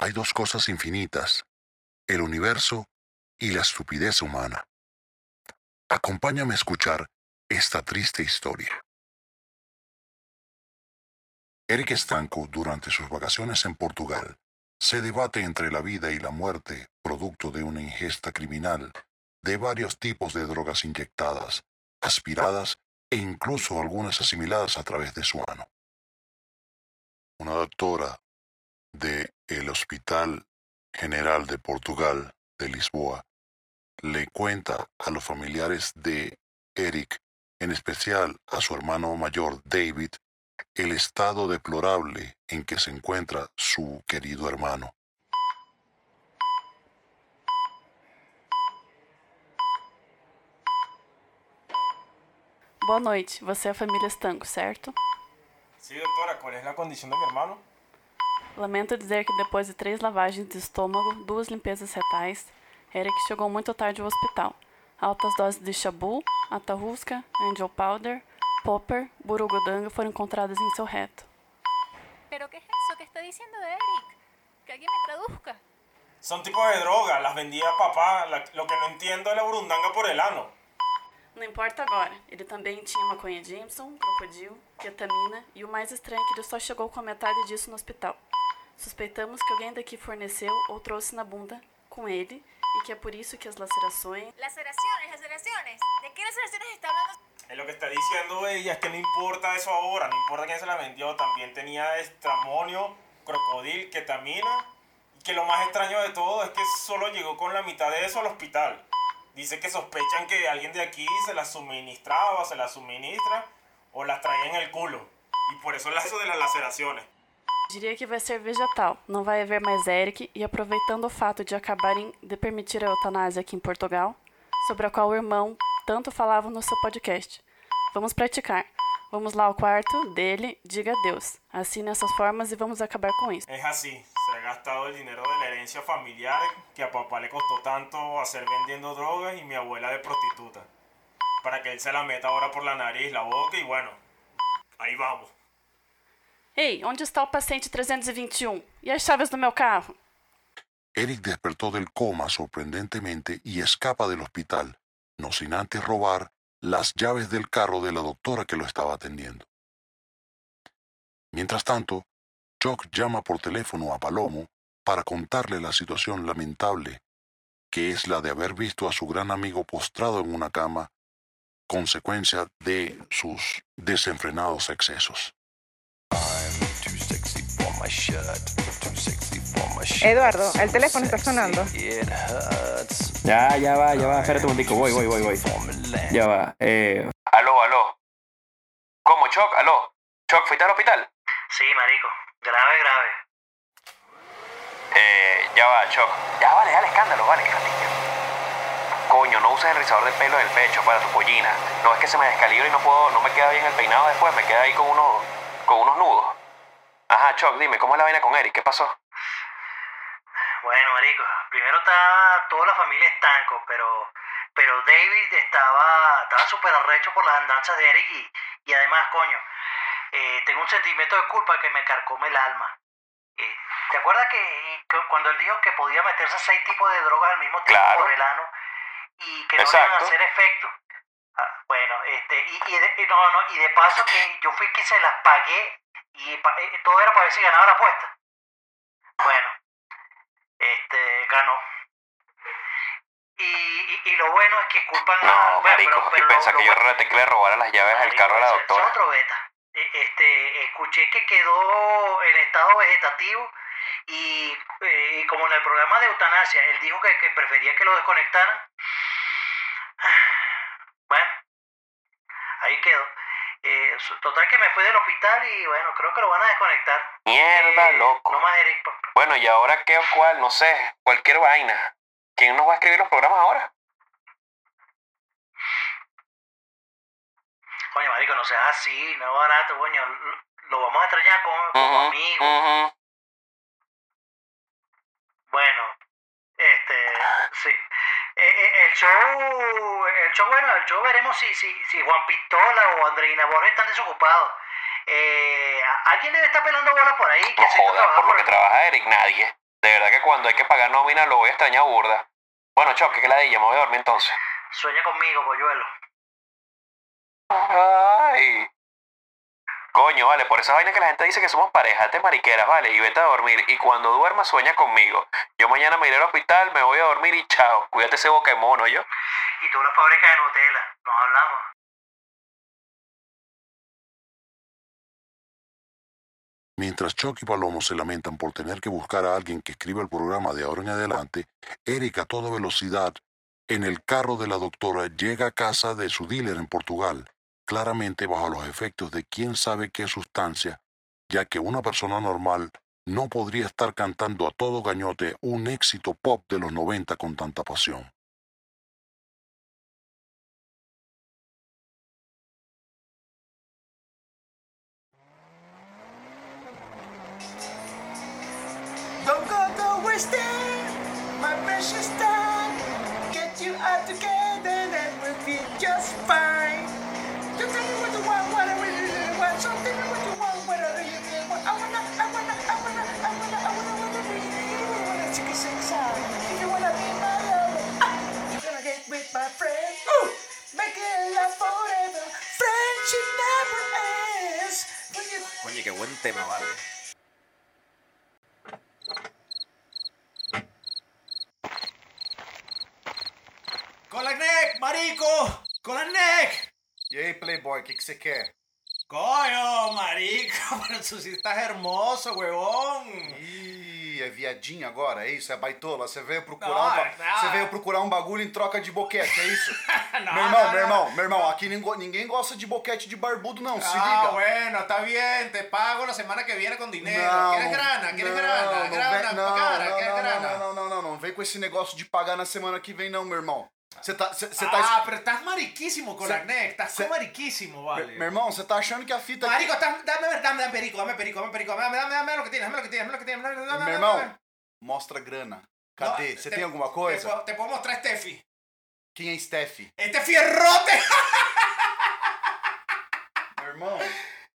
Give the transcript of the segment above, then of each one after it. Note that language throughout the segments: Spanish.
hay dos cosas infinitas, el universo y la estupidez humana. Acompáñame a escuchar esta triste historia. Eric Estanco, durante sus vacaciones en Portugal, se debate entre la vida y la muerte producto de una ingesta criminal de varios tipos de drogas inyectadas, aspiradas e incluso algunas asimiladas a través de su ano. Una doctora de el Hospital General de Portugal de Lisboa le cuenta a los familiares de Eric, en especial a su hermano mayor David, el estado deplorable en que se encuentra su querido hermano. Boa noite, você é a família Estanco, certo? Sí, doctora, ¿cuál es la condición de mi hermano? Lamento dizer que depois de três lavagens de estômago, duas limpezas retais, Eric chegou muito tarde ao hospital. Altas doses de chabu, atahuska, angel powder, popper, burugodanga foram encontradas em seu reto. ¿Pero qué es eso que está diciendo Eric? Que alguien me traduzca. Son tipos de drogas, las vendía papá. La- lo que no entiendo es la burundanga por el ano. Não importa agora, ele também tinha maconha Jameson, crocodilo, ketamina e o mais estranho é que ele só chegou com a metade disso no hospital. Suspeitamos que alguém daqui forneceu ou trouxe na bunda com ele e que é por isso que as lacerações Laceraciones, laceraciones. ¿De qué laceraciones está hablando? Es lo que está diciendo ella, es que no importa eso ahora, no importa quién se la vendió. También tenía estramonio, crocodil, ketamina. Y que lo más extraño de todo es que solo llegó con la mitad de eso al hospital. Dice que sospechan que alguien de aquí se las suministraba, se las suministra o las traía en el culo. Y por eso es eso de las laceraciones. Diria que vai ser vegetal, não vai haver mais Eric, e aproveitando o fato de acabarem de permitir a eutanásia aqui em Portugal, sobre a qual o irmão tanto falava no seu podcast. Vamos praticar. Vamos lá ao quarto dele, diga adeus. Assine essas formas e vamos acabar com isso. Es así, se ha gastado el dinero de la herencia familiar que a papá le costó tanto hacer vendiendo drogas y mi abuela de prostituta. Para que él se la meta ahora por la nariz, la boca y bueno, ahí vamos. Ei, onde está o paciente 321? E as chaves do meu carro? Eric despertó del coma sorprendentemente y escapa del hospital, no sin antes robar las llaves del carro de la doctora que lo estaba atendiendo. Mientras tanto, Chuck llama por teléfono a Palomo para contarle la situación lamentable, que es la de haber visto a su gran amigo postrado en una cama, consecuencia de sus desenfrenados excesos. Eduardo, el teléfono está sonando. Ya, ya va, ya va, espérate un momentico, voy, voy, voy, voy. Ya va, eh... Aló, aló. ¿Cómo, Choc? Aló. Choc, ¿fuiste al hospital? Sí, marico. Grave, grave. Eh, ya va, Choc. Ya vale, dale escándalo, vale, que fastidio. Coño, no uses el rizador de pelo del pecho para tu pollina. No es que se me descalibra y no puedo, no me queda bien el peinado después, me queda ahí con unos, con unos nudos. Ajá, Choc, dime, ¿cómo es la vaina con Eric? ¿Qué pasó? Bueno, marico, primero está toda la familia estanco, pero pero David estaba estaba súper arrecho por las andanzas de Eric y, y además, coño, eh, tengo un sentimiento de culpa que me carcome el alma. Eh, ¿Te acuerdas que, que cuando él dijo que podía meterse seis tipos de drogas al mismo tiempo Claro. por el ano y que no iban a hacer efecto? Ah, bueno, este, y, y de, y no, no, y de paso que yo fui quien se las pagué y pa- todo era para ver si ganaba la apuesta. Bueno, este, ganó. Y, y, y lo bueno es que culpan a... No, bueno, marico, pero- pero y que yo que le robara las llaves Marico, carro a la es doctora. otro beta. E- Este, escuché que quedó en estado vegetativo y, eh, y como en el programa de eutanasia, él dijo que, que prefería que lo desconectaran. Bueno, ahí quedó. Eh, total que me fui del hospital y bueno, creo que lo van a desconectar. Mierda, Eh, loco. No más Eric. pa- pa- Bueno, ¿y ahora qué o cuál? No sé, cualquier vaina. ¿Quién nos va a escribir los programas ahora? Coño, marico, no seas así, no es barato, coño. Lo, vamos a extrañar como, como Ujú, amigos. Bueno, este, sí. Eh, eh, el show, el show, bueno, el show veremos si, si, si Juan Pistola o Andreina Borges están desocupados. Eh, alguien debe estar pelando bolas por ahí. que No jodas, por lo por que trabaja Eric, nadie. De verdad que cuando hay que pagar nómina lo voy a extrañar burda. Bueno, choque, que la de ella, me voy a dormir entonces. Sueña conmigo, polluelo. Ay. Coño, vale, por esa vaina que la gente dice que somos pareja, te mariqueras, vale, y vete a dormir. Y cuando duermas sueña conmigo. Yo mañana me iré al hospital, me voy a dormir y chao. Cuídate ese boca de mono, yo. Y tú la fábrica de Nutella. Nos hablamos. Mientras Chuck y Palomo se lamentan por tener que buscar a alguien que escriba el programa de ahora en adelante, Eric a toda velocidad, en el carro de la doctora, llega a casa de su dealer en Portugal, claramente bajo los efectos de quién sabe qué sustancia, ya que una persona normal no podría estar cantando a todo gañote un éxito pop de los 90 con tanta pasión. Go my Coño, qué buen tema, vale. Colagneck, marico! Colagneck! E aí, Playboy, que você quer? Coño, marico, pero tú sí estás hermoso, huevón. É viadinho agora, é isso? É baitola? Você veio procurar Não, um ba- não. Você veio procurar um bagulho em troca de boquete, é isso? No, meu irmão, meu irmão, meu irmão, aqui ninguém, gosta de boquete de barbudo, não, se Ah, liga. bueno, está bien, te pago la semana que viene con dinero. Não, ¿Quieres não- grana? ¿Quieres não, grana? não grana, vem- não, cara, não, ¿quieres não, grana? não, não, não, não, não, vem com esse negócio de pagar na semana que vem, não, meu irmão. Você tá, você ah, tá, pero estás mariquísimo, Colagneck, estás se- mariquísimo, vale. meu irmão, você tá achando que a fita aqui... Marico, estás, dame, dame, dame perico, dame perico, dame perico, dame, dame, dame lo que tienes, dame lo que tienes, dame lo que tienes, dame, dame, Meu dame, irmão, dame. mostra grana. Cadê? Você te- tem alguma Te, coisa? puedo- te puedo mostrar Steffi. Quem é Steph? Este fierrote. Meu irmão,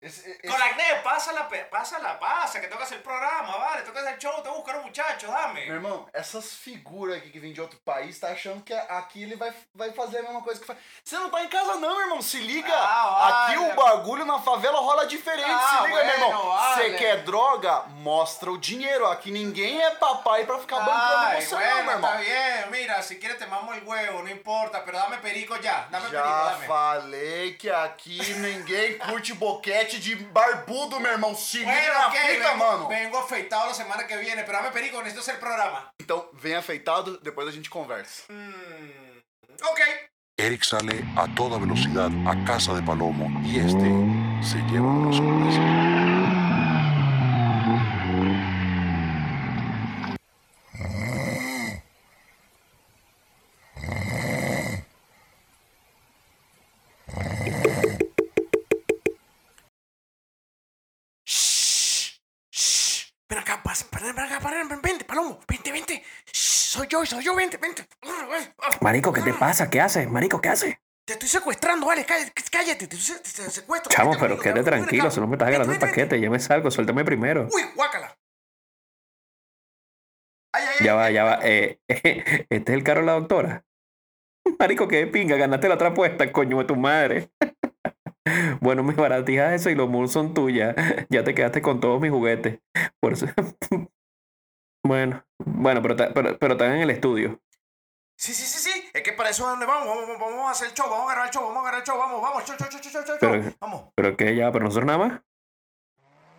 esse, esse- Colagneck, pásala, pe- pásala, pasa, que toca el programa, vale, toca el show, te voy a buscar un muchacho, dame. Meu irmão, essas figuras aqui que vêm de outro país tá achando que aqui ele vai, vai fazer a mesma coisa que faz. Você não tá em casa, não, irmão. Se liga. Ah, aqui o bagulho na favela rola diferente. Ah, Se liga, meu bueno, irmão. Você vale. quer droga? Mostra o dinheiro. Aqui ninguém é papai pra ficar bancando você, não, bueno, meu irmão. está bien, mira, si quieres te mamo el huevo, no importa, pero dame perico ya, dame perico, Já dame. falei que aqui ninguém curte boquete de barbudo, meu irmão. Se liga Bueno, na ok, fita, vengo, mano. vengo afeitado la semana que viene, pero dame perico, necesito hacer el programa. Então, vem afeitado, depois a gente conversa. Mm, ok. Eric sale a toda velocidad a casa de Palomo y este se lleva una sorpresa. Shh, soy yo, vente, vente. Marico, ¿qué te pasa? ¿Qué haces? Marico, ¿qué haces? Te estoy secuestrando, vale, cállate, cállate, te, te- te secuestro. Chamo, pero quédate tranquilo, si no me estás agarrando el paquete, ya me salgo, suéltame primero. Uy, guácala. Ay, ay, Ya ay. va, ya va. Eh, este es el carro de la doctora. Marico, qué pinga, ganaste la otra apuesta, coño de tu madre. Bueno, mis baratijas eso y los muros son tuyas. Ya te quedaste con todos mis juguetes. Por eso. Bueno, bueno, pero, ta- pero, pero están en el estudio. Sí, sí, sí, sí. Es que para eso es donde vamos. Vamos, vamos, vamos a hacer el show, vamos a agarrar el show, vamos a agarrar el show, vamos, vamos, show, show, show, show, show, Pero- show. Vamos. Pero que ya, pero nosotros nada más.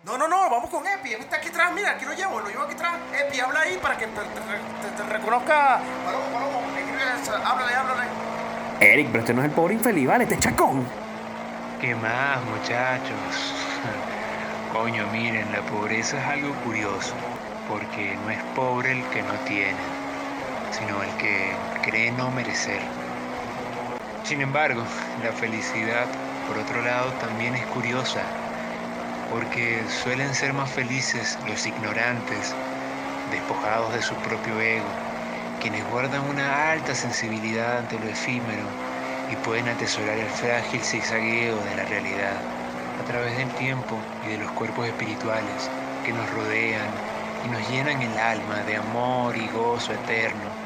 No, no, no, vamos con Epi. Epi está aquí atrás, mira, aquí lo llevo, lo llevo aquí atrás. Epi, habla ahí para que te, te- te- te reconozca. Palomo, Palomo, háblale, háblale. Eric, pero este no es el pobre infeliz, vale, este chacón. ¿Qué más, muchachos? Coño, miren, la pobreza es algo curioso, porque no es pobre el que no tiene, sino el que cree no merecer. Sin embargo, la felicidad, por otro lado, también es curiosa, porque suelen ser más felices los ignorantes, despojados de su propio ego, quienes guardan una alta sensibilidad ante lo efímero y pueden atesorar el frágil zigzagueo de la realidad a través del tiempo y de los cuerpos espirituales que nos rodean y nos llenan el alma de amor y gozo eterno.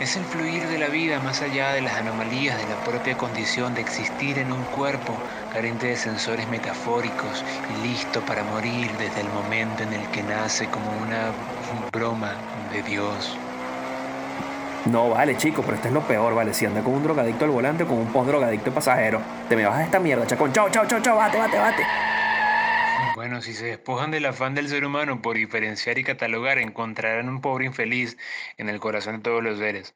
Es el fluir de la vida más allá de las anomalías de la propia condición de existir en un cuerpo carente de sensores metafóricos y listo para morir desde el momento en el que nace como una broma de Dios. No, vale, chico, pero esto es lo peor, vale. Si anda con un drogadicto al volante o con un post-drogadicto pasajero, te me bajas esta mierda, chacón. Chao, chao, chao, chao, bate, bate, bate. Bueno, si se despojan del afán del ser humano por diferenciar y catalogar, encontrarán un pobre infeliz en el corazón de todos los seres,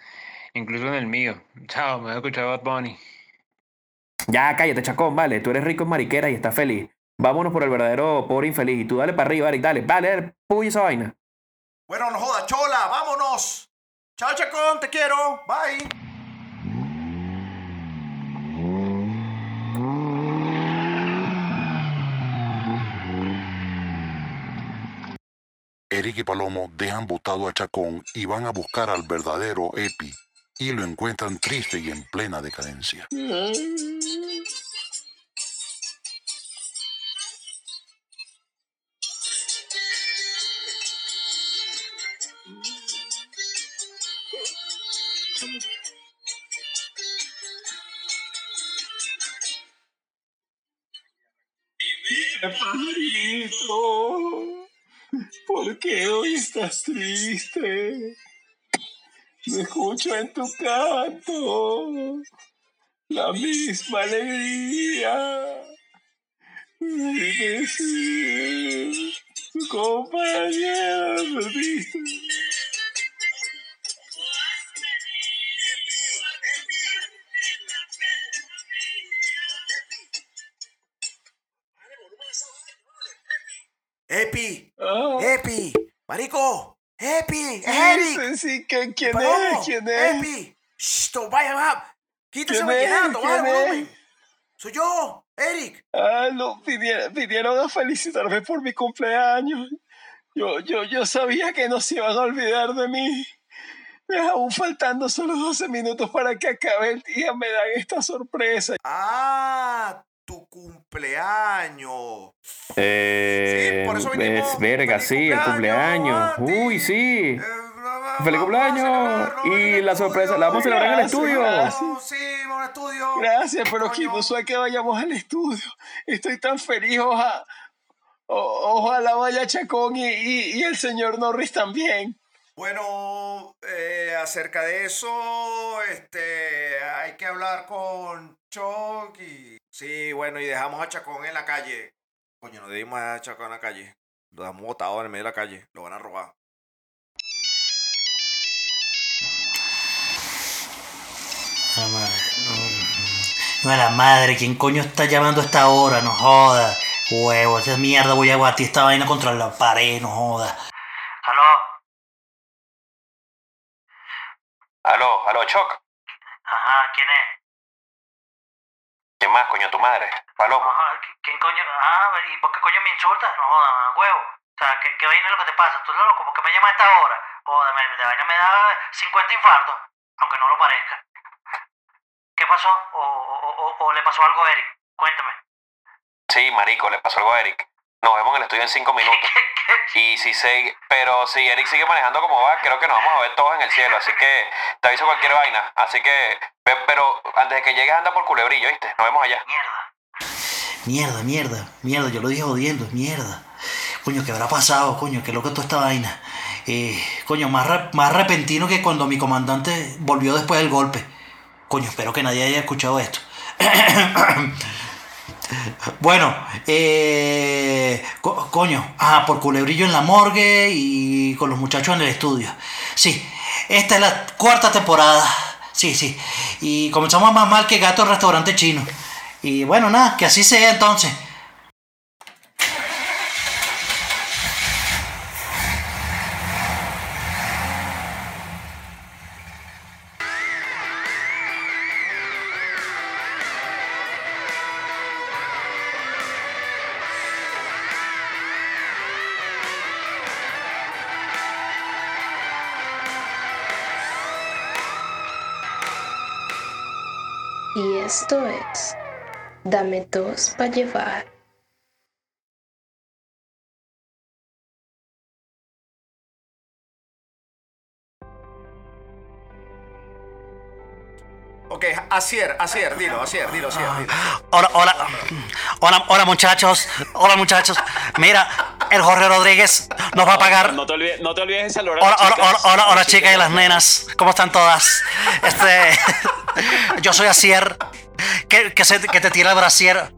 incluso en el mío. Chao, me voy a escuchar Bad Bunny. Ya, cállate, chacón, vale. Tú eres rico en mariqueras y estás feliz. Vámonos por el verdadero pobre infeliz. Y tú dale para arriba, Eric, dale, dale, dale, puy esa vaina. Bueno, no joda, chola, vámonos. Chao, chacón, te quiero. Bye. Eric y Palomo dejan botado a Chacón y van a buscar al verdadero Epi y lo encuentran triste y en plena decadencia. ¿Por qué hoy estás triste? Me escucho en tu canto la misma alegría de decir tu compañera perdiste. Marico, Epi, Eric. sí, ¿quién- quién es? ¿Quién es? Epi, Shh, vaya, va. Quítese ¿Quién es? vallenando, baja el ¿Quién es? volumen. Soy yo, Eric. Ah, no, vinieron, vinieron a felicitarme por mi cumpleaños. Yo, yo, yo sabía que no se iban a olvidar de mí. Aún faltando solo 12 minutos para que acabe el día, me dan esta sorpresa. Ah, tu cumpleaños. Eh, por eso vinimos. es verga, sí, el cumpleaños. Uy, sí. ¡Feliz cumpleaños! Y la sorpresa, la vamos a celebrar en el estudio. gracias. Sí, vamos al estudio. Gracias, pero qué inusual que vayamos al estudio. Estoy tan feliz, oja- o- ojalá vaya Chacón y, y- y el señor Norris también. Bueno, eh, acerca de eso, este, hay que hablar con Chuck y... Sí, bueno, y dejamos a Chacón en la calle. Coño, no debimos a Chacón en la calle. Lo dejamos botado en el medio de la calle. Lo van a robar. La madre, no, no, la madre, ¿quién coño está llamando a esta hora? No joda. Huevo, esa mierda voy a batir esta vaina contra la pared, no joda. Aló. Aló, aló, Choc. Ajá, ¿quién es? ¿Qué más, coño, tu madre? Palomo. Ajá, ¿qui- ¿quién coño? Ah, ¿y por qué coño me insultas? No joda, mamá, huevo. O sea, ¿qué, qué vaina es lo que te pasa? ¿Tú eres loco? ¿Por qué me llamas a esta hora? Joda, me, la vaina me da 50 infartos, aunque no lo parezca. ¿Qué pasó? ¿O, o, o- o le pasó algo a Eric? Cuéntame. Sí, marico, le pasó algo a Eric. Nos vemos en el estudio en cinco minutos. Y si se... Pero si Eric sigue manejando como va, creo que nos vamos a ver todos en el cielo. Así que te aviso cualquier vaina. Así que... pe- Pero antes de que llegues anda por culebrillo, ¿viste? Nos vemos allá. Mierda, mierda, mierda, yo lo dije jodiendo, mierda. Coño, ¿qué habrá pasado, coño? Qué loco toda esta vaina. Eh, coño, más, re- más repentino que cuando mi comandante volvió después del golpe. Coño, espero que nadie haya escuchado esto. bueno, eh, co- coño, ah, por culebrillo en la morgue y con los muchachos en el estudio. Sí, esta es la cuarta temporada. Sí, sí. Y comenzamos más mal que gato en restaurante chino. Y bueno, nada, que así sea entonces. Es, dame dos para llevar. Ok, Asier, Asier, dilo, Asier, dilo, Asier. Dilo. Hola, hola, hola, hola muchachos, hola muchachos. Mira, el Jorge Rodríguez nos va a pagar. No te olvides, no te olvides de saludar. Hola, hola, hola, hola, hola chicas y las nenas, ¿cómo están todas? Este, yo soy Asier que, que, se- que te tira el brasier.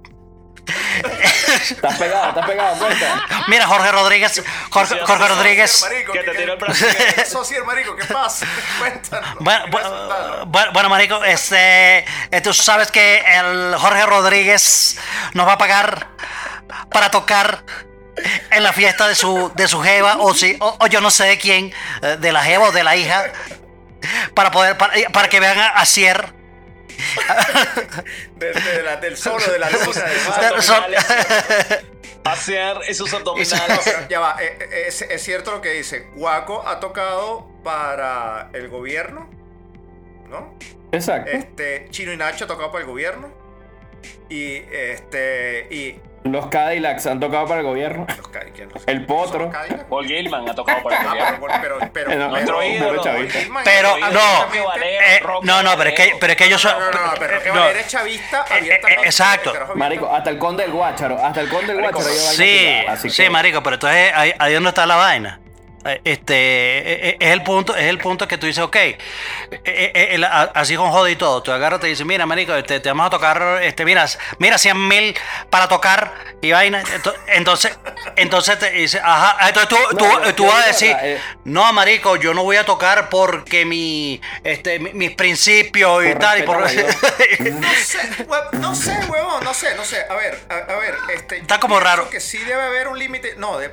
Estás pegado, estás pegado, cuenta. Mira, Jorge Rodríguez, Jorge, Jorge Rodríguez. Marico, Que te ¿qué- tira el brazo. ¿Qué pasó, Asier, marico? ¿Qué pasa? Cuéntanos. Bueno, bueno, bueno, bueno, marico, este, eh, tú sabes que el Jorge Rodríguez nos va a pagar para tocar en la fiesta de su, de su jeva, o, si, o, o yo no sé de quién, eh, de la jeva o de la hija, para poder, para, para que vean a, a Cier. De- de la- del sol o de la Esos abdominales. Hacer esos No, abdominales. pero ya va, eh, eh, es, es cierto lo que dice. Guaco ha tocado para el gobierno, ¿no? Exacto. Este, Chino y Nacho ha tocado para el gobierno. Y este, y Los Cadillacs han tocado para el gobierno. los ca- ¿quién los- El potro. Paul Gilman ha tocado para el Ah, gobierno. pero, pero, pero, Eh, ídolo. Pero, es no, eh, no, no, pero es que, pero es que yo soy... No, no, no, pero que no. Valera es chavista Eh, abierta. eh, exacto. Marico, hasta el conde del guácharo, hasta el conde del guácharo Sí, sí, que- marico, pero entonces ahí, ahí donde está la vaina. Eh, Este eh, eh, es el punto, es el punto que tú dices, ok, así con joda y todo, tú agarras y te dices, mira, marico, este, te vamos a tocar, este, mira, mira, 100 mil para tocar y vaina. Ento- Entonces, entonces te dice, ajá, entonces tú, No, tú, yo- tú vas a decir, eh, no, marico, yo no voy a tocar porque mi, este, mi- mis principios y Por tal, y por No sé, no sé, huevón, no sé, no sé. A ver, a, a ver, este. Está como raro. que sí debe haber un límite. No, de,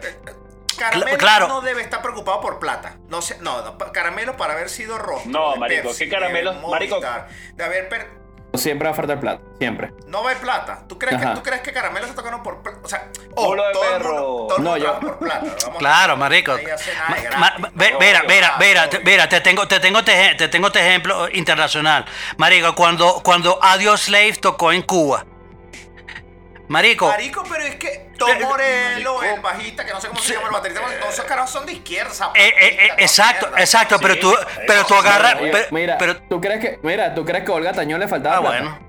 Caramelo claro. no debe estar preocupado por plata. No sé, no, Caramelo para haber sido rostro. No, marico, Pepsi, ¿qué Caramelo? de Marico. De haber per- Siempre va a faltar plata, siempre. no va a plata. ¿Tú crees, que. ¿Tú crees que Caramelo se tocaron por plata? O sea, Culo de todo el perro. mundo, todo el No, yo- por plata. Vamos a- Claro, marico. Ma- ma- ve- No, Mira, obvio, mira, mira, obvio. te- mira, te tengo, te tengo, te, te tengo este ejemplo internacional. Marico, cuando, cuando Adios Slave tocó en Cuba. Marico, Marico, pero es que Tom Morello, el bajista, que no sé cómo se llama el baterista, todos esos carajos son de izquierda. eh, eh, eh, exacto, exacto, pero tú, pero tú agarras, pero, mira, pero- ¿tú crees que, mira, ¿tú crees que a Olga Tañón le faltaba ah, plata? bueno.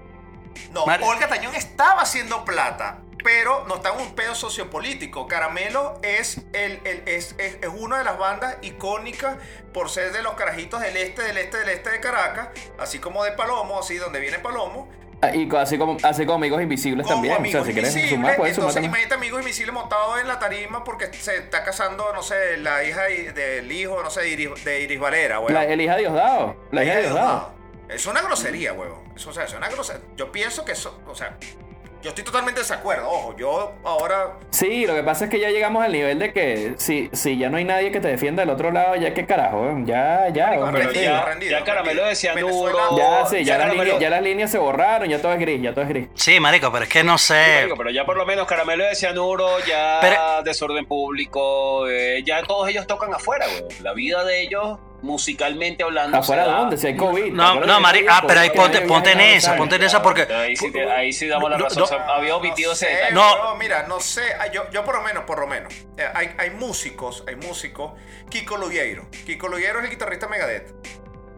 No, Mar- Olga Tañón estaba haciendo plata, pero no está en un pedo sociopolítico. Caramelo es, el, el- es, es, es una de las bandas icónicas por ser de los carajitos del este, del este, del este de Caracas, así como de Palomo, así donde viene Palomo. Ah, Y así como, así como amigos invisibles Como también. O sea, si quieres sumar, puedes sumar entonces también. imagínate Amigos Invisibles montado en la tarima porque se está casando, no sé, la hija del hijo, no sé, de Iris, de Iris Valera, güey. La, el hija de Diosdado. La hija de Diosdado. Es una grosería, huevón. Eso, o sea, es una grosería. Yo pienso que eso, o sea, yo estoy totalmente de desacuerdo. Ojo, yo ahora Sí, lo que pasa es que ya llegamos al nivel de que si, si ya no hay nadie que te defienda del otro lado, ya qué carajo, ya, ya. weón, Pero sí. ya, ya Caramelo de cianuro. Ya, sí, ya, las líneas, ya las líneas se borraron, ya todo es gris, ya todo es gris. Sí, marico, pero es que no sé. Marico, pero ya por lo menos Caramelo de Cianuro, ya Pero- desorden público, eh, ya todos ellos tocan afuera, güey. La vida de ellos, musicalmente hablando. ¿Afuera se da- dónde? Si hay COVID. No, no, Mari, ah, pero ahí ponte, ponte en esa, ponte en esa porque Ahí sí, te- ahí sí damos la No, razón. no. o sea, había omitido ese sé, detalle. No. mira, no sé, ah, yo, yo por lo menos, por lo menos, eh, hay, hay músicos, hay músicos, Kiko Lugueiro. Kiko Lugueiro es el guitarrista de Megadeth.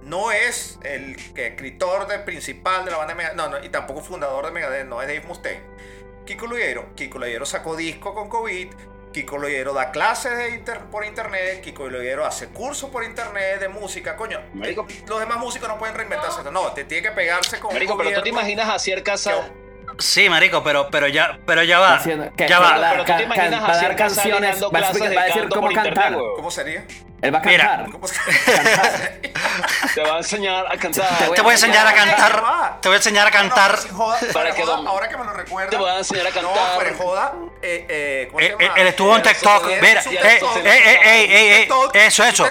No es el escritor de, principal de la banda de Megadeth, no, no, y tampoco fundador de Megadeth, no es Dave Mustaine. Kiko Lugueiro, Kiko Lugueiro sacó disco con COVID, Kiko Lugueiro da clases de inter- por internet, Kiko Lugueiro hace cursos por internet de música, coño. Marico. eh, los demás músicos no pueden reinventarse, no, te tiene que pegarse con Marico, pero tú te imaginas a Cier Casado. sí, marico, pero, pero ya, pero ya va, ya va. Pero tú te imaginas Casado canciones, dando va a clases explicar- de va a decir canto cómo por internet, cantar. ¿Cómo sería? Él va a Mira. cantar. ¿Cómo se- Te va a enseñar a cantar. Te voy a enseñar a cantar, te voy a enseñar a cantar. No, joda, Para que ahora que me lo recuerda. Te voy a enseñar a No, cantar. joda. Eh, eh, ¿cómo se Eh, llama? Él estuvo en TikTok, mira, eh, eh, eh, eh, eh, eh, eso, eso.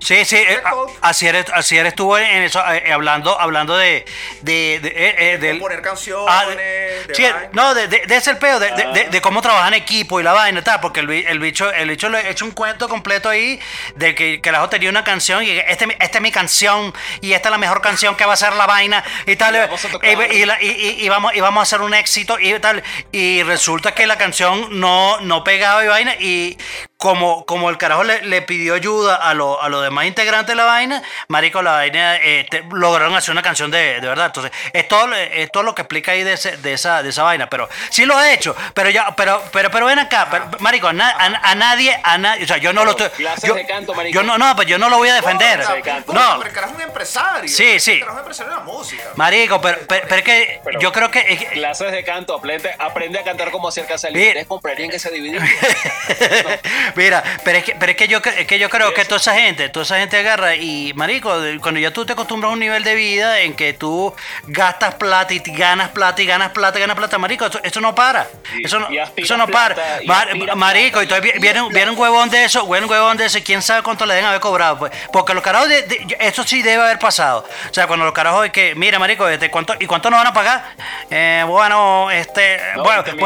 Sí, sí, eh, así eres, así eres estuvo en eso, eh, eh, hablando, hablando de, de, de, eh, Componer canciones, Ah, de sí, no, de, de, de ese el peo, de, de, de- cómo trabajan equipo y la vaina y tal, porque el, el bicho, el bicho le ha hecho un cuento completo ahí de que, que la tenía una canción y este, esta es mi canción y esta es la mejor canción que va a ser la vaina y tal. Y vamos la- y- y vamos, y vamos a hacer un éxito y tal. Y resulta que la canción no, no pegaba y vaina y como, como el carajo le, le pidió ayuda a, lo- a los demás integrantes de la vaina, marico, la vaina este, lograron hacer una canción de, de verdad. Entonces, es todo, es todo lo que explica ahí de, ese- de, esa, de esa vaina. Pero sí lo he hecho. Pero ya, pero, pero, pero ven acá, pero, marico, a, na- a- a nadie, a nadie, o sea, yo no lo estoy. Clases Yo, de canto, marico. yo no, no, pues yo no lo voy a defender. No, No, pero el carajo es un empresario. Sí, sí. El carajo es un empresario de la música. marico, pero, pero, pero es que yo creo que. es que- Clases de canto, aprende, aprende a cantar como Casalí. Bien. Ustedes comprarían que se dividiera. Mira, pero es que, pero es que yo, es que yo creo que toda esa gente, toda esa gente agarra y, marico, de- cuando ya tú te acostumbras a un nivel de vida en que tú gastas plata y ganas plata y ganas plata y ganas plata, marico, eso, eso no para. Eso no, eso no para. plata, Mar- marico, y vi- viene, un- viene un huevón de eso, viene un huevón de eso quién sabe cuánto le deben haber cobrado. Pues, porque los carajos, de, de- eso sí debe haber pasado. O sea, cuando los carajos de que, mira, marico, este, ¿cuánto, ¿y cuánto nos van a pagar? Eh, bueno, este, No, bueno, 20.000.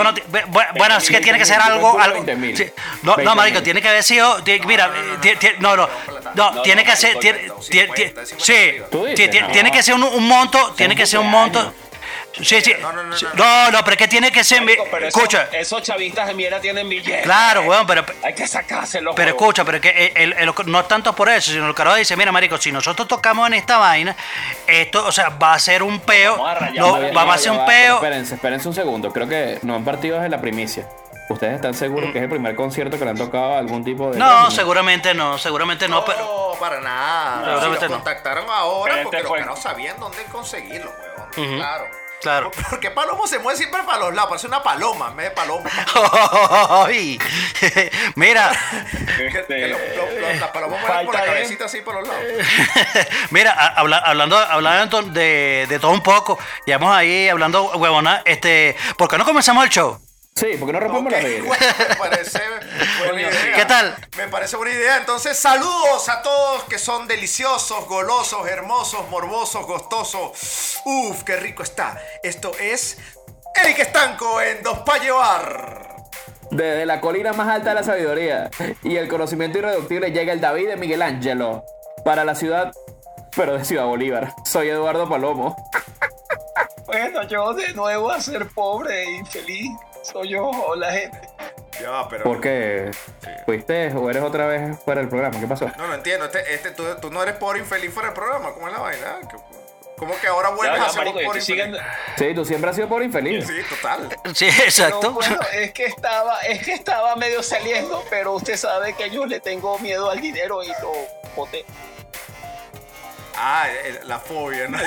bueno, bueno, es que tiene que ser 20.000, algo, algo. calculo 20.000. sí. No, no, 20.000. marico, tiene que haber sido, ti- mira, ti- ti- no, no, no, tiene que ser, sí, Tú dices, ti- ti- no. tiene que ser un, un monto, tiene que ser un monto. Sí, sí. sí, No, no, pero es que tiene que ser, mi- Pero esos- escucha, Esos chavistas de mierda tienen billetes. claro, weón, pero Hay que sacárselos. pero huevón. escucha, pero es que el- el- el- no es tanto por eso, sino el carajo dice, mira, marico, si nosotros tocamos en esta vaina, esto, o sea, va a ser un peo, no, Ya, va, ya, a ser ya un va, peo. Espérense, espérense un segundo. Creo que no han partido desde la primicia. ¿Ustedes están seguros que es el primer concierto que le han tocado a algún tipo de.? No, seguramente no, seguramente no, pero... No, para nada. Si no. los contactaron ahora Pero porque este los fue- carajos sabían dónde conseguirlo, weón. Claro. Claro. Porque Palomo se mueve siempre para los lados, parece una paloma en vez de paloma. Mira, Que lo- lo- lo- la paloma mueve por la cabecita así por los lados. mira, habla- hablando, hablando de, de todo un poco, ya vamos ahí hablando huevona, este, ¿por qué no comenzamos el show? Sí, porque no rompemos la vida. Me parece buena idea. ¿Qué tal? Me parece buena idea. Entonces, saludos a todos que son deliciosos, golosos, hermosos, morbosos, gustosos. Uf, qué rico está. Esto es Eric Estanco en Dos Pa' Llevar. Desde la colina más alta de la sabiduría y el conocimiento irreductible llega el David de Miguel Ángelo para la ciudad, pero de Ciudad Bolívar. Soy Eduardo Palomo. Bueno, yo de nuevo a ser pobre e infeliz. Soy yo, hola gente. Ya, pero. ¿Por qué? ¿Fuiste o eres otra vez fuera del programa? ¿Qué pasó? No, no entiendo. Este, este, tú, tú no eres pobre infeliz fuera del programa. ¿Cómo es la vaina? ¿Qué- ¿Cómo que ahora vuelves Ya, ya, a ser pobre estoy infeliz? Sí, tú siempre has sido pobre infeliz. Sí, total. Sí, exacto. Pero bueno, es que estaba, es que estaba medio saliendo, pero usted sabe que yo le tengo miedo al dinero y lo boté. Ah, el- la fobia, ¿no?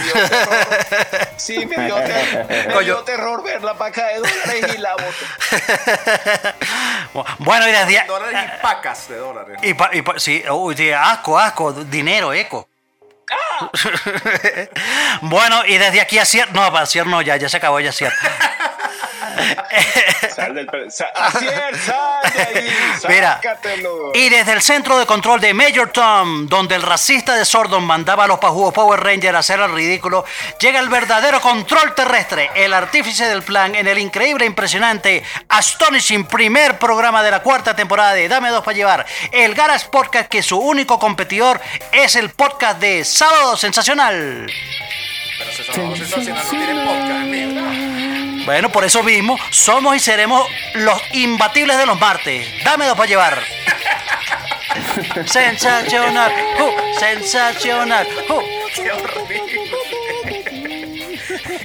Sí, me dio, ter- me dio terror ver la paca de dólares y la boté. Bueno, y desde, Dólares y pacas de dólares. Y, pa- y pa- sí, uy, sí, asco, asco, dinero, eco. bueno, y desde aquí a Cier... No, para Cier no, ya, ya se acabó ya Cier. Sal del pe- sa- Asier, sal de ahí, Mira, sácatelo. y desde el centro de control de Major Tom, donde el racista de Sordon mandaba a los pajugos Power Rangers a hacer el ridículo, llega el verdadero control terrestre, el artífice del plan en el increíble, impresionante, astonishing primer programa de la cuarta temporada de Dame Dos para Llevar, el Garage Podcast que su único competidor es el podcast de Sábado Sensacional. Pero salvó sensacional, no tiene podcast. Bueno, por eso mismo somos y seremos los imbatibles de los martes. Dame dos para llevar. sensacional, uh, sensacional. uh. Qué horrible.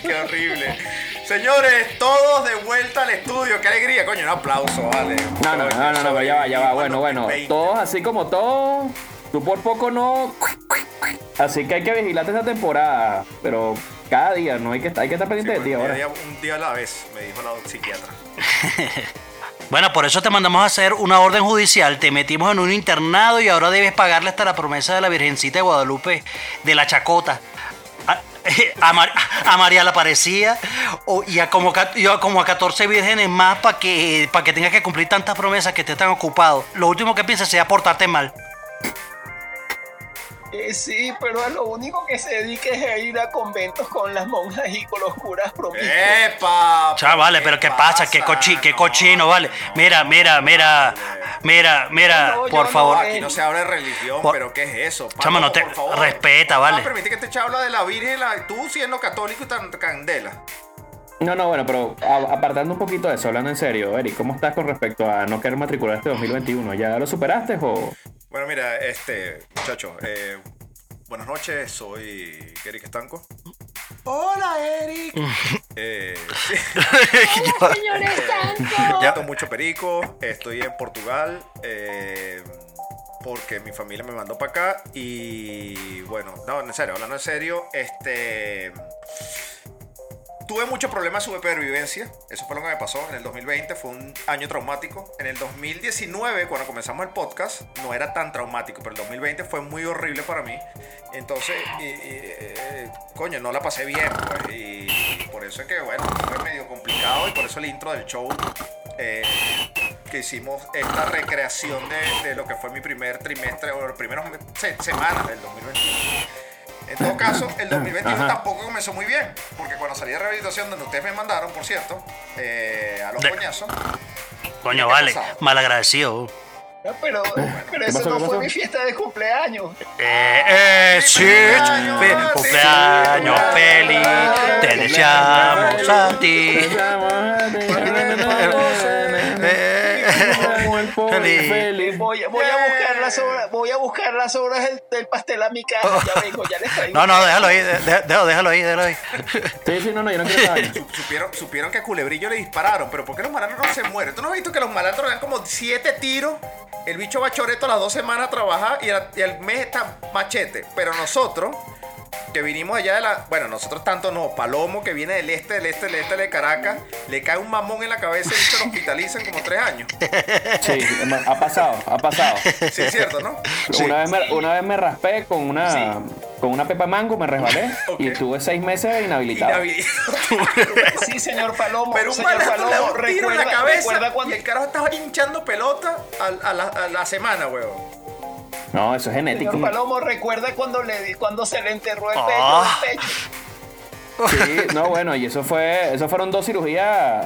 Qué horrible. Señores, todos de vuelta al estudio. Qué alegría, coño. Un aplauso, vale. No, no, no, no, no, pero ya va, ya va. Bueno, bueno. 20. Todos así como todos. Tú por poco no. Así que hay que vigilarte esta temporada. Pero cada día, no hay que, hay que estar pendiente de ti Un ahora. día, un día a la vez, me dijo la psiquiatra. Bueno, por eso te mandamos a hacer una orden judicial. Te metimos en un internado y ahora debes pagarle hasta la promesa de la Virgencita de Guadalupe de la Chacota. A, a Mar- a María la Parecía o- y, a como, y a como a 14 vírgenes más para que, para que tengas que cumplir tantas promesas que te están ocupados. Lo último que piensas sea portarte mal. Eh, sí, pero a lo único que se dedica es a ir a conventos con las monjas y con los curas promiscuos. ¡Epa! Chavales, pero ¿qué pasa? ¿Qué, cochi, qué cochino, vale? Mira, mira, mira, mira, mira, No, por no, favor. aquí no se habla de religión, Por- pero ¿qué es eso? Chama, no te- por favor. respeta, No, vale. permite que este chavo habla de la Virgen, la- tú siendo católico y tan candela. No, no, bueno, pero apartando un poquito de eso, hablando en serio, Eric, ¿cómo estás con respecto a no querer matricular este 2021? ¿Ya lo superaste o...? Bueno, mira, este, muchachos, eh, buenas noches, soy Eric Estanco. Hola, Eric. Eh, Hola, señor Estanco. Ya tomo mucho perico, estoy en Portugal, eh, porque mi familia me mandó para acá y bueno, no, en serio, hablando en serio, este... Tuve muchos problemas de supervivencia, eso fue lo que me pasó en el 2020, fue un año traumático. En el 2019, cuando comenzamos el podcast, no era tan traumático, pero el 2020 fue muy horrible para mí. Entonces, y- y, eh, coño, no la pasé bien, pues, y, y por eso es que, bueno, fue medio complicado y por eso el intro del show, eh, que hicimos esta recreación de, de lo que fue mi primer trimestre o las primeras se- semanas del 2021. En todo caso, el 2021 Ajá. tampoco comenzó muy bien, porque cuando salí de rehabilitación, donde ustedes me mandaron, por cierto, eh, a los De- coñazos, Coño, ¿Qué vale, malagradecido. No, pero pero ¿Qué eso no fue mi fiesta de cumpleaños. Eh, eh, sí, fe- cumpleaños feliz, te deseamos a ti. Feliz. Voy, voy a buscar las obras, voy a buscar las obras del, del pastel a mi casa. Ya vengo, ya les traigo. No, no, déjalo ahí, déjalo, déjalo ahí, déjalo ahí. Sí, sí, no, no, yo no quiero supieron, supieron que a Culebrillo le dispararon, pero ¿por qué los malandros no se mueren? ¿Tú no has visto que los malandros le dan como siete tiros? El bicho va choreto a las dos semanas a trabajar y al, y al mes está machete. Pero nosotros, que vinimos allá de la. Bueno, nosotros tanto no. Palomo, que viene del este, del este, del este de Caracas, le cae un mamón en la cabeza y bicho lo hospitalizan como tres años. Sí, ha pasado, ha pasado. Sí, es cierto, ¿no? Una, vez me, una vez me raspé con una, con una pepa mango, me resbalé y estuve seis meses inhabilitado. Sí, señor Palomo. Pero un señor Palomo, un tiro en la recuerda, cabeza recuerda cuando y el carajo estaba hinchando pelota a, a la, a la semana, weón. No, eso es genético. Señor Palomo, recuerda cuando le di- cuando se le enterró el pecho, Ah. el pecho. Sí, no, bueno, y eso fue, eso fueron dos cirugías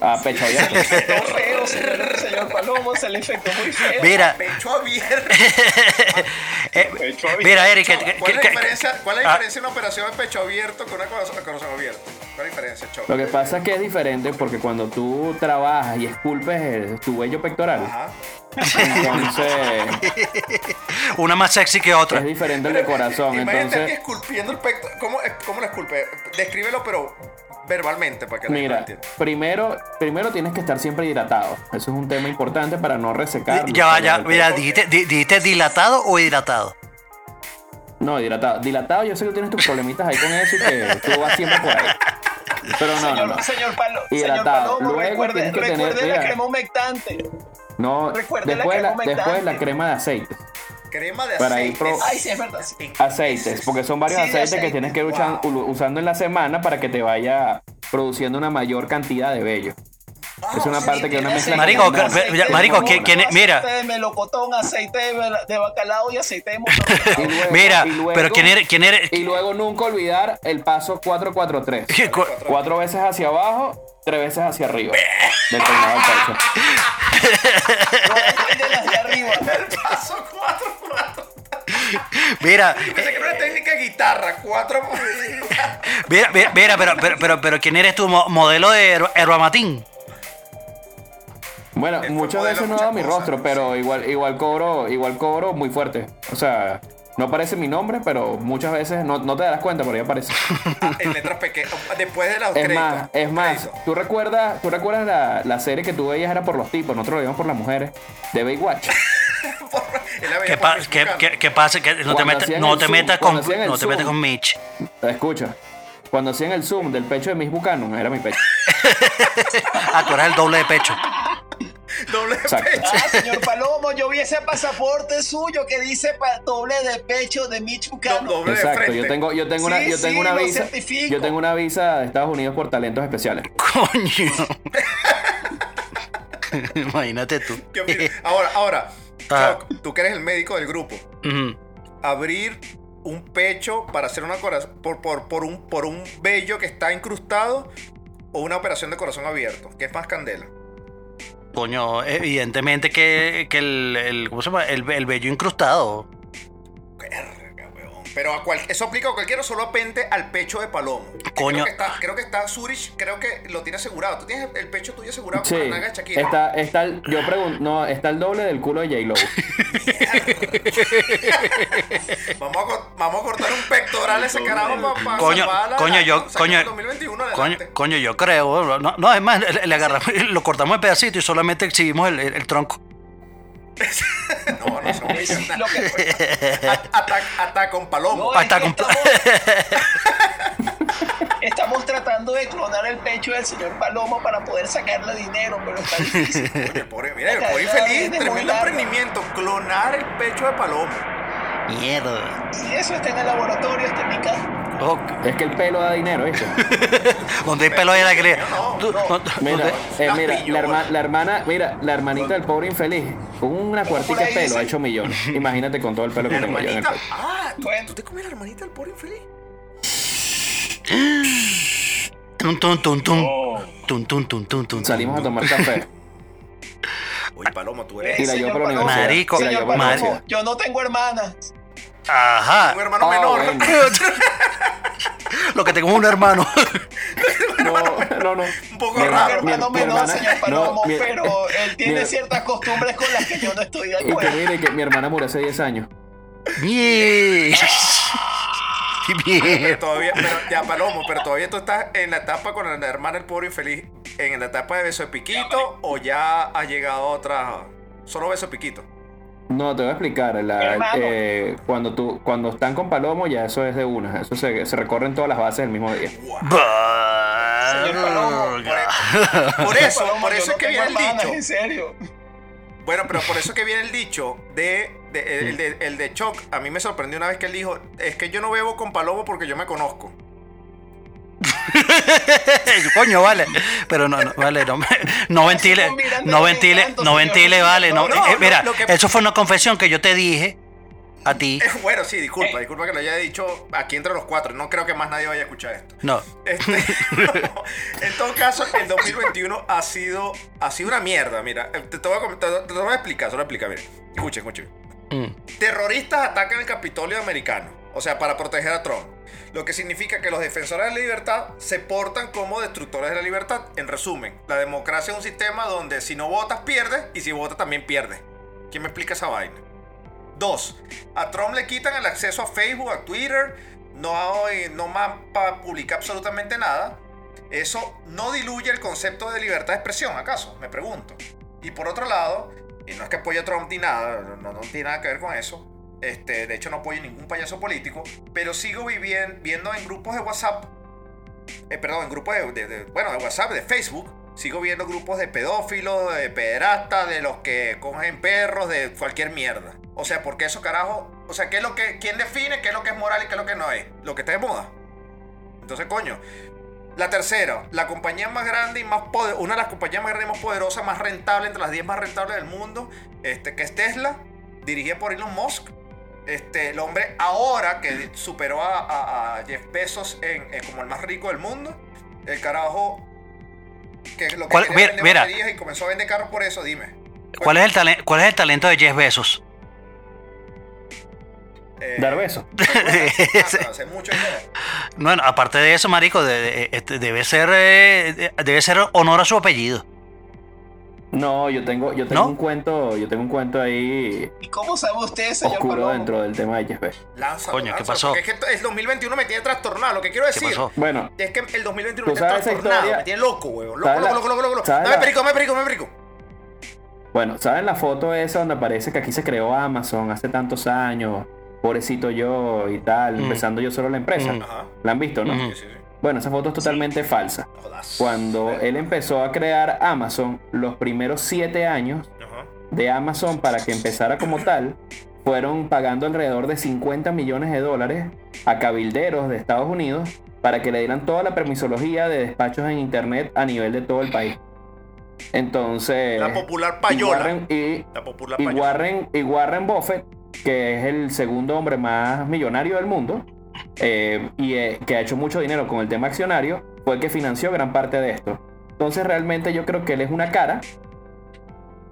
a pecho abierto. Todo feo, señor, señor Palomo, se le infectó muy feo. Mira. Pecho abierto. Eh, Mira, Eric, que- que- ¿Cuál es la que- diferencia, cuál es la Ah. diferencia en una operación de pecho abierto con una corazón, corazón abierto? ¿Cuál es la diferencia, Choco? Lo que pasa es que es diferente porque cuando tú trabajas y esculpes el- tu vello pectoral, entonces Una más sexy que otra. es diferente el de corazón. Imagínate Entonces, esculpiendo el pecto. ¿Cómo, cómo lo esculpe? Descríbelo, pero verbalmente, para que la gente mira, entienda. primero, primero tienes que estar siempre hidratado. Eso es un tema importante para no resecar. Ya ya, mira, dijiste, di- dijiste dilatado o hidratado. No, dilatado. Dilatado, yo sé que tienes tus problemitas ahí con eso y que tú vas siempre por ahí. Pero no, no, señor, no. señor, Palo- señor Hidratado. Palomo, Luego recuerde, tienes que tener- recuerde la mira. crema humectante. No, Recuerda la después, la, crema después la crema de aceite. Crema de Para ir aceite. pro- Ay, sí, es verdad. sí. Aceites, porque son varios Sí, aceites que aceite. tienes que ir u- usando en la semana para que te vaya produciendo una mayor cantidad de vello. es una parte que una mezcla. Marico, que- ve- marico, que- que- mira. Aceite de melocotón, aceite de, bacalao y aceite de. Y luego- Mira, y luego- pero ¿quién eres? ¿Quién eres? Y luego nunca olvidar el paso 443. Cuatro veces hacia abajo, tres veces hacia arriba. Del peinado al pecho. de las de arriba. El paso 4 Mira, Pensé que era una técnica de guitarra. Cuatro. mira, mira, mira, pero, pero, pero, pero ¿quién eres tú? Mo- ¿Modelo de Her- Herbamatín? Bueno, muchas veces no he dado mi rostro, pero igual, igual cobro, igual cobro muy fuerte. O sea, no aparece mi nombre, pero muchas veces no, no te das cuenta, pero ya aparece. en letras pequeñas. Después de los Es más, es más, ¿tú recuerdas, tú recuerdas la, la serie que tú veías era por los tipos, nosotros lo veíamos por las mujeres, de Baywatch? ¿Qué, pa- qué- qué- qué pasa? Que no te hacían no te zoom, metas con, no te metas con Mitch. Escucha, cuando hacían el zoom del pecho de Miss Buchanan, era mi pecho. Ah, tú eras el doble de pecho. Doble de pecho. Ah, señor Palomo, yo vi ese pasaporte suyo que dice doble de pecho de Mitch Buchanan. Doble de Exacto, frente. yo tengo, yo tengo una, Sí, yo tengo una visa, certifico. yo tengo una visa de Estados Unidos por talentos especiales. Coño. Imagínate tú. Ahora, ahora. Ah. Choc, tú que eres el médico del grupo. Abrir un pecho para hacer una corazón por, por, por un por un vello que está incrustado o una operación de corazón abierto, que es más candela. Coño, evidentemente que, que el, el- ¿cómo se llama? El, el vello incrustado. Pero a cual- eso aplica a cualquiera, solo apente al pecho de palomo. Coño. Creo que está, creo que está Zurich, creo que lo tiene asegurado. Tú tienes el pecho tuyo asegurado Sí, con la de Shakira. está, está el, yo pregunto, no, está el doble del culo de J-Lo. Vamos a, vamos a cortar un pectoral a ese carajo para Coño, coño, yo, coño, 2021 coño, adelante. coño, yo creo. No, no es más, le, le agarramos, lo cortamos en pedacitos y solamente exhibimos el, el- el tronco. No, no somos Ataca, ataca con palomo. No, que estamos, estamos tratando de clonar el pecho del señor Palomo para poder sacarle dinero, pero está difícil. Oye, pobre, mira, el pobre infeliz, tremendo emprendimiento. Clonar el pecho de palomo. Mierda. Si eso está en el laboratorio, está en mi casa. Es que el pelo da dinero, ¿viste? Donde hay pelo hay no- Mira, eh, mira, la, herma- la hermana, mira, la hermanita del pobre infeliz, con una cuartica de pelo ha hecho millones. Imagínate con todo el pelo que tengo yo en el. Ah, ¿tú, ¿tú te comes la hermanita del pobre infeliz? Tum, tum, tum, tum. Tum, tum, tum, tum, tum, Salimos a tomar café. Oye, Palomo, tú eres. Y la la. Marico, la Señor la yo no tengo hermanas. Ajá. Un hermano Ah, menor. bueno. Lo que tengo es un hermano. No, no, no. Un poco Mi raro. mi- hermano mi menor, hermana- señor Palomo, no, mi- pero él tiene mi- ciertas costumbres con las que yo no estoy de Y que acuerdo. mire que mi hermana murió hace 10 años. Bien. Pero Bien. todavía, pero ya Palomo, pero todavía tú estás en la etapa con la hermana del pobre infeliz, en la etapa de beso de piquito o ya has llegado a otra, solo beso de piquito. No, te voy a explicar. la- eh, cuando, tú, cuando están con Palomo, ya eso es de una. Eso se, se recorren todas las bases el mismo día. Señor Palomo, Por eso, Palomo, por eso no es que viene el dicho. En serio. Bueno, pero por eso que viene el dicho de, de- el, de el de Choc. A mí me sorprendió una vez que él dijo, es que yo no bebo con Palomo porque yo me conozco. Coño, vale. Pero no, no vale, no, no ventile, no ventile, Encanto, no ventile, vale. No, No, Eh, no, mira, que- eso fue una confesión que yo te dije a ti. Bueno, sí, disculpa, Eh. disculpa que lo haya dicho aquí entre los cuatro. No creo que más nadie vaya a escuchar esto. No. Este, en todo caso, el 2021 ha sido, ha sido una mierda. Mira, eh, te, te voy a, te, te voy a explicar, solo explica. Mira, escuchen, escuchen. Mm. Terroristas atacan el Capitolio americano, o sea, para proteger a Trump. Lo que significa que los defensores de la libertad se portan como destructores de la libertad. En resumen, la democracia es un sistema donde si no votas pierdes y si votas también pierdes. ¿Quién me explica esa vaina? Dos, a Trump le quitan el acceso a Facebook, a Twitter, no, no más para publicar absolutamente nada. Eso no diluye el concepto de libertad de expresión, ¿acaso? Me pregunto. Y por otro lado, y no es que apoye a Trump ni nada, no, no tiene nada que ver con eso. Este, de hecho, no apoyo ningún payaso político, pero sigo viviendo, viendo en grupos de WhatsApp, eh, perdón, en grupos de, bueno, de WhatsApp, de Facebook, sigo viendo grupos de pedófilos, de pederastas, de los que cogen perros, de cualquier mierda. O sea, porque eso carajo, o sea, ¿qué es lo que, quién define qué es lo que es moral y qué es lo que no es? Lo que está de moda. Entonces, coño. La tercera, la compañía más grande y más poder, una de las compañías más grandes y más poderosas, más rentable, entre las 10 más rentables del mundo, este, que es Tesla, dirigida por Elon Musk. Este, el hombre ahora que superó a, a- a Jeff Bezos en, en como el más rico del mundo, el carajo que lo que ¿Cuál- quería mira, mira. y comenzó a vender carros por eso, dime. ¿Cuál es el talento, cuál es el talento de Jeff Bezos? Eh, Dar besos. dinero. Bueno, aparte de eso, marico, de- de- este, debe ser eh, debe ser honor a su apellido. No, yo tengo, yo tengo ¿No? un cuento, yo tengo un cuento ahí ¿Y cómo sabe usted, señor oscuro Palomo? dentro del tema de Jeff Bezos. Coño, ¿qué pasó? Porque es que el 2021 me tiene trastornado. Lo que quiero decir pasó? Bueno, es que el 2021 ¿Tú me tiene trastornado. Me tiene loco, huevón. Loco, ¿Sabes loco, loco, loco, loco, Dame la- perico, dame perico, dame perico. Bueno, ¿saben la foto esa donde aparece que aquí se creó Amazon hace tantos años? Pobrecito yo y tal, Mm. empezando yo solo la empresa. Mm. Ajá. ¿La han visto, no? Mm. Sí, sí, sí. Bueno, esa foto es totalmente falsa. No jodas. Cuando él empezó a crear Amazon, los primeros siete años de Amazon para que empezara como tal, fueron pagando alrededor de 50 millones de dólares a cabilderos de Estados Unidos para que le dieran toda la permisología de despachos en Internet a nivel de todo el país. Entonces... La popular y payola. Warren, y- La popular y payola. Warren, y Warren Buffett, que es el segundo hombre más millonario del mundo, eh, y eh, que ha hecho mucho dinero con el tema accionario, fue el que financió gran parte de esto. Entonces realmente yo creo que él es una cara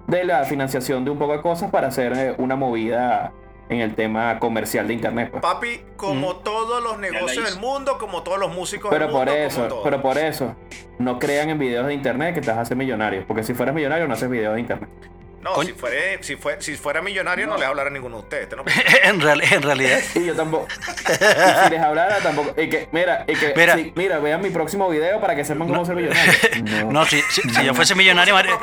de la financiación de un poco de cosas para hacer eh, una movida en el tema comercial de internet. pues. Papi, como todos los negocios del mundo, como todos los músicos Pero del por mundo, eso, pero por eso, no crean en videos de internet que te vas a hacer millonario. Porque si fueras millonario, no haces videos de internet. No, si fuera, si, fue, si fuera millonario no, les hablara a ninguno de ustedes. ¿no? en, real- en realidad. Y yo tampoco. y si les hablara, tampoco. Y que, mira, y que, Mira. sí, mira, vean mi próximo video para que sepan cómo ser millonario. No, si, si, si yo fuese millonario, mira,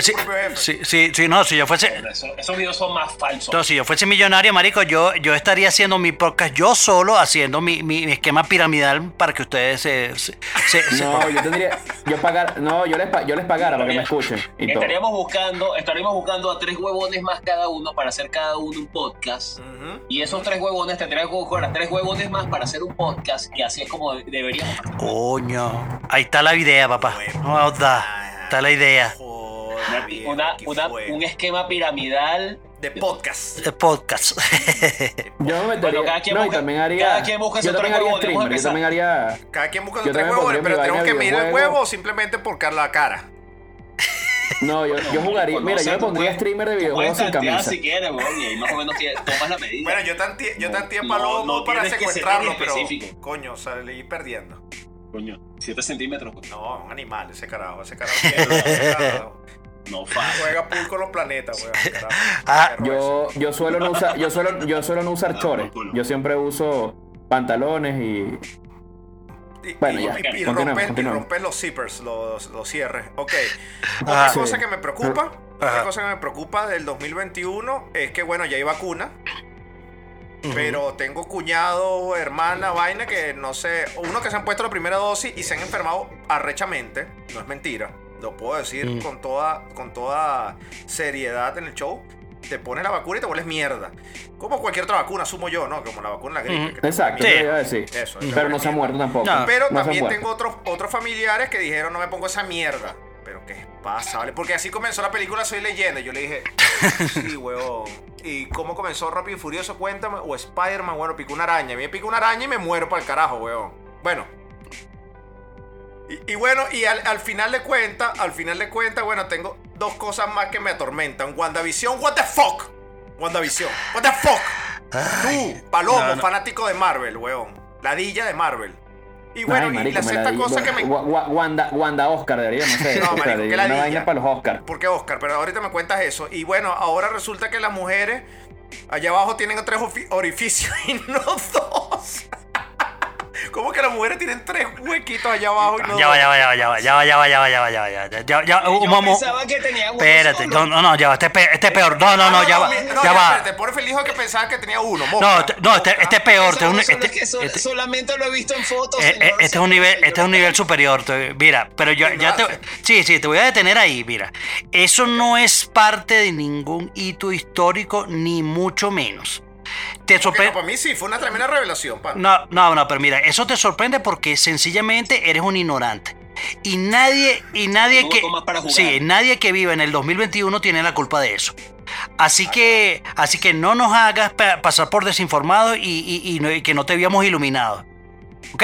si, si, si- si- no, si yo fuese, Eso- esos videos son más falsos. no, si yo fuese millonario, marico, yo, yo estaría haciendo mi podcast yo solo, haciendo mi, mi- mi esquema piramidal para que ustedes se, se- se- se- No, yo tendría. Yo pagar. No, yo les, yo les pagara para que me escuchen. Y todo. Estaríamos buscando, estaríamos buscando a tres huevones más cada uno para hacer cada uno un podcast. Y esos tres huevones tendrían que buscar a tres huevones más para hacer un podcast. Y así es como deberíamos. Coño, ahí está la idea, papá. No, da, está la idea. Una, una- un esquema piramidal de podcast. El podcast. Yo me metería. Bueno, cada quien no, y busca- también haría. cada quien busca yo también haría streamer. a Yo también haría. Cada quien busca sus tres pondría pero tenemos que de mirar el huevo simplemente por la cara. No, yo, yo jugaría. Mira, yo me pondría streamer de videojuegos sin camisa. si quieres, huevón, y ahí más o menos tomas la medida. Bueno, yo tanteé, yo tanteé no, Palomo no para secuestrarlo, pero. específico. Coño, salí perdiendo. Coño, 7 centímetros. No, un animal, ese carajo, ese carajo. ese carajo. No fa. Juega pool con los planetas, weón. Ah, Yo, yo suelo no usar, yo suelo, yo suelo no usar chores. Yo siempre uso pantalones y. Bueno, ya. Y, y romper, y romper los zippers, los, los cierres. Ok. Ah, Otra sí. cosa que me preocupa, otra Ajá. cosa que me preocupa del 2021 es que, bueno, ya hay vacuna. Pero tengo cuñado, hermana, vaina que no sé. Uno que se han puesto la primera dosis y se han enfermado arrechamente. No es mentira. Lo puedo decir Mm. con, toda, con toda seriedad en el show. Te pones la vacuna y te vuelves mierda. Como cualquier otra vacuna, asumo yo, ¿no? Como la vacuna de la gripe. que te Exacto, eso iba a decir. Eso, Pero no se ha muerto tampoco. pero No se ha también tengo otros, otros familiares que dijeron no me pongo esa mierda. Pero qué pasa, ¿vale? Porque así comenzó la película Soy Leyenda. y Yo le dije, sí, huevón. ¿Y cómo comenzó Rápido y Furioso? Cuéntame. O Spider-Man, bueno, picó una araña. A mí me pica una araña y me muero para el carajo, huevón. Bueno. Y, y bueno, y al, al final de cuentas, al final de cuentas, bueno, tengo dos cosas más que me atormentan. WandaVision, what the fuck? WandaVision, what the fuck? Tú, Palomo, no, no. fanático de Marvel, weón. Ladilla de Marvel. Y bueno, Ay, y la sexta cosa que me. Wanda, Wanda Oscar deberíamos hacer. No, marico, de qué una vaina para los Oscar. ¿Por qué Oscar? Pero ahorita me cuentas eso. Y bueno, ahora resulta que las mujeres allá abajo tienen tres orificios y no dos. ¿Cómo que las mujeres tienen tres huequitos allá abajo y no Ya va, ya va, ya va, ya va, ya va, ya va, ya va, ya va, ya va, ya va, ya va, ya Yo pensaba que tenían uno Espérate, solo. no, no, no, ya va, este es pe- este es peor. No, no, no, ya va, no, ya va. espérate, pobre feliz que pensaba que tenía uno. No, este- no, este este es peor. este es un- Eso este- es que so- este- solamente lo he visto en fotos. Eh, eh, señor. este es un nivel, este es un nivel superior. te- Mira, pero yo ya te, sí, sí, te voy a detener ahí. Mira, eso no es parte de ningún hito histórico ni mucho menos. Te Porque no, sorprende. para mí sí, fue una tremenda revelación, pan. No, no, no, pero mira, eso te sorprende porque sencillamente eres un ignorante. Y nadie, y nadie No que. comas para jugar. Sí, nadie que viva en el 2021 tiene la culpa de eso. Así que, así que no nos hagas pa- pasar por desinformados y, y- y no- y que no te habíamos iluminado. ¿Ok?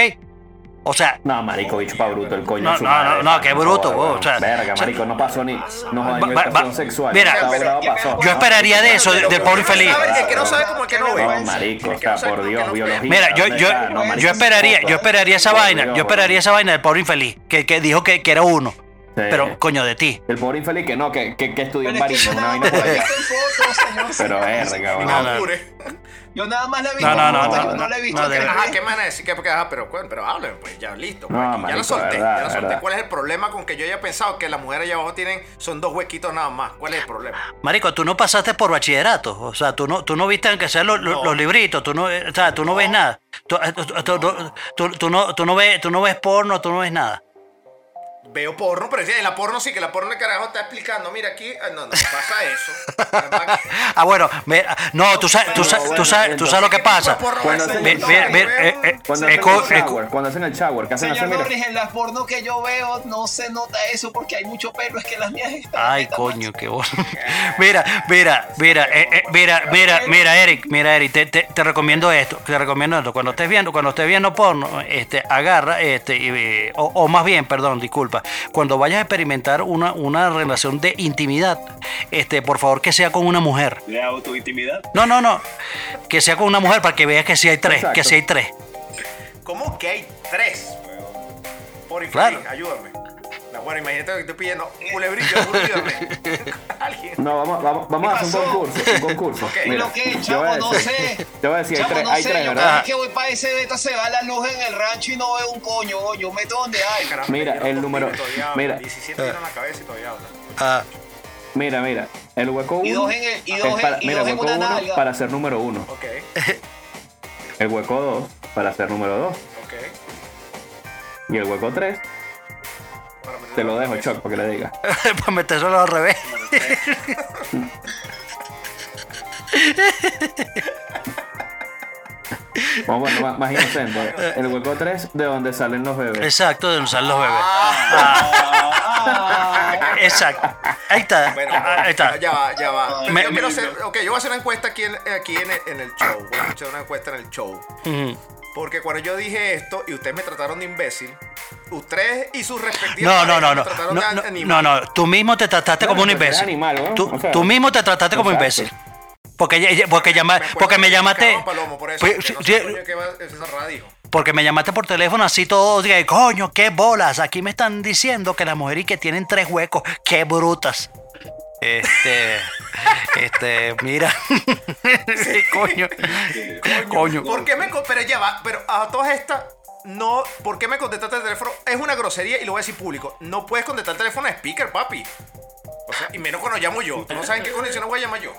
O sea. No, marico, bicho pa' bruto el coño. No, su no, madre, no, no, qué bruto, joder, vos, o sea, Verga, marico, no pasó ni. No, ni va- va- sexual. mira, huevada pasó. yo esperaría de eso, de- del pobre infeliz. El que no sabe como el que no ve. No, marico, o sea, por Dios, biología. Mira, yo, ¿dónde yo, está? No, marico, yo esperaría, yo esperaría esa vaina, yo esperaría esa vaina del pobre infeliz, que, que dijo que, que era uno. Pero, coño, de ti. El pobre infeliz que no, que, que, que estudió en Pero es que una vaina por lo allá. señor. Pero verga, weón. No, no. Yo nada más la he visto No, no, no, no, yo no la he visto no, redes. Ajá, ¿qué me van a decir? Que porque, ajá, pero, bueno, pero hablen, pues ya listo. pues, No, ya la solté, verdad, ya la solté. ¿Cuál es el problema con que yo haya pensado que las mujeres allá abajo tienen, son dos huequitos nada más? ¿Cuál es el problema? Marico, tú no pasaste por bachillerato. O sea, tú no, tú no viste aunque sean los, los- los libritos. Tú no, eh, o sea, tú no ves nada. Tú, eh, tú- tú- tú- tú- tú no, tú, no ves, tú no ves porno, tú no ves nada. Veo porno, pero en la porno sí, que la porno el carajo está explicando, mira aquí, ah, no, no, pasa eso. Ah, bueno, mira, no, tú sabes, tú sabes, tú sabes, tú sabes lo que pasa. Cuando hacen el eh, eh, Cuando hacen el shower, cuando hacen el shower, que hacen así, Señor. Norris, en las porno que yo veo no se nota eso porque hay mucho pelo, es que las mías están... Ay, coño, qué bueno. Mira, mira, mira, eh, eh, mira, mira, mira, Eric, mira, Eric, te, te- te recomiendo esto, te recomiendo esto. Cuando estés viendo, cuando estés viendo porno, este, agarra, este, y, o, o más bien, perdón, disculpa, cuando vayas a experimentar una, una relación de intimidad, este, por favor que sea con una mujer. ¿De autointimidad? No, no, no. Que sea con una mujer para que veas que sí hay tres, Exacto. que sí hay tres. ¿Cómo que hay tres? Por infeliz, Claro. ayúdame. No, bueno, imagínate que estoy pidiendo culebrillo, ayúdame. Alguien. No, vamos, vamos, vamos a hacer un concurso. Un concurso. Ok. Mira, Lo que, yo chavo, no sé. Te voy a decir, hay Chamo, tres, no hay sé, tres, yo ¿verdad? cada vez que voy para ese beta se va la luz en el rancho y no veo un coño. Yo meto donde hay. Mira, el número. Mira, 17 tiene en la cabeza y todavía habla. Ah, mira, mira. El hueco Y 1 dos en el- y es dos en- para, mira, dos el en hueco una 1 nalga. para ser número 1. Ok, El hueco 2 para ser número 2. ok. Y el hueco 3 te lo dejo, Choc, para que le digas. para metérselo al revés. Vamos, bueno, más, más inocente. El hueco 3 de donde salen los bebés. Exacto, de usar los bebés. Ah. Exacto. Ahí está. Bueno, Ahí está. ya va, ya va. Pero Me- yo quiero me- hacer, ok, yo voy a hacer una encuesta aquí en, aquí en, el, en el show. Voy a hacer una encuesta en el show. Porque cuando yo dije esto y ustedes me trataron de imbécil, ustedes y sus respectivos No, no, no, me no. trataron No, no, no, no. Tú mismo te trataste como un imbécil. eres animal, ¿no? Tú, O sea, tú mismo te trataste como exacto. imbécil. Porque, porque, llama, porque me llamaste. Carlos Palomo, por eso, Pues, porque sí, coño me llamaste por teléfono así todo. Dije, coño, qué bolas. Aquí me están diciendo que las mujeres que tienen tres huecos, qué brutas. Este. este, mira. Sí, coño. Coño. ¿Por qué me pero ya va, pero a todas estas no, ¿por qué me contestaste el teléfono? Es una grosería y lo voy a decir público. No puedes contestar el teléfono a speaker, papi. O sea, y menos cuando llamo yo. Tú no sabes en qué condiciones voy a llamar yo.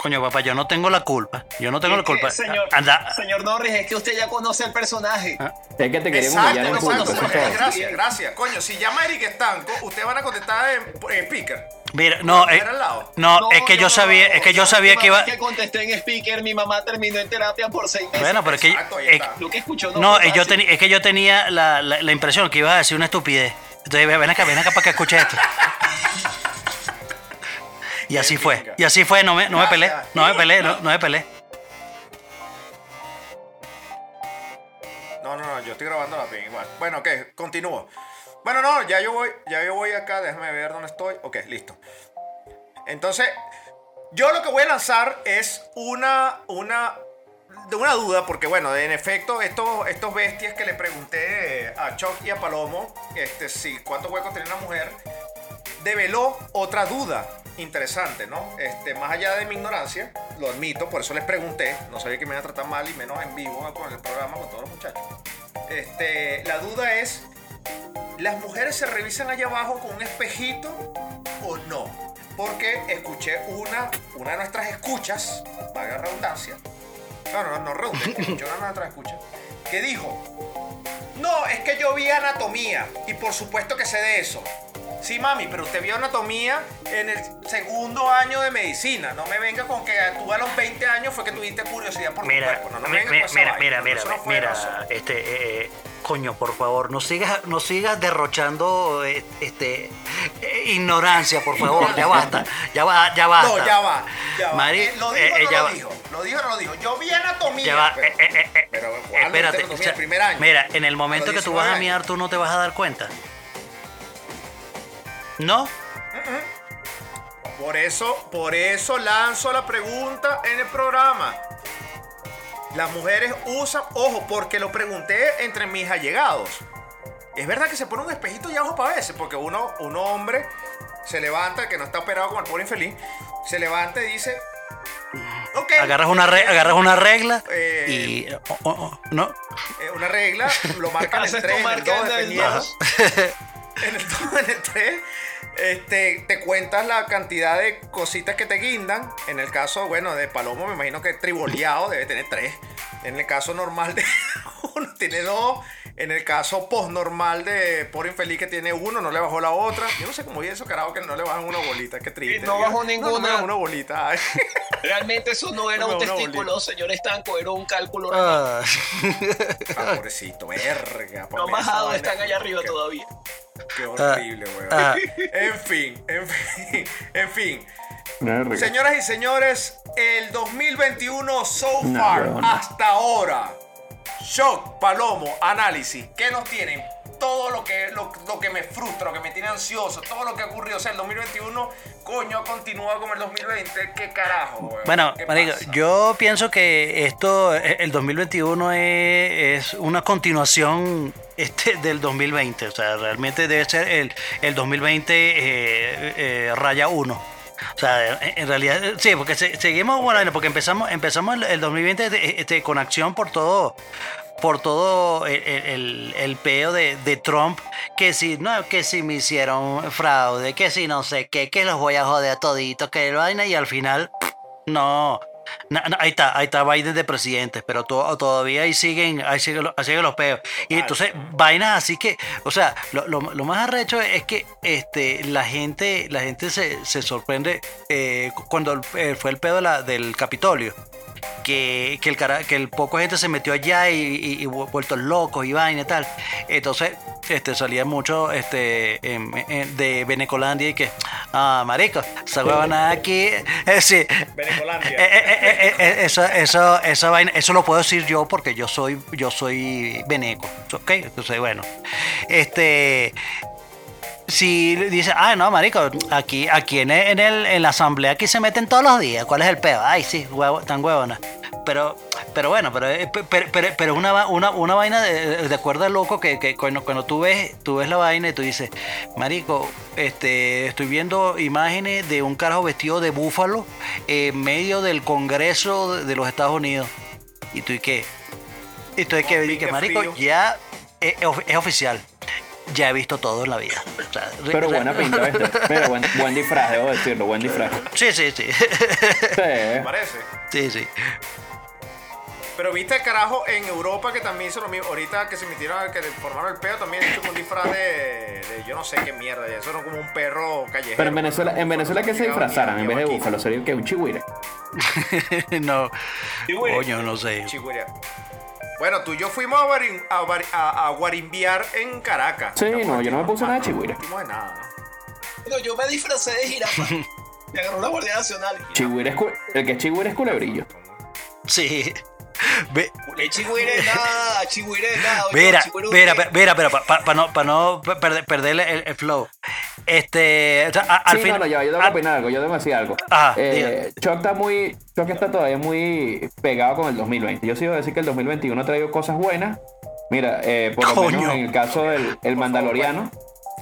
Coño, papá, yo no tengo la culpa. Yo no tengo la culpa. Señor, Anda. señor Norris, es que usted ya conoce el personaje. Es que te querían Exacto, humillar en público, exacto. eso es todo. Gracias, gracias. Coño, si llama Eric Estanco, ustedes van a contestar en, en speaker. Mira, no, ¿Mujer eh, al lado? no, es que yo sabía, es que yo sabía que iba. que contesté en speaker, mi mamá terminó en terapia por seis meses. Bueno, pero es que. es- Lo que escuchó no, no, fue eh, yo fácil. teni- es que yo tenía la, la, la impresión que ibas a decir una estupidez. Entonces, ven acá, ven acá para que escuche esto. Y así fue. Y así fue, no me, no me peleé. No me peleé, no, no me peleé. No, no, no, yo estoy grabando la pin igual. Bueno, ok, continúo. Bueno, no, ya yo voy, ya yo voy acá, déjame ver dónde estoy. Ok, listo. Entonces, yo lo que voy a lanzar es una, una, de una duda, porque bueno, en efecto, estos, estos bestias que le pregunté a Chuck y a Palomo, este, si cuántos huecos tenía una mujer, develó otra duda interesante, ¿no? Este, más allá de mi ignorancia, lo admito, por eso les pregunté, no sabía que me iban a tratar mal y menos en vivo con el programa con todos los muchachos. Este, la duda es, ¿las mujeres se revisan allá abajo con un espejito o no? Porque escuché una, una de nuestras escuchas, valga la redundancia, no, no, no redundancia, escuché una de nuestras escuchas, que dijo, no, es que yo vi anatomía y por supuesto que sé de eso. Sí, mami, pero usted vio anatomía en el segundo año de medicina. No me venga con que tú a los 20 años fue que tuviste curiosidad por tu Mira, cuerpo. No, no me mi- venga mi- con esa mira, mira, no, mira, mira, razón. este, eh, eh, coño, por favor, no sigas, no sigas derrochando, eh, este, eh, ignorancia, por favor, ya basta, ya va, ya basta. No, ya va. Ya va. Mari- lo dijo no ya lo va. dijo. Lo dijo no lo dijo. Yo vi anatomía. Ya va, pero, pero ¿cuándo viste Espérate, o sea, el primer año. mira, en el momento que tú vas a 19 miar, tú no te vas a dar cuenta. ¿No? Por eso, por eso lanzo la pregunta en el programa. Las mujeres usan, ojo, porque lo pregunté entre mis allegados. Es verdad que se pone un espejito y abajo para veces, porque uno, un hombre se levanta, que no está operado como el pobre infeliz, se levanta y dice, ok. Agarras una, re- agarras una regla Eh, y... oh, oh, oh, ¿No? eh, una regla, lo marca en el Haces 3, tu en el marca 2, en el dependiendo. dos. En el 2, en el 3, este, te cuentas la cantidad de cositas que te guindan. En el caso, bueno, de Palomo, me imagino que triboleado debe tener 3. En el caso normal de uno tiene 2. En el caso post-normal de por infeliz que tiene uno, no le bajó la otra. Yo no sé cómo es eso, carajo, que no le bajan una bolita. Qué triste. no bajó No, no me ninguna. bajó una bolita. Ay. Realmente eso no era No, un testículo, señor Estanco, era un cálculo. Ah. Ah, pobrecito, verga. No bajado, están allá arriba Qué- todavía. Qué horrible, weón. ah. En fin, en fin, en fin. Señoras y señores, el 2021 so No, far, hasta ahora. Shock, Palomo, análisis. ¿Qué nos tienen? todo lo que, lo, lo que me frustra, lo que me tiene ansioso, todo lo que ha ocurrido. O sea, el 2021, coño, continúa como el 2020. ¿Qué carajo, weón? Bueno, ¿Qué marico, yo pienso que esto, eh, el 2021 es, es una continuación este, del 2020. O sea, realmente debe ser el, el 2020 eh, eh, raya 1. O sea, en, realidad, eh, sí, porque se- seguimos, bueno, porque empezamos, empezamos el, el 2020 de- este, con acción por todo, por todo el- el peo de, de Trump, que si no, que si me hicieron fraude, que si no sé qué, que los voy a joder a toditos, que vaina, y al final, no. Na- na- ahí está, ahí está Biden de presidente, pero to- todavía ahí siguen, ahí siguen, los- ahí siguen los peos. Y entonces, vainas así que, o sea, lo, lo- lo más arrecho es que este, la gente, la gente se, se sorprende eh, cuando eh, fue el pedo de la- del Capitolio que, que el cara, que el poco gente se metió allá y, y- y vu- vueltos locos y vaina y tal. Entonces, este salía mucho este en- en- de Benecolandia y que, ah, marico, esa huevona aquí, eh, sí, Benecolandia. eh, eh, eh, eh, eh, eso, eso, esa vaina, eso lo puedo decir yo porque yo soy, yo soy beneco, ¿ok? Entonces, bueno, este, si dice, ah, no, marico, aquí, aquí en, el- en, el, en la asamblea aquí se meten todos los días, ¿cuál es el peo? Ay, sí, huevo, tan huevona. Pero, pero bueno, pero, eh, pe- pero, pero, pero una, va- una, una vaina de, de acuerdo al loco que, que cuando, cuando tú ves, tú ves la vaina y tú dices, marico, este, estoy viendo imágenes de un carajo vestido de búfalo en medio del Congreso de, los Estados Unidos. Y tú y qué, y tú y que, marico, ya es, es oficial. Ya he visto todo en la vida. O sea, re- Pero re- buena pinta, ¿viste? Mira, buen, buen disfraz, debo decirlo, buen disfraz. Sí, sí, sí. Sí. Parece. Sí, sí. Pero viste, carajo, en Europa que también hizo lo mismo. Ahorita que se metieron, que le formaron el peo, también hizo un disfraz de, de yo no sé qué mierda. ya Eso era como un perro callejero. Pero en Venezuela, en Venezuela que se disfrazaran en vez de búfalo, sería que un chihuire. no. Coño, no sé. Chihuahua. Bueno, tú y yo fuimos a, guarim- a, guari- a- a guarimbiar en Caracas. Sí, no, yo no me puse nada de chihuire. No hicimos de nada. No, yo me disfracé de jirafa. Me agarró la Guardia Nacional. Chihuire es cu- el que es chihuire es culebrillo. Sí. Ve- qué. pe- mira, pero para no, pa no perder, perder el, el flow. Este, o sea, a- al sí, fin. no, no, ya, yo tengo que opinar algo, yo tengo que decir algo. Ajá, eh, Chuck está muy, Chuck está todavía muy pegado con el 2020. Yo sí iba a decir que el 2021 ha traído cosas buenas. Mira, eh, por lo Coño. menos en el caso del el Mandaloriano,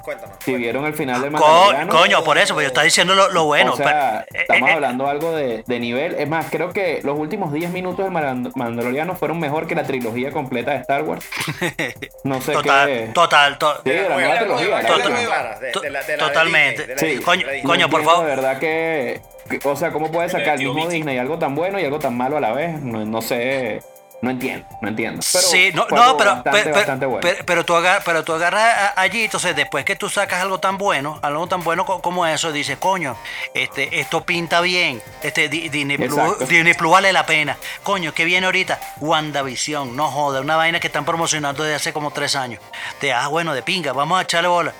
Cuéntanos. si vieron el final del Co- Mandaloriano. coño, por eso, pero yo estaba diciendo lo, lo bueno. o sea, pero- eh, estamos eh, hablando algo de, de nivel. Es más, creo que los últimos 10 minutos del Mand- Mandaloriano fueron mejor que la trilogía completa de Star Wars. No sé Total, qué. total, to- Sí, de la nueva trilogía. totalmente. Sí, Coño, por favor. De verdad que, que- O sea, ¿cómo puede sacar el mismo Disney algo tan bueno y algo tan malo a la vez? No, no sé. No entiendo, no entiendo. Pero sí, no, no, pero, bastante, pero, bastante bueno. pero, pero tú agarras, pero tú agarras allí, entonces después que tú sacas algo tan bueno, algo tan bueno co- como eso, dices, coño, este, esto pinta bien, este Di- Disney Plus. Disney Plus vale la pena. Coño, ¿qué viene ahorita? WandaVision, no joda, una vaina que están promocionando desde hace como tres años. De, ah, bueno, de pinga, vamos a echarle bola.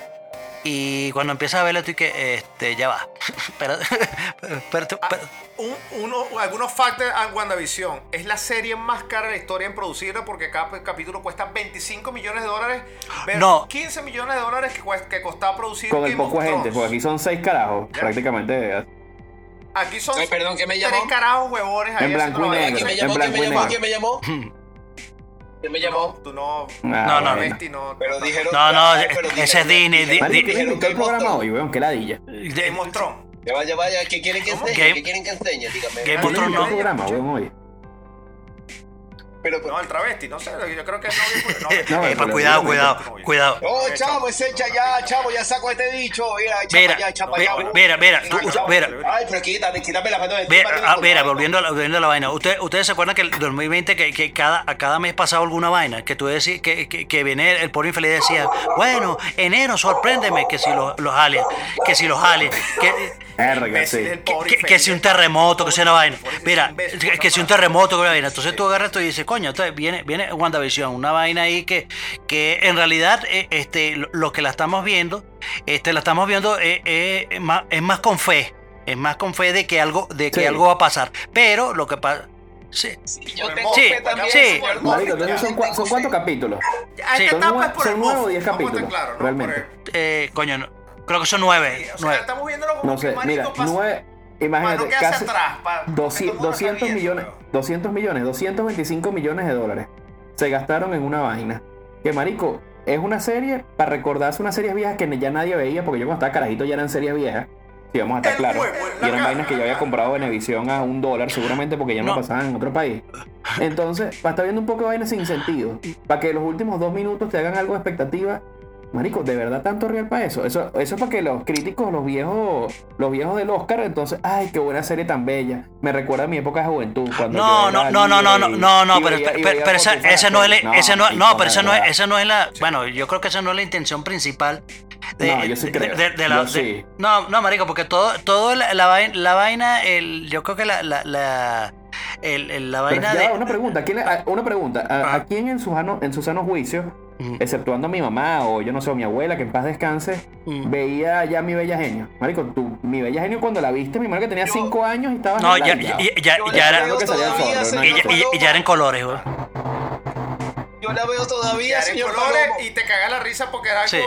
Y cuando empiezas a verlo, tú y que, este, ya va. pero, pero, pero- Un- uno, algunos facts de WandaVision. Es la serie más cara de la historia en producirla porque cada capítulo cuesta 25 millones de dólares. versus No. 15 millones de dólares que, cuesta, que costaba producir Con el Game poco gente, porque aquí son seis carajos, prácticamente. Aquí son Ay, perdón, ¿qué me tres llamó? carajos huevones ahí En blanco y negro. ¿Quién me llamó? ¿Quién me llamó? ¿Quién me llamó? Tú no. Ah, No, no, bueno. Besti, no. Pero dijeron. No, no, Ay, pero ese dijeron- es Disney. di- Marico, di- ¿quién invitó el programa hoy, weón? Qué ladilla. Game of Thrones. Ya vaya, vaya, ¿qué quieren que enseñe? ¿Qué quieren que enseñe? Dígame. Game of ¿Quién Thrones invitó el no. programa, weón, hoy? Pero, No, el travesti, no sé, yo creo que no. no, No, cuidado, cuidado, cuidado. Oh, chavo, ese echa ya, chavo, ya saco este bicho. Mira, Mira, ya, chapa mira, ya. mira, mira, tú- mira. Ay, pero quítame, quítame la mano de Mira, encima, ah, mira, no, volviendo a la, volviendo a la vaina. ¿Usted- ¿Ustedes se acuerdan que el 2020, que, que cada, a cada mes pasaba alguna vaina? Que tú decías, que, que, que viene el, el pobre infeliz decía, bueno, enero, sorpréndeme, que si los, los aliens, que si los aliens, que, Verga, sí. que, que si un terremoto, que sea una vaina. Mira, que, si un terremoto, que una vaina. Entonces tú agarras y dices, coño, entonces viene, viene WandaVision, una vaina ahí que, que en realidad eh, este, lo, que la estamos viendo, este, la estamos viendo eh, eh, es, más, es más con fe. Es más con fe de que algo, de que Sí. algo va a pasar. Pero lo que pasa. Sí. Yo tengo Sí, fe también, sí. Marico, son, son cuántos capítulos. Esta etapa es por el capítulos, realmente. Eh, coño, no. Creo que son nueve. O sea, nueve. estamos viéndolo como No sé, que, mira, pasa- nueve, imagínate, no casi atrás, para doci- que todo el mundo 200 rapiese, millones, weón. 200 millones, 225 millones de dólares se gastaron en una vaina. Que marico, es una serie para recordarse unas series viejas que ya nadie veía, porque yo cuando estaba carajito ya eran series viejas. Si vamos a estar claros. Y eran vainas que yo había comprado en Evisión a un dólar, seguramente porque ya no, No. pasaban en otro país. Entonces, para estar viendo un poco de vainas sin sentido, para que los últimos dos minutos te hagan algo de expectativa, Marico, ¿de verdad tanto real para eso? Eso, eso es para que los críticos, los viejos, los viejos del Oscar, entonces, ay, qué buena serie tan bella. Me recuerda a mi época de juventud. Cuando No, no, no, no, no, no, no, no, pero, pero, esa, esa no es, esa no, no, pero esa no es, esa no es la, bueno, yo creo que esa no es la intención principal. De, No, yo sí creo. de- de la- Yo sí. no, no, marico, porque todo, todo la, la vaina, la vaina, el, yo creo que la, la, la, el- el- la Pero vaina ya de, una pregunta, ¿quién, una pregunta, ¿a, a quién en su en su sano juicio, exceptuando a mi mamá o yo no sé, o mi abuela, que en paz descanse, veía ya mi bella genio? Marico, tú, mi bella genio cuando la viste, mi madre que tenía 5 años y estaba no, ya, ya, ya, ya la era, veo que salía el todavía, zorro, ¿no? y ya, y- y ya era en colores, güey. Yo la veo todavía, en señor colores Palomo. y te caga la risa porque era algo Sí.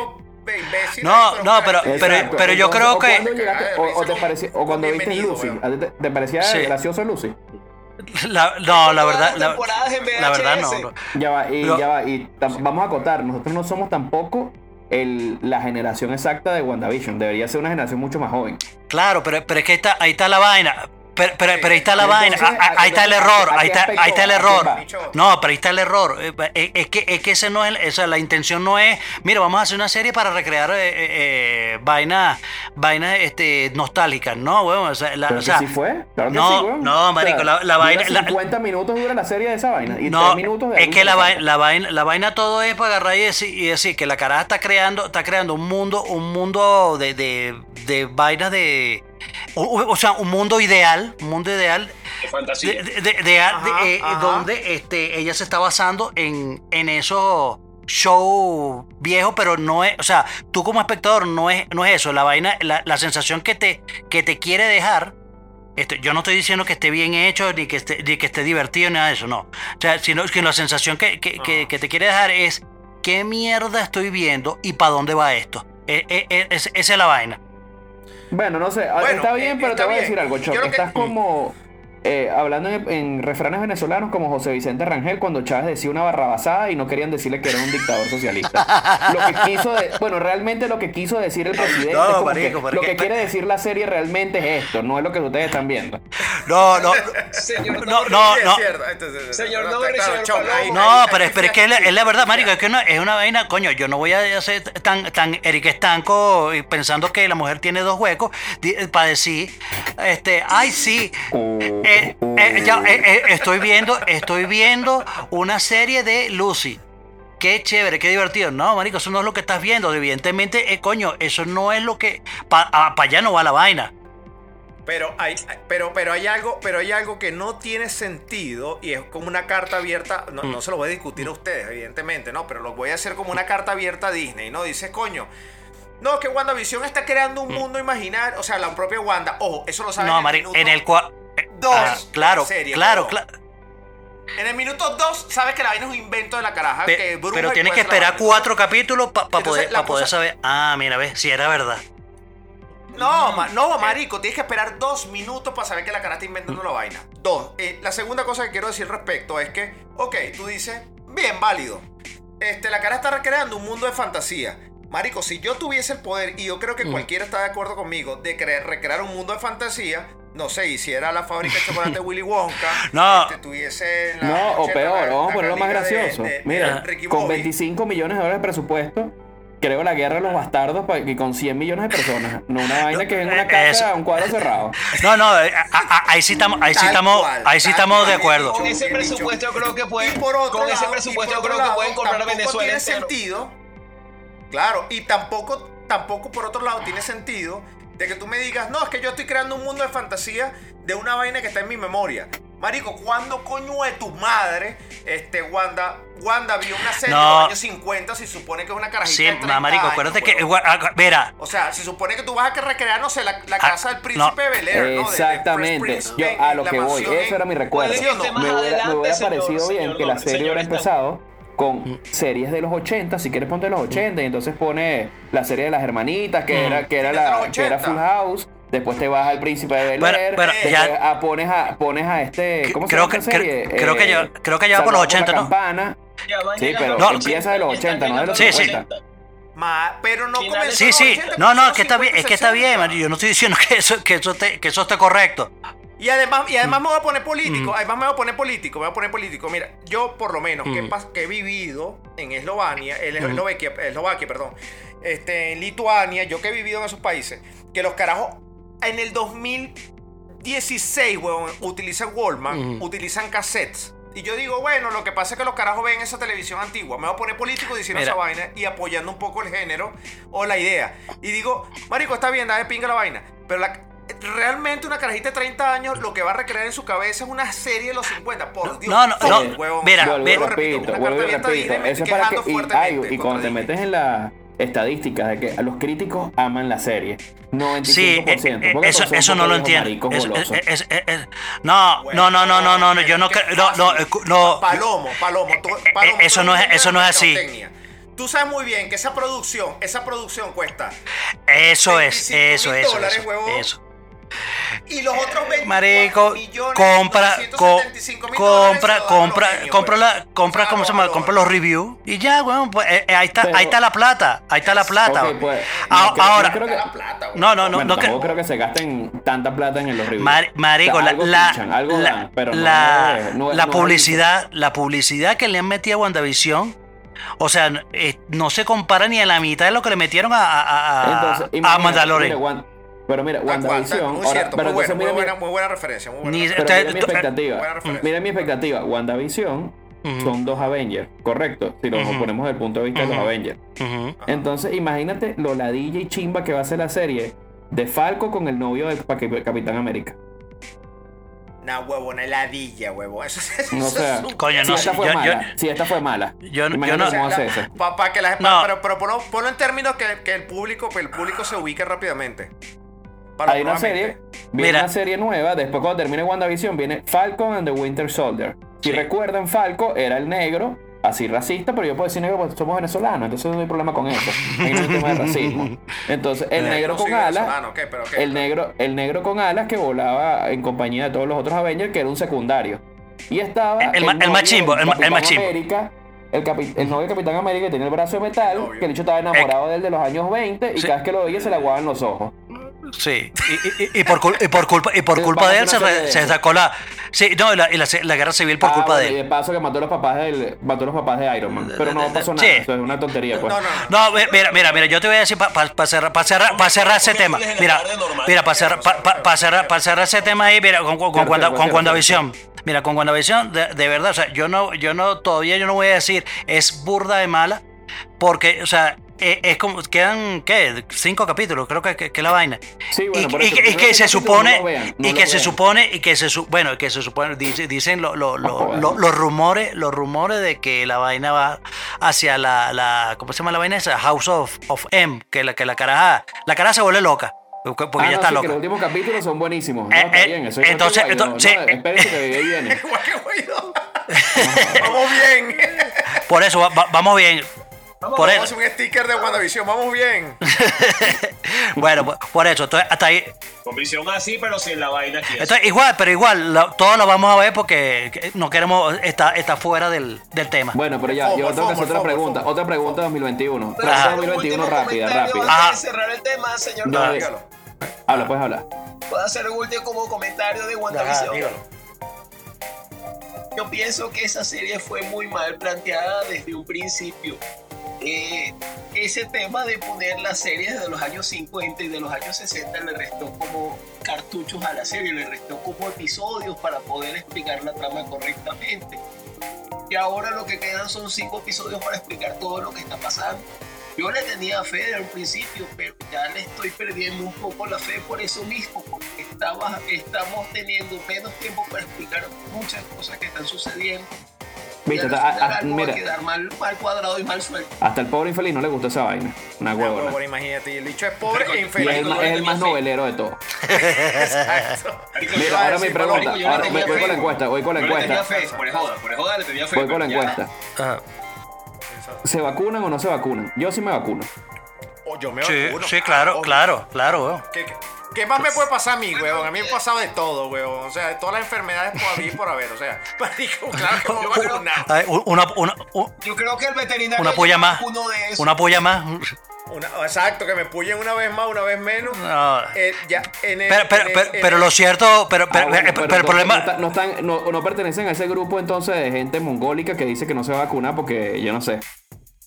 imbécil. No, no, pero- pero- pero yo creo o que- cuando llegaste- o, o te parecía- o cuando viste Lucy, weón. ¿a ti te, te parecía Sí. gracioso Lucy? La- no, la verdad, la, la verdad no. Ya va, y Pero- ya va, y tam- vamos a acotar, nosotros no somos tampoco el, la generación exacta de WandaVision, debería ser una generación mucho más joven. Claro, pero, pero es que ahí está, ahí está la vaina. Pero, pero, pero ahí está la vaina, Entonces, ah, ah, ahí está el error, ¿a- a ahí está, ahí está el error. No, pero ahí está el error. Eh, eh, Es que, es que ese no es, esa, la intención no es, mira, vamos a hacer una serie para recrear eh, eh, eh, vainas, vainas este, nostálgicas. No, weón, o sea, la- Pero o que sea, sí fue, claro que no, sí, no, marico, la- vaina- la- 50 minutos dura la serie de esa vaina y no, 3 minutos de es que la vaina, la vaina, la vaina todo es para agarrar y decir, y decir que la caraja está creando, está creando un mundo, un mundo de, de, de vainas de, o, o sea, un mundo ideal, un mundo ideal De fantasía. de, de- de- Ajá, de- eh, ajá. donde este, ella se está basando en, en esos show viejos, pero no es, o sea, tú como espectador no es, no es eso, la vaina, la, la sensación que te, que te quiere dejar. Este, yo no estoy diciendo que esté bien hecho ni que esté, ni que esté divertido ni nada de eso, no. O sea, sino que la sensación que, que- que- que te quiere dejar es qué mierda estoy viendo y para dónde va esto. E- e- e- es- esa es la vaina. Bueno, no sé, Bueno, está bien, eh, pero está te voy a decir algo, Choc. que- Estás como eh, hablando en, en refranes venezolanos como José Vicente Rangel cuando Chávez decía una barrabasada y no querían decirle que era un dictador socialista. lo que quiso, de- bueno, realmente lo que quiso decir el presidente, No, es como marico, que- pero lo que- quiere decir la serie realmente es esto, no es lo que ustedes están viendo. No, no, Señor no, no, no. es cierto. Entonces, Señor claro, Norris, claro, señor Choc, Palomo. ahí- No, ahí- pero, ahí pero es que es la, sí. es la verdad, marico, es que no- es una vaina, coño, yo no voy a ser tan, tan Eric Estanco y pensando que la mujer tiene dos huecos para decir, este, ay sí, eh, eh, ya, eh, estoy viendo, estoy viendo una serie de Lucy. Qué chévere, qué divertido. No, marico, eso no es lo que estás viendo. Evidentemente, coño, eso no es lo que... Para allá no va la vaina. Pero hay, pero, pero hay algo, pero hay algo que no tiene sentido y es como una carta abierta. No, Mm. no se lo voy a discutir a ustedes, evidentemente, no, pero lo voy a hacer como una carta abierta a Disney, ¿no? Dice, coño. No, que WandaVision está creando un mundo imaginario. O sea, la propia Wanda. Ojo, eso lo saben Mm. No, en el en el cual... dos Ah, claro, serie, claro, claro. En el minuto 2 sabes que la vaina es un invento de la caraja. Pe- que bruja pero tienes que esperar cuatro capítulos para poder, pa' poder cosa- saber. Ah, mira, ves, si era verdad. No, ma- no, marico, tienes que esperar dos minutos para saber que la cara está inventando la vaina. Dos. eh, la segunda cosa que quiero decir al respecto es que, ok, tú dices, bien, válido. Este, la cara está recreando un mundo de fantasía. Marico, si yo tuviese el poder, y yo creo que Mm. cualquiera está de acuerdo conmigo, de cre- recrear un mundo de fantasía, no sé, hiciera la fábrica de chocolate Willy Wonka, No. este, tuviese la- No, o peor, la- vamos a ponerlo más de- gracioso. de- de Mira, Ricky con Bobby. 25 millones de dólares de presupuesto, creo la guerra de los bastardos pa- y con 100 millones de personas. No una vaina que es en una eh, casa, eso. un cuadro cerrado. No, no, eh, a- a- ahí sí estamos, ahí sí estamos, ahí sí estamos de acuerdo. Con ese presupuesto yo creo que Y pueden. por otro con ese lado- presupuesto y yo creo otro que pueden lado, comprar tampoco Venezuela tiene entero. sentido. Claro, y tampoco, tampoco por otro lado tiene sentido de que tú me digas, no, es que yo estoy creando un mundo de fantasía de una vaina que está en mi memoria. Marico, ¿cuándo coño de tu madre, este, Wanda, Wanda vio una serie No. de los años 50? Si supone que es una carajita Sí, de 30 marico, años, acuérdate que. huevón. ah, Mira, O sea, se supone que tú vas a recrear, no sé, la, la Ah, casa del príncipe no. Bel Air, ¿no? De- de Fresh Exactamente. Prince Yo en- a lo que voy, mansión eso era mi recuerdo. Me hubiera, parecido bien que la serie hubiera empezado. Con series de los 80, si quieres ponte los 80 y entonces pone la serie de las hermanitas que Mm. era que era la que era 80. Full House, después te vas al Príncipe de Bel Bueno, Air, pero ya- a- pones a pones a este ¿cómo se creo llama que- esta serie? cre- creo que ya- Eh, creo que ya va por los Salvado la 80, ¿no? Campana. Ya Sí, pero los empieza de los 80, no de los Sí, sí. 50. Ma- pero no comenzó Sí, sí. 80, No, no, es que está bien, 50, es que está bien, 60. marico. Yo no estoy diciendo que eso, que eso, esté, que eso esté correcto. Y además, y además me voy a poner Mm. político. Además me voy a poner político. Me voy a poner político. Mira, yo por lo menos que, Mm. he vivido en Eslovenia, en Mm. Eslovaquia, Eslovaquia, perdón, este, en Lituania, yo que he vivido en esos países, que los carajos en el 2016, weón, utilizan Walkman, Mm. utilizan cassettes. Y yo digo, bueno, lo que pasa es que los carajos ven esa televisión antigua. Me voy a poner político diciendo Mira. esa vaina y apoyando un poco el género o la idea. Y digo, Marico, está bien, dale pinga la vaina. Pero la- realmente una carajita de 30 años lo que va a recrear en su cabeza es una serie de los 50. Por Dios. No, no, no. huevón. Mira, vuelvo y repito, una vuelvo repito. Eso es para que, y, ay, y cuando te Disney. metes en las estadísticas de que los críticos aman la serie, 95%. Sí, eh, eh, eso, eso no lo entiendo. Eso- eh, es- es- es- no, no, no, no, no, no, no, yo no no, no, no, Palomo, Palomo. tú- Palomo, eh, eso no es- eso no es así. Tú sabes muy bien que esa producción, esa producción cuesta. eso es, 25 eso, mil eso, dólares, eso, huevón. eso. Y los otros 24 Marico, millones, compra, co- 975 mil dólares se compra, compra, compra huevón. la, compra, O sea, ¿cómo se llama? Compra los reviews y ya, weón, pues, eh, eh, ahí está, Pero- ahí está la plata, ahí está la plata. Pues, Ah, no creo- ahora, no creo que- La plata, huevón. no, no, no, Bueno, no, que- tampoco creo que se gasten tanta plata en los reviews. Mar- marico, O sea, la, algo la, pichan, algo la- dan, pero la- no la publicidad, la publicidad que le han metido a WandaVision, o sea, eh, no se compara ni a la mitad de lo que le metieron a, a, a- Entonces, a imagínate, Mandalorian. Pero mira, Aguanta, WandaVision. muy ahora- cierto, pero muy, buena, muy, buena, muy buena referencia. Muy buena Ni- Pero Te- mira mi expectativa. Referencia. Mira mi expectativa. WandaVision son dos Avengers, correcto. Si Ujú. ponemos desde el punto de vista de los. Avengers. Entonces, imagínate lo ladilla y chimba que va a ser la serie de Falco con el novio del Capitán América. Una huevona heladilla, huevo. Eso, eso, O sea, es un- Coño, si no esta sé, fue yo- mala, yo- si esta fue mala. Yo, no, cómo O hace eso. pa- pa que la- pa- No. pero, pero ponlo, ponlo en términos que, que el público que el público se ubique rápidamente. Para Hay una serie, viene Mira. una serie nueva, después cuando termine WandaVision viene Falcon and the Winter Soldier. Si Sí. recuerdan, Falco era el negro, así racista, pero yo puedo decir negro porque somos venezolanos, entonces no hay problema con eso. Hay tema de racismo. Entonces, el Eh, negro con alas, venezolano, ¿qué? Pero, ¿qué? el negro, el negro con alas que volaba en compañía de todos los otros Avengers, que era un secundario. Y estaba El el el ma- el Capitán más chimbo. América, el, capi- el novio del Capitán América que tiene el brazo de metal, que el bicho estaba enamorado de él de los años 20 y Sí. cada vez que lo veía se le aguaban los ojos. Sí, y, y- y por, cul- y por culpa, y por culpa de él se, re- de se sacó la. Sí, no, y la, y la, la guerra civil por Ah, culpa bueno, de Y él. de paso que mató a los papás del, mató a los papás de Iron Man. Pero no pasó nada. Sí. Eso es una tontería, pues. No, no, no. No, ve- mira, mira, mira, yo te voy a decir para cerrar, pa cerrar, pa cerrar ese tema. Mira, mira, para cerrar, pa- pa- pa cerrar, pa cerrar ese tema ahí, mira, con, con, con, Cierto, Wanda- cierto, con WandaVision. Mira, con WandaVision, de, de verdad, o sea, yo no, yo no, todavía yo no voy a decir es burda de mala, porque, o sea, eh, es como, quedan, ¿qué? Cinco capítulos, creo que, que, que la vaina. Sí, bueno, y, por y eso, que- y se supone no lo vean, no y que se supone y que se su- bueno que se supone dice- dicen lo- lo- lo- los rumores los rumores de que la vaina va hacia la, la ¿cómo se llama la vaina esa? House of, of M que la que la caraja la caraja se vuelve loca porque Ah, ya no, está sí, que loca los últimos capítulos son buenísimos. No, Eh, está eh, bien, eso es entonces- igual que Guaidó. entonces- No, espérense que ahí viene. Igual que Guaidó. Vamos bien. por eso va- va- vamos bien por Vamos a eso hacer un sticker de WandaVision. Vamos bien. bueno por, por eso entonces hasta ahí Con visión así, pero sin la vaina aquí. entonces, igual pero igual lo- todos lo vamos a ver porque que no queremos estar está fuera del, del tema Bueno, pero ya, yo tengo que hacer otra pregunta. Otra pregunta 2021. Pero Pregunta Ajá. un 2021 último rápida, rápida. Ajá. De cerrar el tema, señor No. Habla, puedes hablar. Puedo hacer un último comentario de WandaVision. Yo pienso que esa serie fue muy mal planteada desde un principio. Eh, ese tema de poner las series de los años 50 y de los años 60 le restó como cartuchos a la serie, le restó como episodios para poder explicar la trama correctamente. Y ahora lo que quedan son cinco episodios para explicar todo lo que está pasando. Yo le tenía fe desde un principio, pero ya le estoy perdiendo un poco la fe por eso mismo, porque estaba- estamos teniendo menos tiempo para explicar muchas cosas que están sucediendo. Viste, y al a- a- final algo va mira, a quedar mal, mal cuadrado y mal suelto. hasta el pobre infeliz no le gustó esa vaina. Una huevona. Bueno, imagínate, y el dicho es pobre e Y infeliz. es el, más- es el más novelero de todos. Exacto. Mira, ahora mi pregunta. Ahora voy, voy con la encuesta, voy con la encuesta. fe, por joda, por joda le tenía fe. Voy con la ya- encuesta. ¿Se vacunan o no se vacunan? Yo sí me vacuno. O yo me Sí, vacuno. sí, claro, Obvio. claro, claro. weón. ¿Qué, qué, qué más me puede pasar a mí, huevón? A mí me ha pasado de todo, huevón. O sea, de todas las enfermedades por haber y por haber. O sea, claro que me voy a vacunar. Ay, Una, una, una, Yo creo que el veterinario una polla más. uno de esos. Una polla más. Una- exacto, que me pullen una vez más, una vez menos. No. Eh, ya, en el, Pero, pero, en el- pero, en pero el- lo cierto, pero, pero, Ah, bueno, pero- el problema. No, están- no están- no- no pertenecen a ese grupo entonces de gente mongólica que dice que no se va a vacunar porque yo no sé.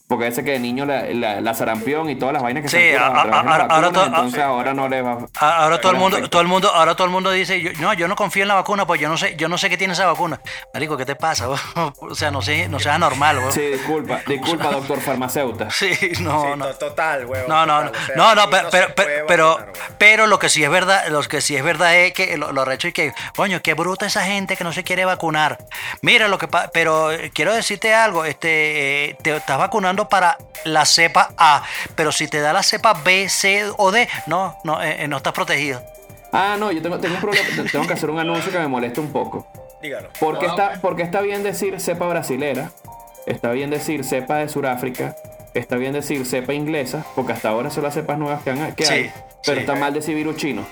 Porque ese que de niño la, la, la sarampión y todas las vainas que Sí, se han ahora entonces ah, ahora no le va A- Ahora todo el mundo, todo el mundo, ahora todo el mundo dice, yo, no, yo no confío en la vacuna, pues yo no sé, yo no sé qué tiene esa vacuna. Marico, ¿qué te pasa? O sea, no sé, no seas normal, weón. Sí, disculpa, disculpa, doctor farmacéuta. Sí, no, Sí, no. to- total, huevón. No, no, no, total, o sea, no, no, pero, pero, pero, pero lo que sí es verdad, lo que sí es verdad es que lo, lo recho es que, coño, qué bruta esa gente que no se quiere vacunar. Mira lo que pasa, pero eh, quiero decirte algo, este, eh, te estás vacunando para la cepa A, pero si te da la cepa B, C o D, no, no, eh, eh, no estás protegido. Ah, no, yo tengo, tengo un problema, tengo que hacer un anuncio que me molesta un poco. Dígalo. Porque Ah, está, porque está bien decir cepa brasilera, está bien decir cepa de Sudáfrica, está bien decir cepa inglesa, porque hasta ahora son las cepas nuevas que, han, que Sí, hay. Pero sí. está mal decir virus chino.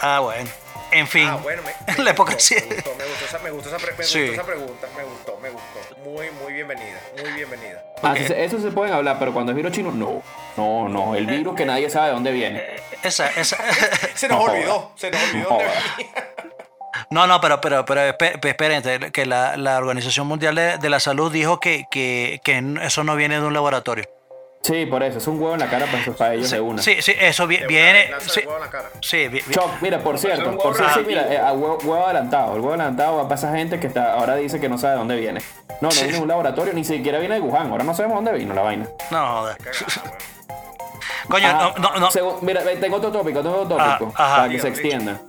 Ah, bueno. En fin. Ah, bueno, me, la época gustó, sí. me gustó, me gustó esa, me gustó esa, pre- me Sí. gustó esa pregunta, bienvenida, muy bienvenida. Ah, eso se pueden hablar, pero cuando es virus chino, no. No, no, el virus que nadie sabe de dónde viene. Esa, esa. Se nos No olvidó, se nos olvidó. No dónde jodas. venía. No, no, pero, pero, pero te- que la, la Organización Mundial de, de la Salud dijo que, que, que eso no viene de un laboratorio. Sí, por eso, es un huevo en la cara para, para ellos de una. Sí, sí, eso vi- viene. Sí, huevo en la cara. sí, vi- vi- Choc, mira, por cierto, por cierto, sí, mira, eh, a huevo, huevo adelantado. El huevo adelantado va para esa gente que está, ahora dice que no sabe de dónde viene. No, no viene de un laboratorio, ni siquiera viene de Wuhan. Ahora no sabemos dónde vino la vaina. no, joder. Coño, Ah, no, no, no. Según- mira, tengo otro tópico, tengo otro Ah, tópico, ajá. para que se extienda.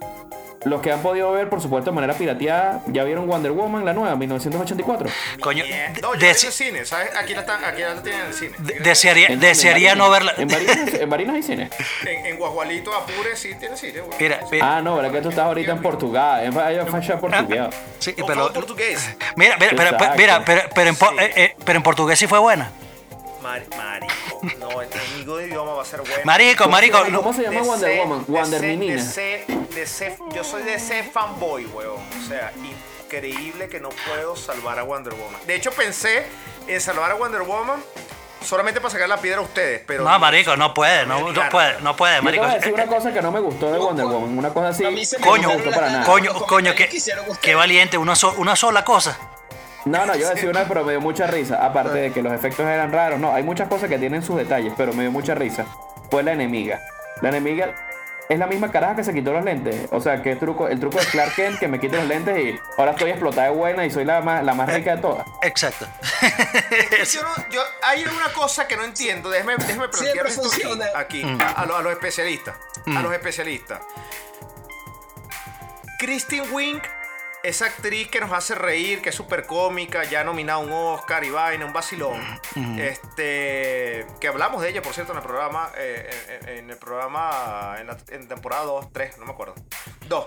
Los que han podido ver, por supuesto, de manera pirateada, ya vieron Wonder Woman, la nueva, 1984. Coño. No, en el cine, ¿sabes? Aquí la, están, aquí la tienen en el cine. de- desearía, En- desearía en no verla. En Barinas, en Barinas hay cine. En, en Guajualito, Apure, sí tiene cine. Mira, mira, Ah, no, ¿verdad que tú estás ahorita en Portugal? En falla portugués. sí, pero, portugués. mira, mira, pero, mira, pero, pero en, Sí. eh, eh, pero en portugués sí fue buena. Mari, marico. No, el enemigo de idioma va a ser bueno. Marico, marico. ¿Cómo, cómo se llama De Wonder Woman? de Wonder Menina. Ser- yo soy de ser fanboy, weón. O sea, increíble que no puedo salvar a Wonder Woman. De hecho, pensé en salvar a Wonder Woman solamente para sacar la piedra a ustedes, pero. No, marico, no puede, no, no puede, no puede, Yo te marico. voy a decir una cosa que no me gustó de Wonder Woman. Una cosa así. A mí se me Coño, no me gustó para nada. Coño, coño, qué, valiente, una, so- una sola cosa. No, no, yo voy a decir una, pero me dio mucha risa. Aparte de que los efectos eran raros. No, hay muchas cosas que tienen sus detalles, pero me dio mucha risa. Fue la enemiga. La enemiga es la misma caraja que se quitó los lentes. O sea, que el truco, el truco de Clark Kent, que me quite los lentes y ahora estoy explotada de buena y soy la más, la más rica de todas. Exacto. Yo no- yo- hay una cosa que no entiendo. Déjeme, déjeme plantear Siempre esto aquí, Mm. a, a los, a los especialistas. Mm. A los especialistas. Christine Wink, esa actriz que nos hace reír, que es súper cómica, ya nominada a un Oscar y vaina, un vacilón. Mm. Este, que hablamos de ella, por cierto, en el programa, eh, en, en el programa, en, la, en temporada 2, 3, no me acuerdo. 2.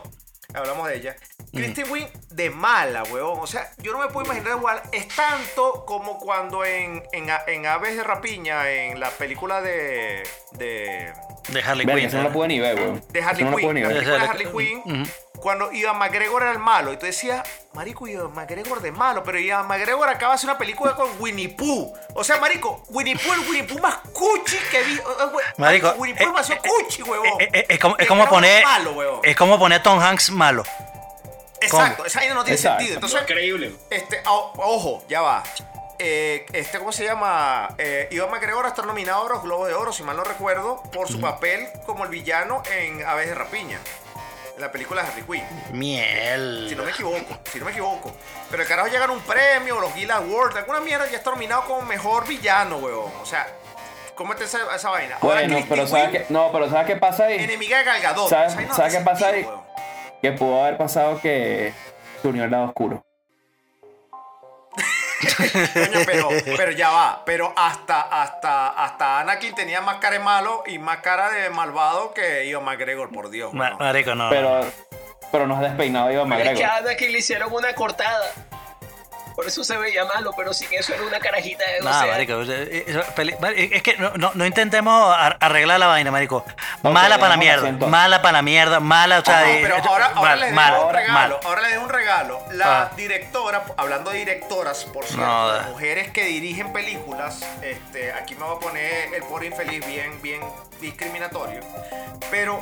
Hablamos de ella. Christine Wink de mala, weón. O sea, yo no me puedo imaginar igual. Es tanto como cuando en, en, Aves de Rapiña, en la película de. de. De Harley Quinn. eso no lo puedo ni ver, weón. de Harley no Quinn. ni La ver. película de. Harley Quinn. Cuando Ivan McGregor era el malo. Y tú decías, Marico, Ivan McGregor de malo. Pero Ivan McGregor acaba de hacer una película con Winnie Pooh. O sea, Marico, Winnie Pooh, el Winnie Pooh más cuchi que vi. Marico, Winnie Pooh eh, más cuchi, huevón. Eh, eh, es como, es como poner. malo, huevón. Es como poner a Tom Hanks malo. Exacto, esa vaina no tiene Exacto. sentido. Entonces, Increíble. este, o- ojo, ya va. Eh, este, ¿cómo se llama? Eh, Ivan McGregor está nominado a los Globos de Oro, si mal no recuerdo, por su papel como el villano en Aves de Rapiña. En la película de Harley Quinn. Miel. Si no me equivoco, si no me equivoco. Pero el carajo llegan un premio, los Gila Awards, alguna mierda, ya está nominado como mejor villano, weón. O sea, cómete esa, esa vaina. Ahora Bueno, pero ¿sabes qué? No, pero ¿sabes qué pasa ahí? enemiga de Gal Gadot. ¿Sabes, no ¿sabes qué pasa ahí? weón. Que pudo haber pasado que se unió al lado oscuro. Coño, pero, pero ya va. Pero hasta, hasta, hasta Anakin tenía más cara de malo y más cara de malvado que Ivan McGregor, por Dios. Ma- Marico, no. Pero, pero no has despeinado a Iván Pero es que McGregor. a Anakin le hicieron una cortada. Por eso se veía malo, pero sin eso era una carajita de 12 No, años. marico, es que no, no, no intentemos ar- arreglar la vaina, marico. Mala para la mierda, mala para la mierda, mala, o sea, No, pero eh, ahora, ahora mal, les mal, dejo un regalo. mal. Ahora les dejo un regalo. La Ah. directora, hablando de directoras, por cierto, las mujeres que dirigen películas, este, aquí me voy a poner el pobre infeliz bien, bien discriminatorio. Pero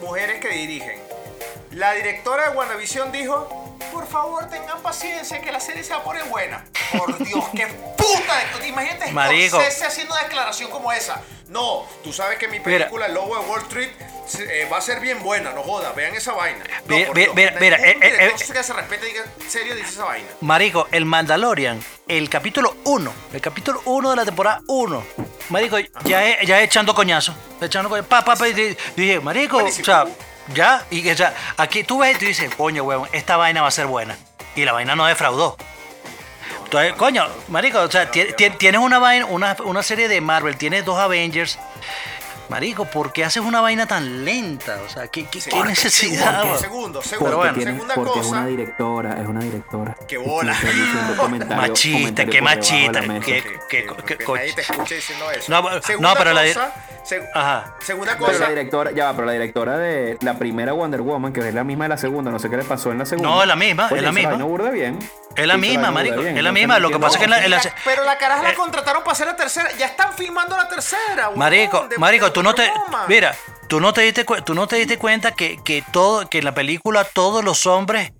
mujeres que dirigen. La directora de WandaVision dijo, por favor tengan paciencia que la serie se va a poner buena. Por Dios, qué puta. de- Imagínate Marico. Scorsese haciendo una declaración como esa. No, tú sabes que mi película El Lobo de Wall Street eh, va a ser bien buena, no joda, vean esa vaina. No, Mira, mira, mira, mira, eh, eh, director eh. que se respete y diga, en serio dice esa vaina. Marico, el Mandalorian, el capítulo 1, el capítulo 1 de la temporada 1. Marico, ya, ya echando coñazo, echando coñazo, pa, pa, pa, y dije, Marico, o sea, ya, y que, sea, aquí tú ves y tú dices, coño, huevón, esta vaina va a ser buena. Y la vaina no defraudó. Entonces, coño, marico, o sea, ti- ti- tienes una vaina, una, una serie de Marvel, tienes dos Avengers. Marico, ¿por qué haces una vaina tan lenta? O sea, ¿qué, qué- qué Porque- necesidad? segundo, weón? segundo, Porque, segundo, bueno, tiene- segunda porque es cosa. una directora, es una directora. Qué bola. Machista, qué la machista, qué, qué, qué Que coche. nadie te escuche diciendo eso. No, pero- segunda no, pero la cosa, Ajá. segunda Pero la cosa. directora, ya va, pero la directora de la primera Wonder Woman, que es la misma de la segunda, no sé qué le pasó en la segunda. No, es la misma, Oye, es la hizo misma. vaina burda bien. Es la misma, marico, bien, es la misma. Lo que pasa es que en la, en la- La- pero la caraja la Eh. contrataron para hacer la tercera. Ya están filmando la tercera. huevón, Marico, de- marico, de tú no te, mira, tú no te diste, tú no te diste cuenta que, que todo, que en la película todos los hombres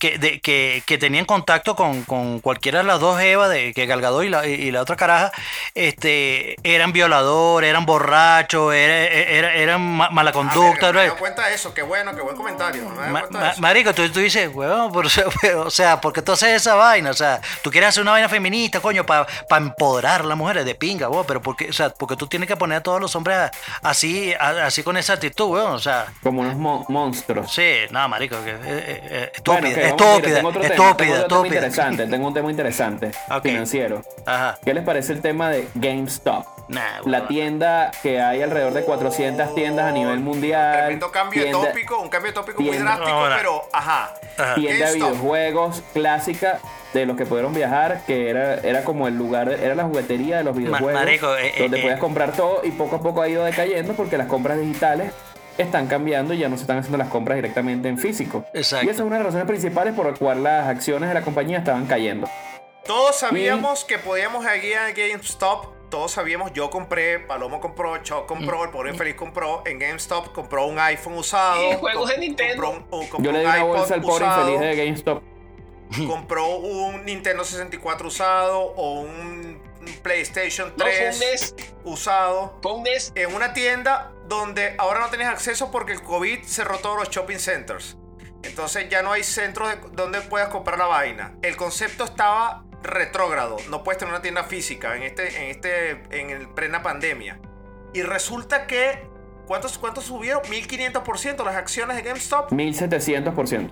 que, de- que, que tenían contacto con, con cualquiera de las dos Eva, de que Galgador y la, y la otra caraja, este, eran violadores, eran borrachos, era- era- eran ma- mala Ah, conducta. verga, me dado cuenta de eso. Qué bueno, qué buen comentario. Me Ma- ma- marico, tú, tú dices, weón, por- o sea, ¿por qué tú haces esa vaina? O sea, tú quieres hacer una vaina feminista, coño, para empoderar a las mujeres de pinga, vos, pero ¿por qué? O sea, porque tú tienes que poner a todos los hombres así, a- así con esa actitud, weón, o sea. Como unos mo- monstruos. Sí, no, marico, que, eh, eh, eh, Bueno, mira, estúpida, tengo otro tema, estúpida, tengo otro tema estúpida. interesante, tengo un tema interesante financiero. Ajá. ¿Qué les parece el tema de GameStop? Nah, La tienda que hay alrededor de 400 tiendas a nivel mundial. Tremendo cambio de tópico, un cambio de tópico muy drástico, Ahora. pero ajá. tienda de videojuegos clásica de los que pudieron viajar, que era, era como el lugar, era la juguetería de los videojuegos, marico, eh, donde eh, podías eh. comprar todo y poco a poco ha ido decayendo porque las compras digitales están cambiando y ya no se están haciendo las compras directamente en físico. Exacto. Y esa es una de las razones principales por la cual las acciones de la compañía estaban cayendo. Todos sabíamos que podíamos ir a GameStop. Todos sabíamos, yo compré, Palomo compró, Choc compró, el pobre infeliz compró, en GameStop compró un iPhone usado. Y juegos de Nintendo. Compró un, compró Yo le un di una iPod bolsa al pobre usado, infeliz de GameStop. Compró un Nintendo 64 usado o un PlayStation No, fue 3 un NES. usado. NES. En una tienda donde ahora no tenés acceso porque el COVID cerró todos los shopping centers. Entonces ya no hay centros de- donde puedas comprar la vaina. El concepto estaba retrógrado. No puedes tener una tienda física en este, en este, en el plena pandemia. Y resulta que ¿cuántos, cuántos subieron? 1500% las acciones de GameStop. 1700%.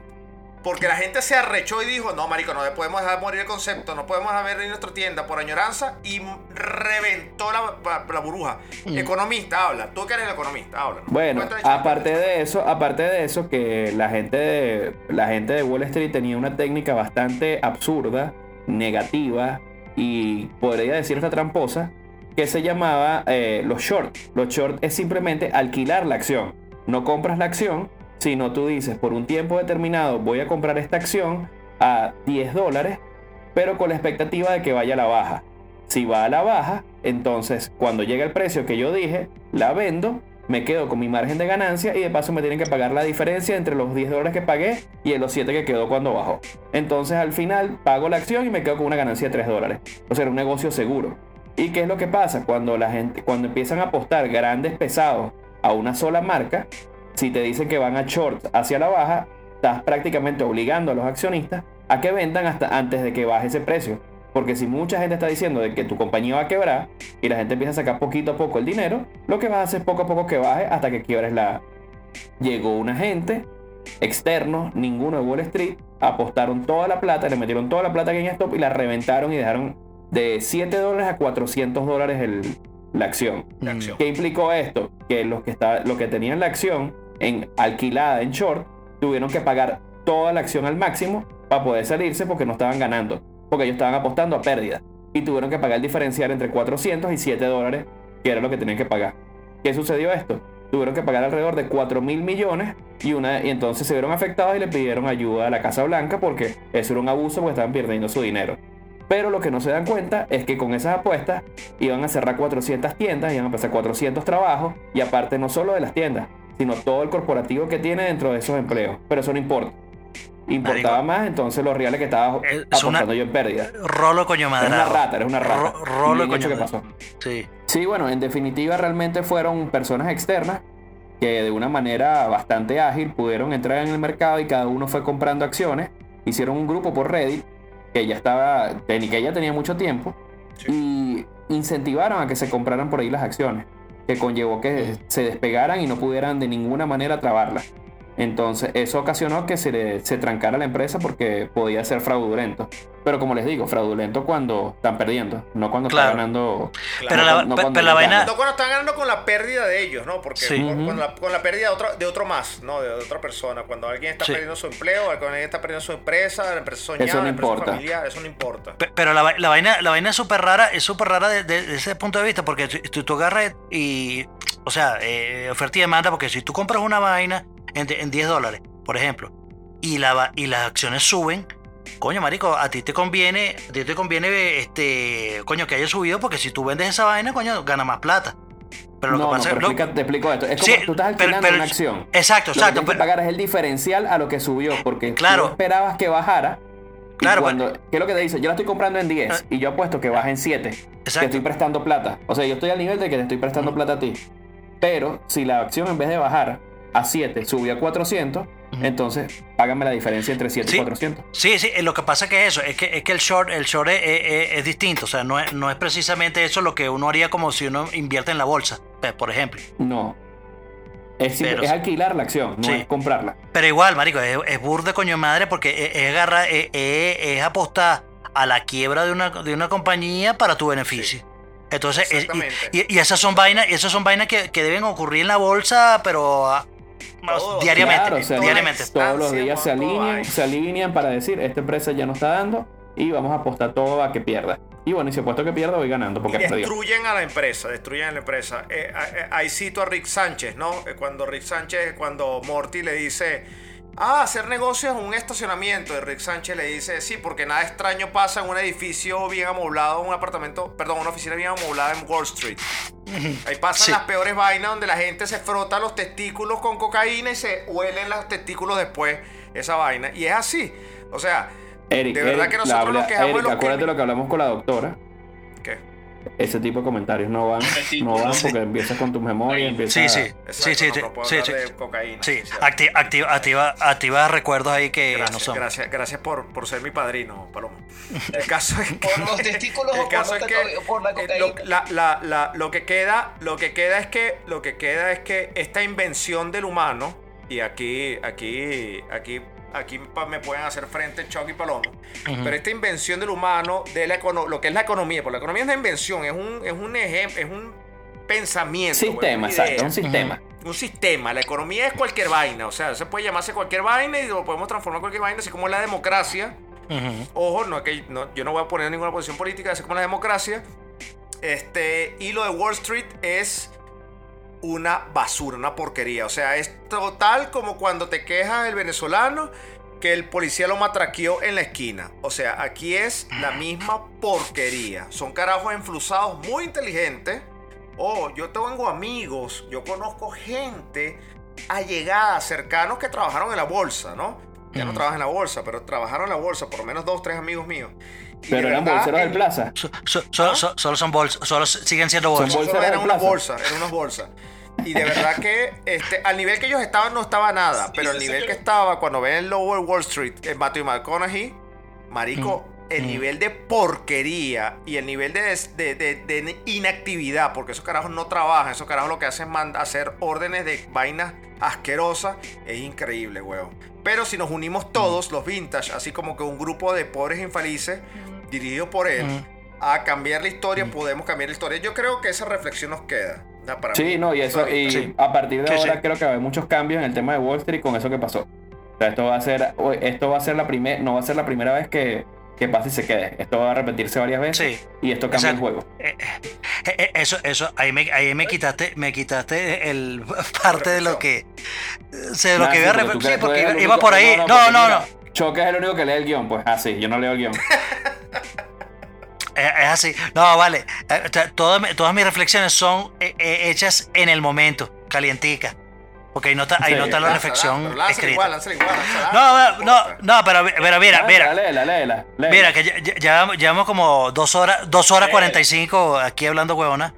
Porque la gente se arrechó y dijo, no, marico, no podemos dejar morir el concepto, no podemos abrir nuestra tienda por añoranza y reventó la, la- la burbuja. Mm. Economista, habla. Tú que eres el economista, habla. ¿no? Bueno, aparte de eso, aparte de eso, que la gente de, la gente de Wall Street tenía una técnica bastante absurda, negativa y podría decir hasta tramposa, que se llamaba eh, los short. Los short es simplemente alquilar la acción. No compras la acción, sino tú dices, por un tiempo determinado voy a comprar esta acción a 10 dólares, pero con la expectativa de que vaya a la baja. Si va a la baja, entonces cuando llega el precio que yo dije, la vendo, me quedo con mi margen de ganancia y de paso me tienen que pagar la diferencia entre los 10 dólares que pagué y los 7 que quedó cuando bajó. Entonces al final pago la acción y me quedo con una ganancia de 3 dólares. O sea, un negocio seguro. ¿Y qué es lo que pasa? Cuando la gente, cuando empiezan a apostar grandes pesados a una sola marca, si te dicen que van a short hacia la baja, estás prácticamente obligando a los accionistas a que vendan hasta antes de que baje ese precio. Porque si mucha gente está diciendo de que tu compañía va a quebrar y la gente empieza a sacar poquito a poco el dinero, lo que vas a hacer poco a poco que baje hasta que quiebres la... Llegó un agente externo, ninguno de Wall Street, apostaron toda la plata, le metieron toda la plata en GameStop y la reventaron y dejaron de 7 dólares a 400 dólares el- la acción. ¿Qué implicó esto? Que los que, está, los que tenían la acción en alquilada en short tuvieron que pagar toda la acción al máximo para poder salirse porque no estaban ganando, porque ellos estaban apostando a pérdida y tuvieron que pagar el diferencial entre 400 y 7 dólares, que era lo que tenían que pagar. ¿Qué sucedió esto? Tuvieron que pagar alrededor de 4 mil millones y, una, y entonces se vieron afectados y le pidieron ayuda a la Casa Blanca porque eso era un abuso porque estaban perdiendo su dinero. Pero lo que no se dan cuenta es que con esas apuestas iban a cerrar 400 tiendas, iban a empezar 400 trabajos y aparte no solo de las tiendas, sino todo el corporativo que tiene dentro de esos empleos. Pero eso no importa. Importaba más entonces los reales que estaba apostando yo en pérdida. Rolo coño Eres una madrado. rata, eres una rata. Ro- rolo Bien coño que pasó. Sí. Sí, bueno, en definitiva realmente fueron personas externas que de una manera bastante ágil pudieron entrar en el mercado y cada uno fue comprando acciones. Hicieron un grupo por Reddit que ya estaba, que ya tenía mucho tiempo y incentivaron a que se compraran por ahí las acciones, que conllevó que se despegaran y no pudieran de ninguna manera trabarlas. Entonces, eso ocasionó que se, se trancara la empresa porque podía ser fraudulento. Pero como les digo, fraudulento cuando están perdiendo, no cuando Claro. están ganando. Pero no la- cuando- no pe- cuando pero la vaina-. No cuando están ganando con la pérdida de ellos, ¿no? Porque Sí. con, la, con la pérdida de otro, de otro más, ¿no? De otra persona. Cuando alguien está Sí. perdiendo su empleo, cuando alguien está perdiendo su empresa, la empresa soñada, Eso no la empresa importa. familiar, eso no importa. Pe- Pero la, la vaina, la vaina es súper rara, es súper rara de- de- desde ese punto de vista, porque tú, tú- agarras y, o sea, eh, oferta y demanda, porque si tú compras una vaina en, en 10 dólares, por ejemplo, y, la, y las acciones suben, coño, marico, a ti te conviene, a ti te conviene, este, coño, que haya subido, porque si tú vendes esa vaina, coño, gana más plata. Pero lo no, que no, pasa pero lo- explica- te explico esto. Es como Sí, tú estás pero- alquilando pero- una acción. Exacto, Lo que exacto, tienes que pero- pagar es el diferencial a lo que subió, porque Claro. tú esperabas que bajara. Claro, pues. cuando, ¿Qué es lo que te dice? Yo la estoy comprando en 10 y yo apuesto que baja en 7. Te estoy prestando plata. O sea, yo estoy al nivel de que te estoy prestando plata a ti. Pero si la acción en vez de bajar a 7 subió a 400, entonces págame la diferencia entre 7 y 400. Sí, sí, eh, lo que pasa es que eso, es que, es que el short, el short es, es- es distinto, o sea, no es, no es precisamente eso lo que uno haría como si uno invierte en la bolsa, eh, por ejemplo. No. Es, simple- Pero- es alquilar la acción, no Sí. es comprarla. Pero igual, marico, es, es burde coño madre porque es, es agarrar, es, es- es apostar a la quiebra de una, de una compañía para tu beneficio. Entonces, es- y, y- y esas son vainas, y esas son vainas que, que deben ocurrir en la bolsa, pero ah, diariamente, Claro, o sea, diariamente. Todos los días se alinean, se alinean para decir, esta empresa ya no está dando y vamos a apostar todo a que pierda. Y bueno, y si apuesto que pierda, voy ganando porque Y destruyen a la empresa, destruyen a la empresa. Eh, eh, ahí cito a Rick Sánchez, ¿no? Eh, Cuando Rick Sánchez, cuando Morty le dice, ah, hacer negocios en un estacionamiento, y Rick Sánchez le dice, sí, porque nada extraño pasa en un edificio bien amoblado, un apartamento, perdón, una oficina bien amoblada en Wall Street. Ahí pasan Sí. las peores vainas donde la gente se frota los testículos con cocaína y se huelen los testículos después, esa vaina. Y es así. O sea, Eric, de verdad Eric, que nosotros habla- nos quejamos Eric, de los acuérdate que... lo que hablamos con la doctora. Ese tipo de comentarios no van, no van porque empiezas con tu memoria, empiezas Sí, a- sí, sí, sí, sí, sí, cocaína. Sí, acti- activa, activa, activa recuerdos ahí que no Gracias, son. gracias, gracias por, por ser mi padrino, Palomo. El caso es que, Por los testículos el o por, caso los es que, por la eh, cocaína. lo, la- la- la- lo que queda, lo que queda es que, lo que queda es que esta invención del humano y aquí, aquí, aquí, aquí me pueden hacer frente Chuck y Palomo. Pero esta invención del humano, de la lo que es la economía, porque la economía es una invención, es un, es un ejemplo, es un pensamiento. Sistema, una exacto, un sistema. Un sistema, la economía es cualquier vaina, o sea, se puede llamarse cualquier vaina y lo podemos transformar en cualquier vaina, así como la democracia. Ojo, no, que no, yo no voy a poner ninguna posición política, así como la democracia. Este, y lo de Wall Street es una basura, una porquería. O sea, es total como cuando te quejas el venezolano que el policía lo matraqueó en la esquina. O sea, aquí es la misma porquería. Son carajos enflusados muy inteligentes. Oh, yo tengo amigos, yo conozco gente allegada, cercanos que trabajaron en la bolsa, ¿no? Ya no Ujú. trabajan en la bolsa, pero trabajaron en la bolsa, por lo menos dos, tres amigos míos. Y Pero de eran verdad, bolseros del el- plaza. So- so- so- solo son bolsas, solo siguen siendo bolsas. Solo eran unas bolsas, eran unas bolsas. Y de verdad que este, al nivel que ellos estaban no estaba nada, pero al nivel que estaba cuando ven el Lower Wall Street, en Matthew McConaughey, marico, el Mm. nivel de porquería y el nivel de, de- de- de inactividad, porque esos carajos no trabajan, esos carajos lo que hacen es hacer órdenes de vainas asquerosas, es increíble, weón. Pero si nos unimos todos, los vintage, así como que un grupo de pobres infelices, dirigido por él, Mm. a cambiar la historia, podemos cambiar la historia. Yo creo que esa reflexión nos queda. para mí. Sí, no, y eso, y Sí. a partir de Sí, ahora sí. creo que va a haber muchos cambios en el tema de Wall Street con eso que pasó. O sea, esto va a ser, esto va a ser la primera, no va a ser la primera vez que, que pase y se quede. Esto va a repetirse varias veces y esto cambia el juego. Eh, eh, Eso, eso, ahí me, ahí me quitaste, me quitaste el parte de lo que. Se de lo Nah, que sí, iba a tú Sí, porque iba, por ahí. No, no, mira, no. Choque es el único que lee el guion, pues, ah, sí, yo no leo el guion. Es, así. No, vale. Eh, o Todas, todas mis reflexiones son eh, eh, hechas en el momento, calientica. Porque ahí no está, ahí no está la reflexión pero escrita. igual, igual. No, no, no, pero, pero mira, mira. Léela, léela, léela. Mira, que ya, ya- llevamos, llevamos como dos horas, dos horas cuarenta y cinco aquí hablando huevona.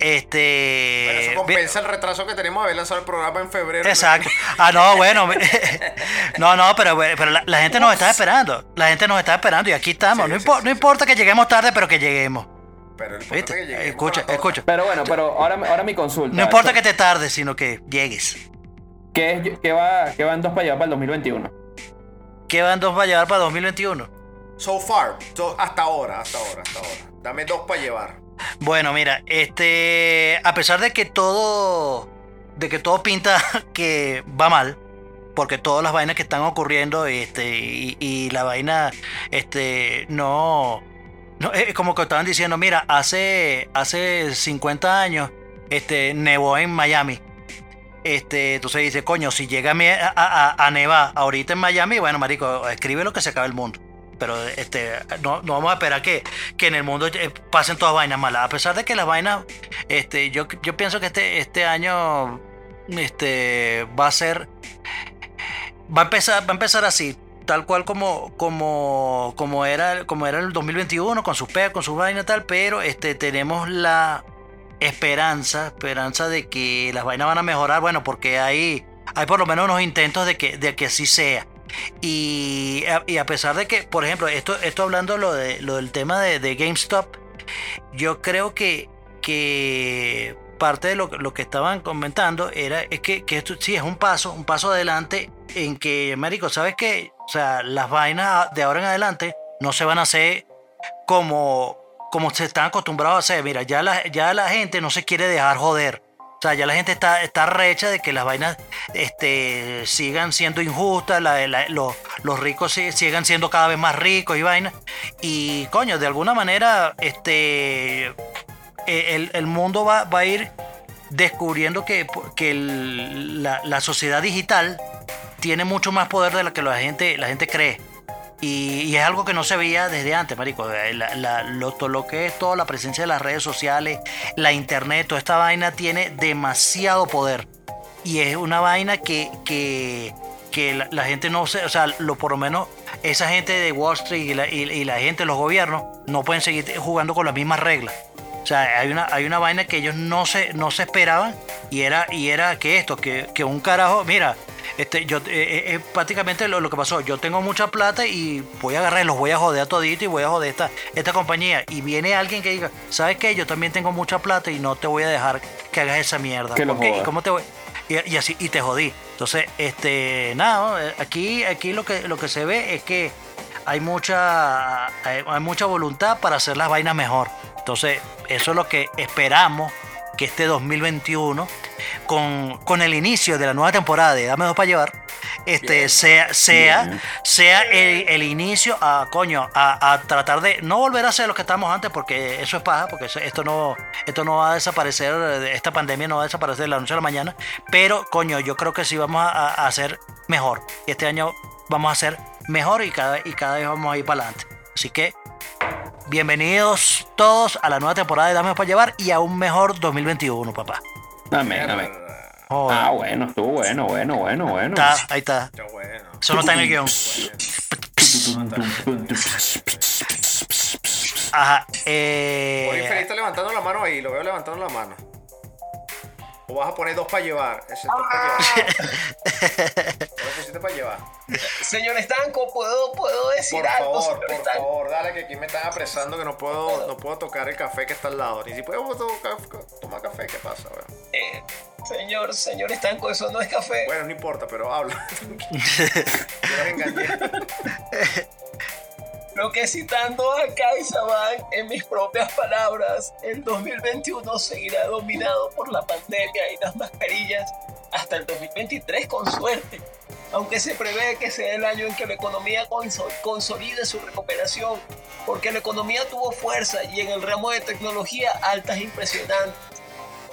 Este. Eso compensa el retraso que tenemos de haber lanzado el programa en febrero. Exacto. Ah, no, bueno. No, no, pero, pero la, la gente nos está esperando. La gente nos está esperando y aquí estamos. no, impo- no importa que lleguemos tarde, pero que lleguemos. ¿Viste? Escucha, escucha. Pero bueno, pero ahora, ahora mi consulta. No importa que te tardes, sino que llegues. ¿Qué, es- qué va, qué van dos para llevar para el 2021? ¿Qué van dos va a llevar para 2021? So far, so- hasta ahora, hasta ahora, hasta ahora. Dame dos para llevar. Bueno, mira, este, a pesar de que todo, de que todo pinta que va mal, porque todas las vainas que están ocurriendo, este, y, y la vaina, este, no, no, es como que estaban diciendo, mira, hace, hace 50 años, este, nevó en Miami. Este, entonces dice, coño, si llega a, a- a nevar ahorita en Miami, bueno, marico, escribe lo que se acabe el mundo. Pero este, no, no vamos a esperar que, que en el mundo eh, pasen todas vainas malas. A pesar de que las vainas, este, yo, yo pienso que este, este año este, va a ser. Va a empezar, va a empezar así, tal cual como, como, como, era, como era el 2021, con sus pegas, con sus vainas tal, pero este, tenemos la esperanza, esperanza de que las vainas van a mejorar, bueno, porque hay, hay por lo menos unos intentos de que, de que así sea. Y a, y a pesar de que, por ejemplo, esto, esto hablando lo, de, lo del tema de, de GameStop, yo creo que, que parte de lo, lo que estaban comentando era es que, que esto sí es un paso, un paso adelante en que, Marico, ¿sabes qué? O sea, las vainas de ahora en adelante no se van a hacer como, como se están acostumbrados a hacer. Mira, ya la, ya la gente no se quiere dejar joder. O sea, ya la gente está, está recha de que las vainas este, sigan siendo injustas, los, los ricos si- sigan siendo cada vez más ricos y vainas. Y coño, de alguna manera, este, eh, el, el mundo va, va a ir descubriendo que, que la, la sociedad digital tiene mucho más poder de lo que la gente, la gente cree. Y, es algo que no se veía desde antes, marico. Eh, lo, que es toda la presencia de las redes sociales, la internet, toda esta vaina tiene demasiado poder. Y es una vaina que, que, que la, gente no se, o sea, lo, por lo menos esa gente de Wall Street y la, y- y la gente los gobiernos no pueden seguir jugando con las mismas reglas. O sea, hay una, hay una vaina que ellos no se, no se esperaban y era, y era que esto, que, que un carajo, mira, este, yo, eh, eh, eh, prácticamente lo, lo que pasó, yo tengo mucha plata y voy a agarrar, los voy a joder a todito y voy a joder esta, esta compañía. Y viene alguien que diga, ¿sabes qué? Yo también tengo mucha plata y no te voy a dejar que hagas esa mierda. Que. ¿Y cómo te voy? Y, y así, y te jodí. Entonces, este, nada, ¿no? aquí, aquí lo que, lo que se ve es que hay mucha, hay, hay mucha voluntad para hacer las vainas mejor. Entonces, eso es lo que esperamos que este 2021, con, con el inicio de la nueva temporada de Dame Dos para Llevar, este, sea, sea, Bien. sea el, el inicio a, coño, a, a tratar de no volver a ser lo que estábamos antes, porque eso es paja, porque eso- esto no, esto no va a desaparecer, esta pandemia no va a desaparecer de la noche a la mañana, pero, coño, yo creo que sí vamos a, a hacer mejor. Este año vamos a hacer mejor y cada, y cada vez vamos a ir para adelante. Así que, bienvenidos todos a la nueva temporada de Dame para Llevar y a un mejor 2021, papá. Amén, amén. Ah, bueno, estuvo bueno, bueno, bueno, bueno. Está, ahí está. Eso no está en el guion. Ajá. Por Eh, infeliz está levantando la mano ahí, lo veo levantando la mano. ¿O vas a poner dos para llevar? Ese es dos para llevar. ¿O lo pusiste para llevar? Señor Estanco, ¿puedo, puedo decir Por algo? favor, por Estanco? favor, dale que aquí me están apresando que no puedo, no puedo tocar el café que está al lado. Ni si puedo tomar café, ¿qué pasa? weón? Eh, señor, señor Estanco, eso no es café. Bueno, no importa, pero habla. Yo los engañé. Lo que citando a CaixaBank en mis propias palabras, el 2021 seguirá dominado por la pandemia y las mascarillas hasta el 2023 con suerte. Aunque se prevé que sea el año en que la economía conso- consolide su recuperación, porque la economía tuvo fuerza y en el ramo de tecnología altas impresionantes.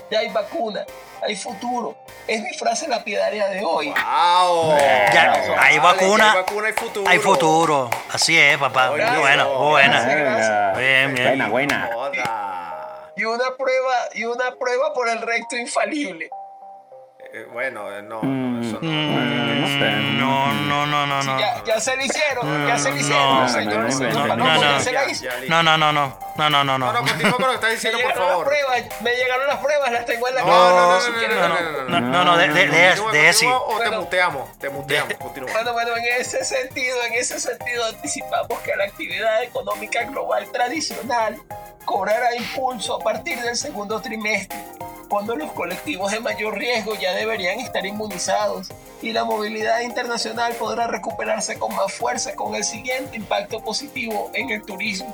Ya hay vacuna, hay futuro. Es mi frase lapidaria de hoy. ¡Wow! Ya, hay vacuna. Hay vacuna, hay futuro. Hay futuro. Así es, papá. Muy no. muy buena. Venga. Bien, bien. Buena, buena. Y una prueba, y una prueba por el recto infalible. Eh, bueno, eh, no, no, eso no. Mm, no. No, no, no, no, no. Ya, ya se lo hicieron, ya se lo No, hicieron, no, señor. no, no, No, no, no, no, no. No, no, no, no. No, no, no, No, no, no. continúa con lo que estás Me diciendo, por llegaron las favor. pruebas, me llegaron las pruebas, las tengo en la No, no, no, no, no, no, no, no. No, no, no, de, ese. O te Bueno. muteamos, te muteamos, continúa. Bueno, bueno, en ese sentido, en ese sentido anticipamos que la actividad económica global tradicional cobrará impulso a partir del segundo trimestre, cuando los colectivos de mayor riesgo ya deberían estar inmunizados y la movilidad internacional podrá recuperarse con más fuerza con el siguiente impacto positivo en el turismo.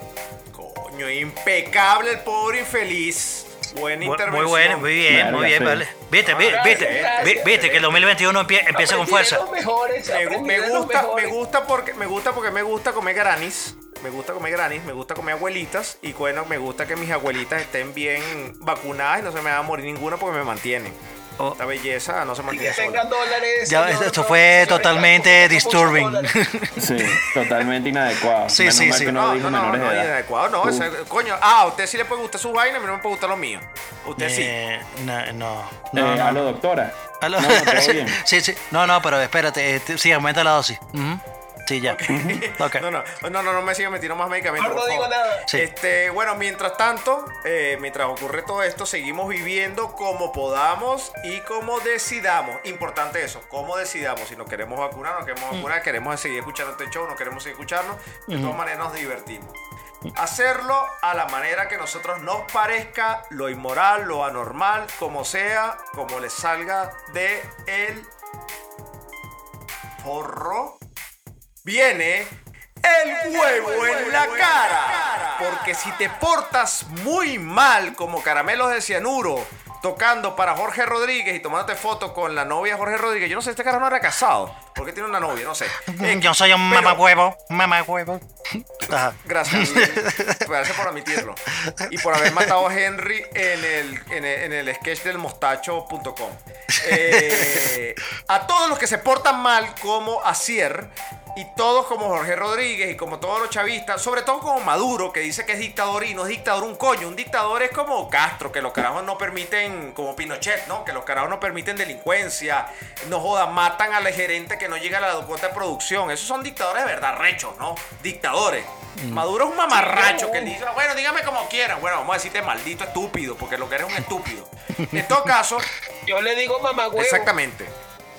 Coño, impecable el pobre infeliz. Buena Muy, intervención. muy bueno, muy bien, muy bien, sí. vale. Viste, viste, gracias. viste que el 2021 empie- empieza con fuerza. los mejores, Me, los gusta, me gusta porque me gusta porque me gusta comer granis. Me gusta comer granis, me gusta comer abuelitas y bueno, me gusta que mis abuelitas estén bien vacunadas y no se me va a morir ninguna porque me mantienen. Oh. Esta belleza no se que mantiene sola. tengan dólares. Ya, señor, esto no, fue totalmente disturbing. Sí, totalmente inadecuado. Sí, Menos sí, sí. que no, No, dijo no, no, menores no, de edad. inadecuado, no. Ese- coño, ah, a usted sí le puede gustar sus vainas, a mí no me puede gustar lo mío. Usted sí. Eh, no, no. Eh, no, no. aló, doctora. Aló. No, no, todo bien. sí, sí. No, no, pero espérate. eh, sí, aumenta la dosis. Ujú. Sí, ya. Ok. No, no, no, no, no me sigan metiendo más medicamentos. No digo nada. Sí. Este, bueno, mientras tanto, eh, mientras ocurre todo esto, seguimos viviendo como podamos y como decidamos. Importante eso, como decidamos. Si nos queremos vacunar, no queremos vacunar, queremos seguir escuchando este show, no queremos seguir escuchando. De todas maneras, nos divertimos. Hacerlo a la manera que nosotros nos parezca, lo inmoral, lo anormal, como sea, como les salga de el forro viene el huevo en la cara. Porque si te portas muy mal como caramelos de cianuro, tocando para Jorge Rodríguez y tomándote fotos con la novia de Jorge Rodríguez, yo no sé, este cara no era casado. ¿Por qué tiene una novia? No sé. Eh, Yo soy un pero- mamahuevo. Mamahuevo. Gracias. Gracias por admitirlo. Y por haber matado a Henry en el, en el, en el sketch del mostacho.com. Eh, a todos los que se portan mal como Asier y todos como Jorge Rodríguez y como todos los chavistas, sobre todo como Maduro, que dice que es dictador y no es dictador un coño. Un dictador es como Castro, que los carajos no permiten, como Pinochet, ¿no? Que los carajos no permiten delincuencia, no jodan, matan al gerente que no llega a la cuota de producción. Esos son dictadores de verdad rechos, ¿no? Dictadores. Maduro es un mamarracho que dice, bueno, dígame como quieran. Bueno, vamos a decirte maldito estúpido, porque lo que eres es un estúpido. En todo caso, Yo le digo mamá huevo. Exactamente.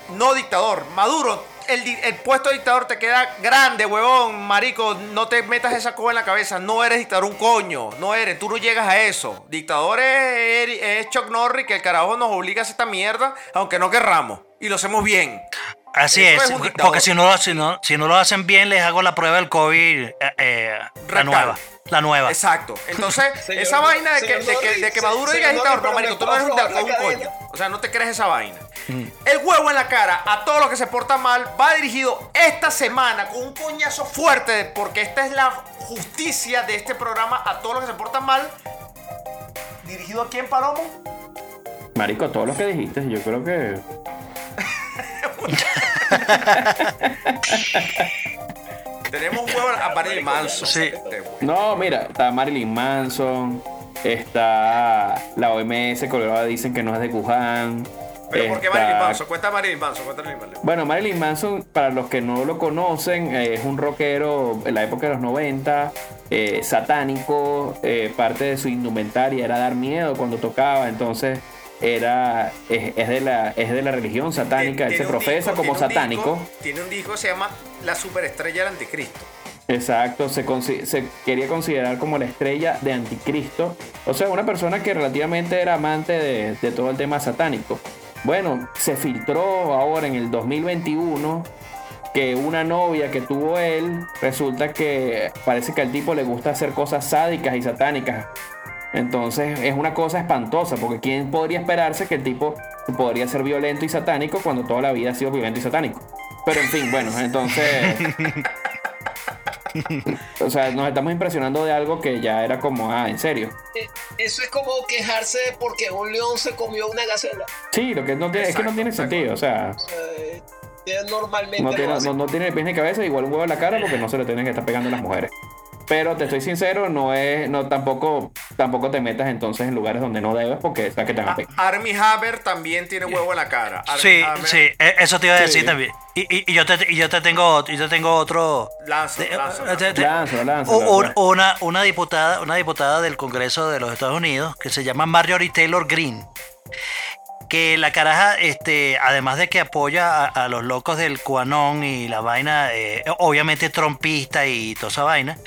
No dictador. Maduro, el, el puesto de dictador te queda grande, huevón, marico. No te metas esa cosa en la cabeza. No eres dictador un coño. No eres. Tú no llegas a eso. Dictador es, es Chuck Norris, que el carajo nos obliga a hacer esta mierda, aunque no querramos. Y lo hacemos bien. Así Eso es, porque si no, lo- si, no, si no lo hacen bien, les hago la prueba del COVID, eh, eh, la nueva. La nueva. Exacto. Entonces, Señor esa vaina de que, de que, de que Maduro diga dictador, Norris, no, marico, tú no eres un, puedo un coño. O sea, no te crees esa vaina. El huevo en la cara a todos los que se portan mal va dirigido esta semana con un coñazo fuerte, porque esta es la justicia de este programa a todos los que se portan mal. ¿Dirigido a quién, Palomo? Marico, todo lo que dijiste, yo creo que. Tenemos un huevo a Marilyn Manson. Sí. Este. No, mira, está Marilyn Manson, está la OMS, que ahora dicen que no es de Wuhan. Pero ¿por qué está- Marilyn Manson? Cuenta Marilyn Manson, cuenta Marilyn Manson. Bueno, Marilyn Manson, para los que no lo conocen, eh, es un rockero en la época de los 90, eh, satánico, eh, parte de su indumentaria era dar miedo cuando tocaba, entonces era es, es de la es de la religión satánica, él se profesa disco- como tiene satánico. disco- tiene un disco que se llama La Superestrella del Anticristo. Exacto, se, se quería considerar como la estrella de Anticristo. O sea, una persona que relativamente era amante de, de todo el tema satánico. Bueno, se filtró ahora en el 2021 que una novia que tuvo él, resulta que parece que al tipo le gusta hacer cosas sádicas y satánicas. Entonces es una cosa espantosa, porque ¿quién podría esperarse que el tipo podría ser violento y satánico cuando toda la vida ha sido violento y satánico? Pero en fin, bueno, entonces... O sea, nos estamos impresionando de algo que ya era como, ah, en serio. Eh, Eso es como quejarse porque un león se comió una gacela. Sí, lo que no tiene, es que no tiene sentido, o sea, Eh, normalmente no tiene, no, no tiene pies ni cabeza, igual un huevo en la cara porque no se le tienen que estar pegando a las mujeres. Pero te estoy sincero, no es, no tampoco, tampoco te metas entonces en lugares donde no debes porque sabes que te van a pegar. Army Hammer también tiene huevo en la cara. Armie Sí, Hammer- sí, e- eso te iba a Sí. decir también. Y, y- y yo te, y yo te tengo, y yo tengo otro. Te- un- pues. una, una diputada, una diputada del Congreso de los Estados Unidos que se llama Marjorie Taylor Greene. Que la caraja, este, además de que apoya a, a los locos del QAnon y la vaina, eh, obviamente trompista y toda esa vaina,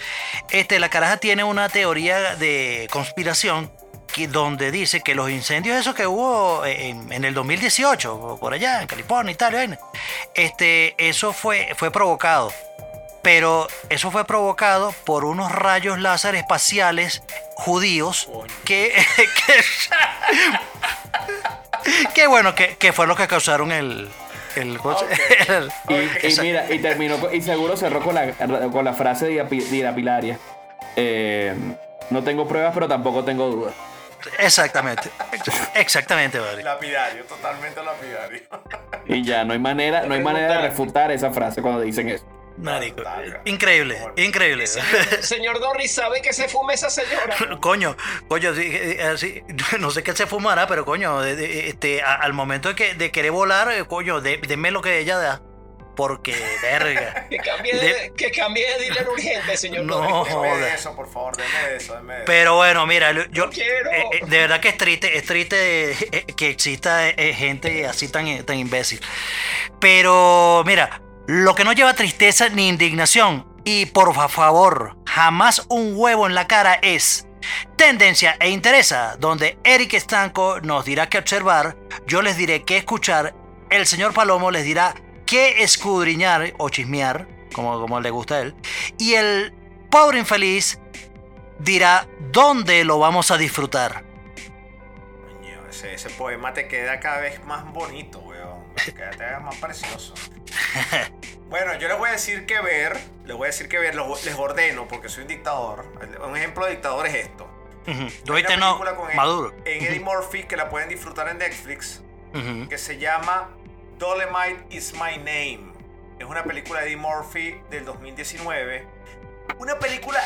este, la caraja tiene una teoría de conspiración que, donde dice que los incendios esos que hubo en, en el 2018, por allá, en California y tal, y vaina, este, eso fue, fue provocado. Pero eso fue provocado por unos rayos láser espaciales judíos que, que, que bueno, que, que fue lo que causaron el... el, Y, y mira, y terminó, y seguro cerró con la, con la frase Irapilaria. Eh, no tengo pruebas, pero tampoco tengo dudas. Exactamente. Exactamente, Barry. Lapidario, totalmente lapidario. Y ya, no hay manera, no hay manera de refutar esa frase cuando dicen eso. Marico. Increíble, increíble. Señor Dorris, ¿sabe que se fume esa señora? Coño, coño, sí, eh, eh, sí, no sé qué se fumará, pero coño, de- de- este, a- al momento de, que, de querer volar, eh, coño, de- denme lo que ella da. Porque, verga. Que cambie de, que cambie de dealer urgente, señor No, Dorris. Deme joda. de eso, por favor, deme de eso, deme de eso. Pero bueno, mira, yo, quiero. eh, de verdad que es triste, es triste eh, que exista eh, gente así tan, tan imbécil. Pero mira, lo que no lleva tristeza ni indignación, y por fa- favor, jamás un huevo en la cara es tendencia e interesa, donde Eric Estanco nos dirá qué observar, yo les diré qué escuchar, el señor Palomo les dirá qué escudriñar o chismear, como, como le gusta a él, y el pobre infeliz dirá dónde lo vamos a disfrutar. Ese, ese poema te queda cada vez más bonito, weón. Queda te queda más precioso. Bueno, yo les voy a decir que ver, les voy a decir que ver, les ordeno, porque soy un dictador. Un ejemplo de dictador es esto. Hay una ahorita no, con Maduro. En Eddie Murphy que la pueden disfrutar en Netflix, que se llama Dolemite is My Name. Es una película de Eddie Murphy del 2019. Una película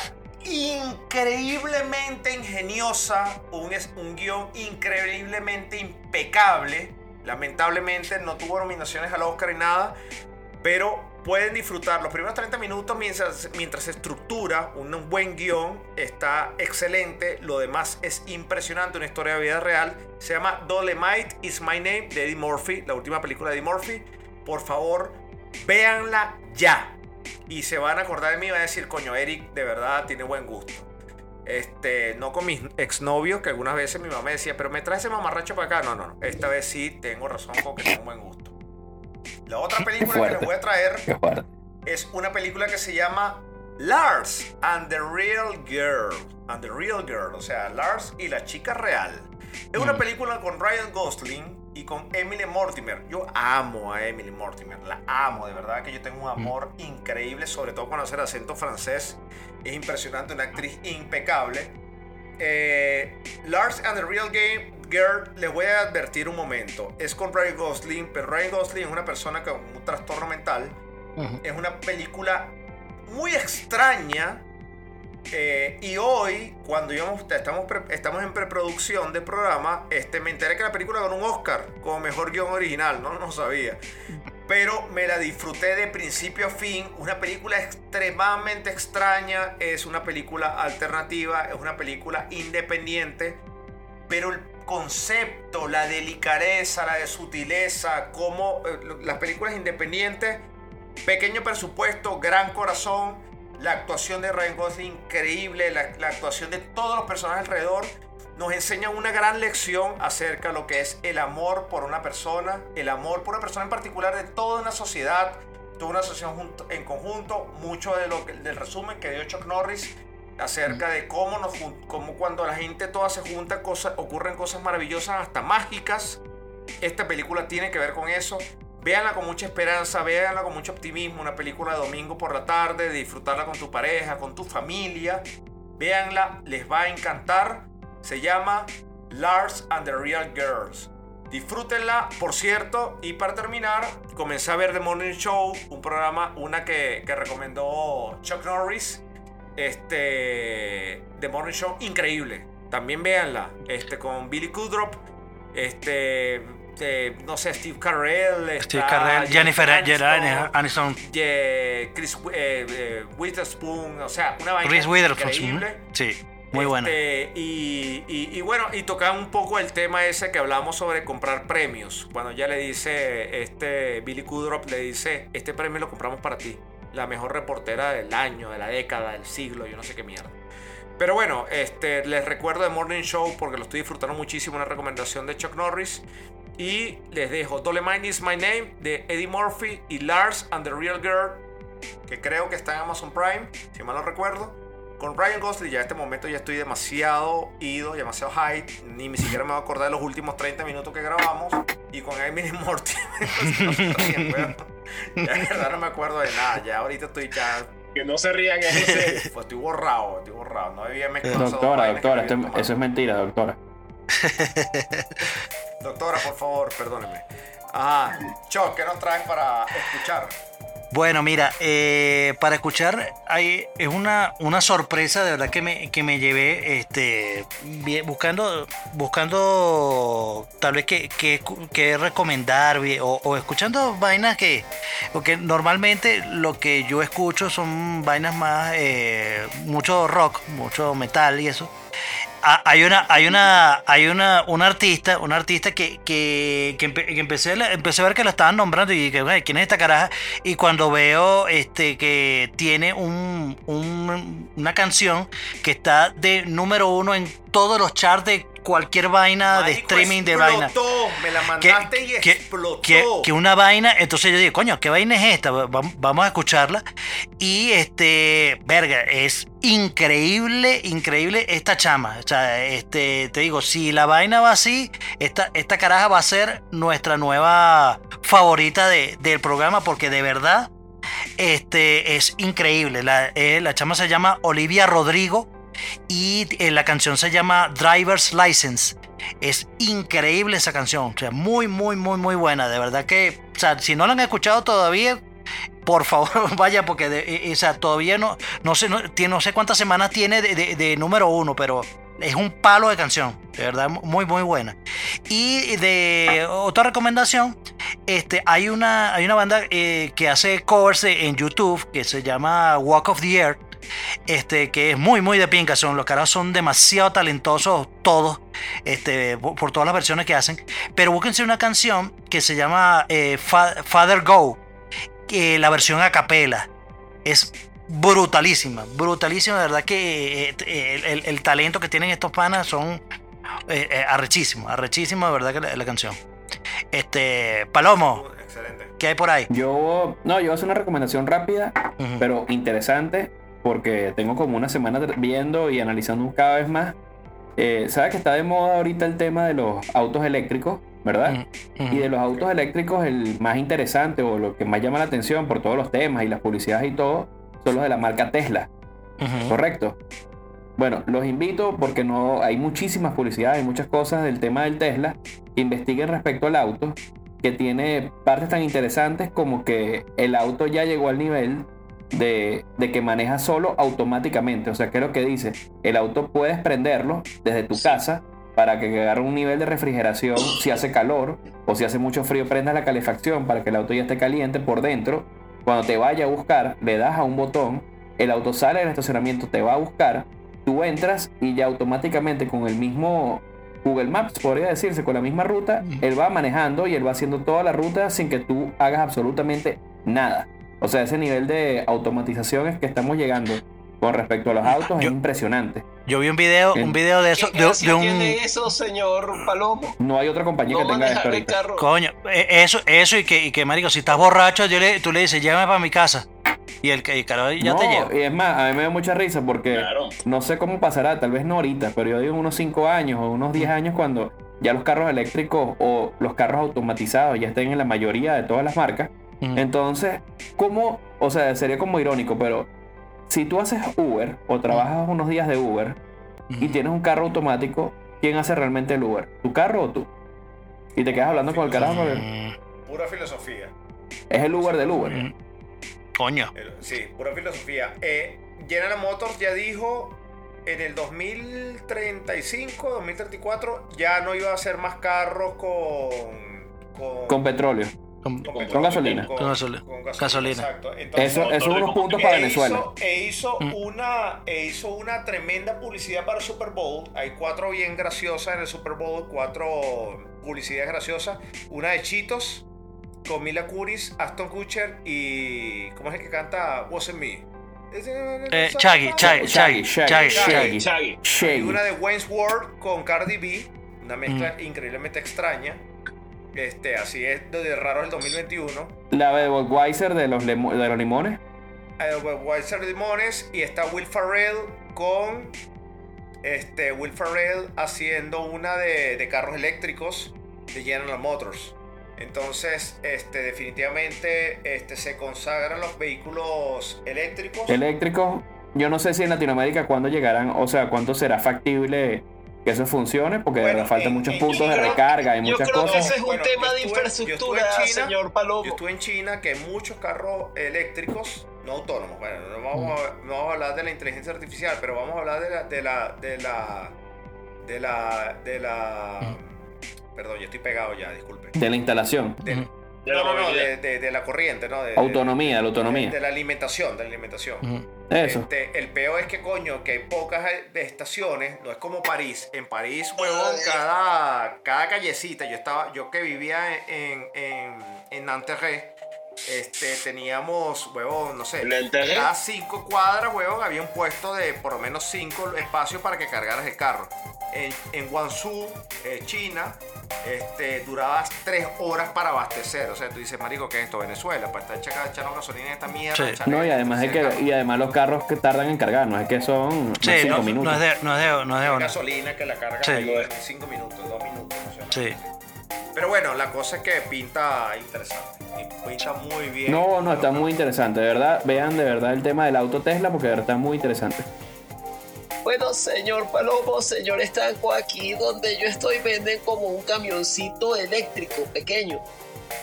increíblemente ingeniosa, un, un guion increíblemente impecable. Lamentablemente no tuvo nominaciones al Oscar y nada, pero pueden disfrutar. Los primeros 30 minutos mientras, se estructura un buen guion, está excelente, lo demás es impresionante, una historia de vida real, se llama Dolemite is My Name de Eddie Murphy, la última película de Eddie Murphy, por favor, véanla ya. Y se van a acordar de mí y van a decir, coño, Eric de verdad tiene buen gusto. Este, no con mis exnovios, que algunas veces mi mamá me decía, pero me trae ese mamarracho para acá. No, no, no. Esta vez sí tengo razón con que tengo buen gusto. La otra película que les voy a traer es una película que se llama Lars and the Real Girl. And the Real Girl, o sea, Lars y la chica real. Es una película con Ryan Gosling y con Emily Mortimer. Yo amo a Emily Mortimer, la amo, de verdad que yo tengo un amor increíble, sobre todo cuando hace el acento francés. Es impresionante, una actriz impecable. Eh, Lars and the Real Game Girl, les voy a advertir un momento. Es con Ryan Gosling, pero Ryan Gosling es una persona con un trastorno mental. Es una película muy extraña. Eh, y hoy, cuando íbamos, estamos, pre- estamos en preproducción del programa, este, me enteré que la película ganó un Oscar como mejor guion original. No, no sabía. Pero me la disfruté de principio a fin. Una película extremadamente extraña. Es una película alternativa. Es una película independiente. Pero el concepto, la delicadeza, la sutileza, como eh, las películas independientes, pequeño presupuesto, gran corazón, la actuación de Ryan Gosling increíble, la, la actuación de todos los personajes alrededor, nos enseñan una gran lección acerca de lo que es el amor por una persona, el amor por una persona en particular de toda una sociedad, toda una sociedad en conjunto, mucho de lo que- del resumen que dio Chuck Norris acerca de cómo, nos, jun- cómo cuando la gente toda se junta cosas, ocurren cosas maravillosas, hasta mágicas. Esta película tiene que ver con eso. Véanla con mucha esperanza, véanla con mucho optimismo. Una película de domingo por la tarde, de disfrutarla con tu pareja, con tu familia. Véanla, les va a encantar. Se llama Lars and the Real Girls. Disfrútenla, por cierto. Y para terminar, comencé a ver The Morning Show, un programa, una que, que recomendó Chuck Norris. Este. The Morning Show, increíble. También véanla. Este, con Billy Kudrop. Este. Eh, no sé, Steve Carell. Steve Carell, Jennifer Aniston, Chris eh, eh, Witherspoon. O sea, una vaina Chris Witherspoon. increíble. Sí, muy buena. Este, y, y- y bueno, y tocan un poco el tema ese que hablamos sobre comprar premios. Cuando ya le dice, este Billy Kudrop le dice, este premio lo compramos para ti. La mejor reportera del año, de la década, del siglo, yo no sé qué mierda. Pero bueno, este, les recuerdo The Morning Show porque lo estoy disfrutando muchísimo, una recomendación de Chuck Norris. Y les dejo Dolemite is My Name de Eddie Murphy y Lars and the Real Girl, que creo que está en Amazon Prime, si mal no recuerdo. Con Ryan Gosling ya en este momento ya estoy demasiado ido, demasiado high, ni ni siquiera me voy a acordar de los últimos 30 minutos que grabamos. Y con Emily Morty, ya de verdad no me acuerdo de nada, ya ahorita estoy ya... Que no se rían, es serio. Pues estoy borrado, estoy borrado, no esas dos Doctora, doctora, había eso es mentira, doctora. Doctora, por favor, perdóneme. Ajá. Choc, ¿qué nos traes para escuchar? Bueno, mira, eh, para escuchar hay, es una, una sorpresa de verdad que me, que me llevé este, buscando, buscando tal vez que, que, que recomendar o, o escuchando vainas que, porque normalmente lo que yo escucho son vainas más, eh, mucho rock, mucho metal y eso. Ah, hay una hay una hay una un artista un artista que, que, que empe- que empecé empecé a ver que la estaban nombrando y que "Güey, quién es esta caraja y cuando veo este que tiene un, un- una canción que está de número uno en todos los charts de cualquier vaina de streaming de vaina Explotó, me la que, mandaste y que- explotó. que- que una vaina, entonces yo dije, coño, ¿qué vaina es esta? Va- vam- Vamos a escucharla. Y este, verga, es increíble, increíble esta chama. O sea, este, te digo, si la vaina va así, esta, esta caraja va a ser nuestra nueva favorita de- del programa, porque de verdad, este, es increíble. La, eh, la chama se llama Olivia Rodrigo y eh, la canción se llama Driver's License. Es increíble esa canción, o sea, muy, muy, muy, muy buena. De verdad que, o sea, si no la han escuchado todavía, por favor vaya, porque de- eh, o sea, todavía no, no, sé, no, no sé cuántas semanas tiene de, número uno, pero es un palo de canción, de verdad, muy, muy buena. Y de otra recomendación, este, hay, una, hay una banda eh, que hace covers en YouTube que se llama Walk of the Earth este, que es muy, muy de pinca. Son, los caras son demasiado talentosos todos, este, por, por todas las versiones que hacen. Pero búsquense una canción que se llama eh, Fa- Father Go, que la versión a capela. Es brutalísima, brutalísima. De verdad que eh, el, el- el talento que tienen estos panas son eh, eh, arrechísimos, arrechísimos de verdad que la, la canción. Este, Palomo, ¿qué hay por ahí? Yo, no, yo voy a hacer una recomendación rápida, pero interesante, porque tengo como una semana viendo y analizando cada vez más. Eh, ¿Sabes que está de moda ahorita el tema de los autos eléctricos, verdad? Y de los autos eléctricos, el más interesante o lo que más llama la atención por todos los temas y las publicidades y todo, son los de la marca Tesla. ¿Correcto? Bueno, los invito porque no hay muchísimas publicidades y muchas cosas del tema del Tesla que investiguen respecto al auto, que tiene partes tan interesantes como que el auto ya llegó al nivel de, de que maneja solo automáticamente. O sea, ¿qué es lo que dice? El auto puedes prenderlo desde tu casa para que agarre un nivel de refrigeración si hace calor o si hace mucho frío, prendas la calefacción para que el auto ya esté caliente por dentro. Cuando te vaya a buscar, le das a un botón, el auto sale del estacionamiento, te va a buscar, tú entras y ya automáticamente con el mismo Google Maps, podría decirse, con la misma ruta, él va manejando y él va haciendo toda la ruta sin que tú hagas absolutamente nada. O sea, ese nivel de automatización es que estamos llegando con respecto a los autos es impresionante. Yo vi un video, un video de eso, ¿Qué de, de un... tiene eso, señor Palomo? No hay otra compañía que tenga esto ahorita. carro. Coño, eh, eso, eso y que, y que marico, si estás borracho, yo le- tú le dices, llévame para mi casa. Y el, el carajo ya no, te lleva. y es más, a mí me da mucha risa porque no sé cómo pasará, tal vez no ahorita, pero yo digo unos 5 años o unos 10 años cuando ya los carros eléctricos o los carros automatizados ya estén en la mayoría de todas las marcas. Entonces, ¿cómo? O sea, sería como irónico, pero si tú haces Uber o trabajas unos días de Uber y tienes un carro automático, ¿quién hace realmente el Uber? ¿Tu carro o tú? Y te quedas hablando con el carajo Pura filosofía. es el Uber del Uber. Coño. Sí, pura filosofía. Eh, General Motors ya dijo en el 2035, 2034, ya no iba a hacer más carros con. Con, Con petróleo. Con, con gasolina. Con gasolina. Gasolina. Exacto. Eso- eso es unos puntos e para hizo- Venezuela. E hizo, Mm. una, e hizo una tremenda publicidad para el Super Bowl. Hay cuatro bien graciosas en el Super Bowl, cuatro publicidades graciosas. Una de Chitos, con Mila Kunis, Aston Kutcher y. ¿Cómo es el que canta Wasn't Me? Eh, Chaggy, Chaggy, Chaggy, Chaggy, Chaggy. Y una de Wayne's World con Cardi B, una mezcla increíblemente extraña. Este, así es de raro el 2021. La de Budweiser de los, de los limones. Eh, Weiser Limones y está Will Farrell con este Will Farrell haciendo una de, de carros eléctricos de General Motors. Entonces, este, definitivamente este, se consagran los vehículos eléctricos. Eléctricos, yo no sé si en Latinoamérica cuándo llegarán, o sea, cuánto será factible que eso funcione, porque de verdad faltan muchos puntos de recarga y Yo muchas creo que cosas. ese es un Bueno, tema yo de infraestructura, yo estuve en China, señor Palomo. Yo estuve en China que muchos carros eléctricos, no autónomos, bueno, no vamos, a, no vamos a hablar de la inteligencia artificial, pero vamos a hablar de la, de la, de la, de la, de la, perdón, yo estoy pegado ya, disculpe. De la instalación. No, no, no, de, de- de la corriente, ¿no? De, Autonomía, la de, autonomía. de la alimentación, de la alimentación. Eso. Este, el peor es que, coño, que hay pocas eh, estaciones, no es como París. En París, huevón, cada, cada callecita, yo estaba, yo que vivía en, en, en Nanterre, este, teníamos, huevón, no sé, cada cinco cuadras, huevón, había un puesto de por lo menos cinco espacios para que cargaras el carro. En, en Guangzhou, eh, China, este, durabas tres horas para abastecer. O sea, tú dices, marico, ¿qué es esto? Venezuela, para estar echando, echando gasolina en esta mierda. echarle- No, y además, es que, y además los carros que tardan en cargar, no es que son Sí, 5 no, minutos. no es de, no es de, no es de gasolina que la carga Sí. en cinco minutos, dos minutos. no sé. Sí. Pero bueno, la cosa es que pinta interesante. y Pinta muy bien. No, no, está muy interesante, de verdad. Vean de verdad el tema del auto Tesla porque de verdad está muy interesante. Bueno, señor Palomo, señor Estanco, aquí donde yo estoy venden como un camioncito eléctrico pequeño.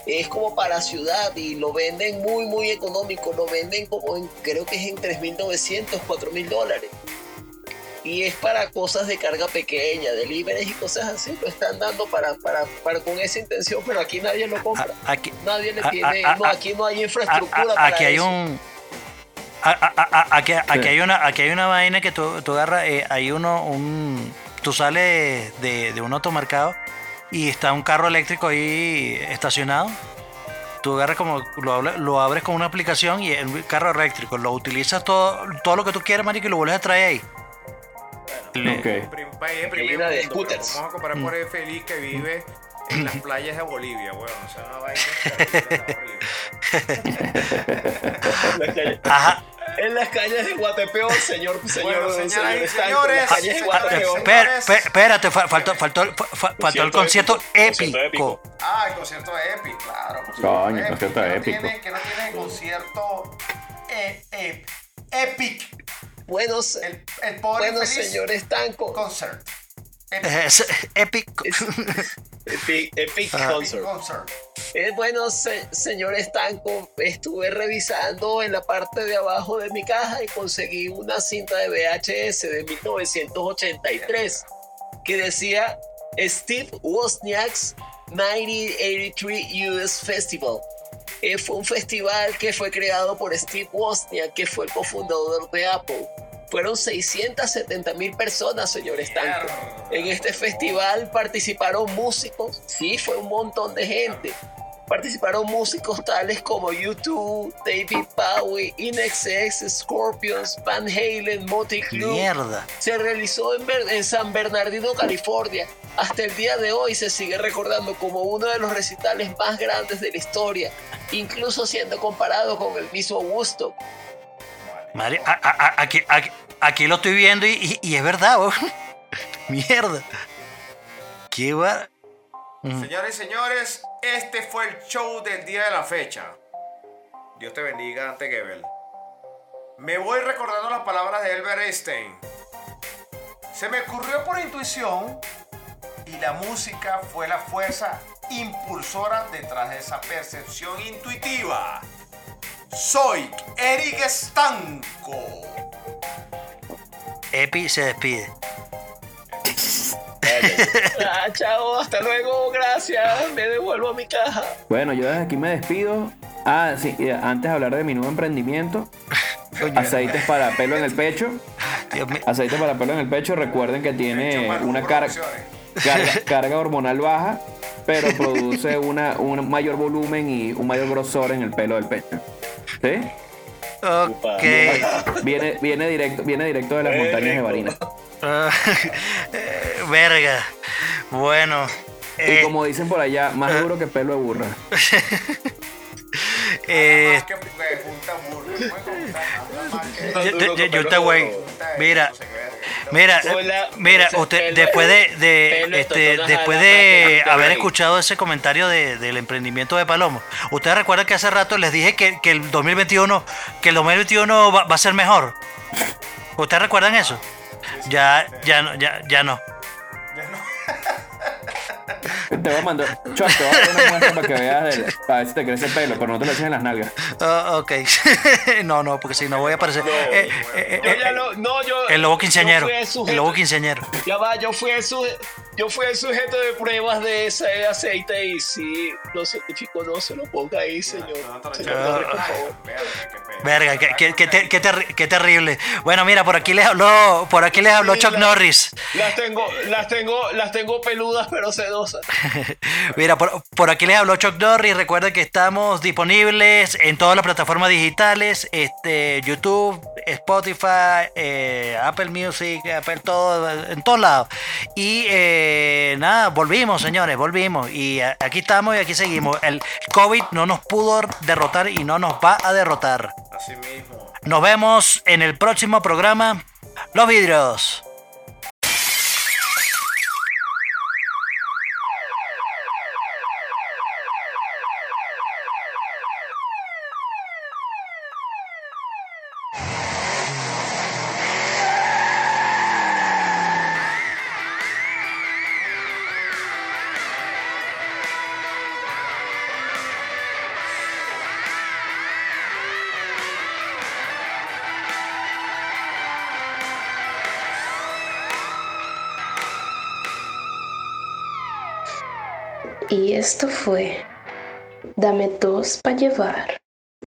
Es como para ciudad y lo venden muy, muy económico. Lo venden como en, creo que es en 3.900, 4.000 dólares. Y es para cosas de carga pequeña, deliveries y cosas así. Lo están dando para, para, para con esa intención, pero aquí nadie lo compra. Aquí, Nadie le a- tiene, a- no, a- aquí no hay a- infraestructura a- para aquí hay eso. un a- a- a- a- aquí, aquí hay una aquí hay una vaina que tú, tú agarras eh, hay uno un tú sales de, de un automercado y está un carro eléctrico ahí estacionado tú agarras como lo, lo abres con una aplicación y el carro eléctrico lo utilizas todo todo lo que tú quieras marico y lo vuelves a traer ahí Le- Prim- país de primer Llena de mundo, pero scooters. Vamos a comparar Mm. por el feliz que vive en las playas de Bolivia, weón. O sea, una vaina. Ajá. En las calles de Guatepeo, señor, señor, Bueno, señor señoras y señores, las calles de señores, Guatepeo. Espera, espera, espérate, fa- faltó, faltó, fa- fa- faltó el concierto épico. Ah, el concierto de Epic, claro. Coño, el concierto que no épico. Tiene, que no tiene el concierto eh, eh, Epic. Bueno, el, el pobre bueno, feliz señor Estanco. Concert. Es épico. Epic, Epic Ajá. Concert. Eh, bueno, se- señor Estanco, estuve revisando en la parte de abajo de mi caja y conseguí una cinta de VHS de 1983 que decía Steve Wozniak's 1983 US Festival. Eh, fue un festival que fue creado por Steve Wozniak, que fue el cofundador de Apple. Fueron 670 mil personas, señor Estanco. En este festival participaron músicos, sí, fue un montón de gente. Participaron músicos tales como U2, David Bowie, INXS, Scorpions, Van Halen, Motley Crue. Mierda. Se realizó en, Ber- en San Bernardino, California. Hasta el día de hoy se sigue recordando como uno de los recitales más grandes de la historia, incluso siendo comparado con el mismo Woodstock. Madre, a- a- a- aquí, aquí, aquí lo estoy viendo y, y- y es verdad, oh. Mierda. Qué va. Señores y señores, este fue el show del día de la fecha. Dios te bendiga, ante Gebel. Me voy recordando las palabras de Albert Einstein. Se me ocurrió por intuición y la música fue la fuerza impulsora detrás de esa percepción intuitiva. Soy Eric Estanco. Epi se despide. Ah, chao, hasta luego, gracias. Me devuelvo a mi caja. Bueno, yo desde aquí me despido. Ah, sí, antes de hablar de mi nuevo emprendimiento, aceites para pelo en el pecho. Aceites para pelo en el pecho, recuerden que tiene una car- carga, carga hormonal baja, pero produce una, un mayor volumen y un mayor grosor en el pelo del pecho. ¿Sí? Ok. Viene, viene, directo, viene directo de las montañas de Barinas. Ah, verga. Bueno. Y eh, como dicen por allá, más duro que pelo de burra. eh, Que que junta burro. yo- voy. Mira, mira, Hola, mira, usted después de, de, este, después de haber escuchado ese comentario de- del emprendimiento de Palomo, ustedes recuerdan que hace rato les dije que, que el 2021, que el 2021 va, va a ser mejor. ¿Ustedes recuerdan eso? Ya, ya no, ya, ya no. Te voy a mandar, Chuck, te voy a dar una muestra para que veas, el- para ver si te crece el pelo, pero no te lo eches en las nalgas. Ah, ok. no, no, porque si no voy a aparecer. Eh, eh, Yo eh, ya lo- no, yo- el lobo quinceañero. el sujeto- lobo quinceañero. Ya va, yo fui el, su- yo fui el sujeto de pruebas de ese aceite y si lo certifico, no se lo ponga ahí, señor. Señor Torres, por favor. Verga, qué, qué- qué ter- qué terri- qué terrible. Bueno, mira, por aquí les habló, por aquí les habló Sí, Chuck la- Norris. Las tengo, las tengo, las tengo peludas pero Mira, por, por aquí les habló Chuck Norris. Recuerden que estamos disponibles en todas las plataformas digitales: este, YouTube, Spotify, eh, Apple Music, Apple todo, en todos lados. Y eh, nada, volvimos, señores, volvimos. Y aquí estamos y aquí seguimos. El COVID no nos pudo derrotar y no nos va a derrotar. Así mismo. Nos vemos en el próximo programa. Los vidrios. Esto fue Dame dos para llevar.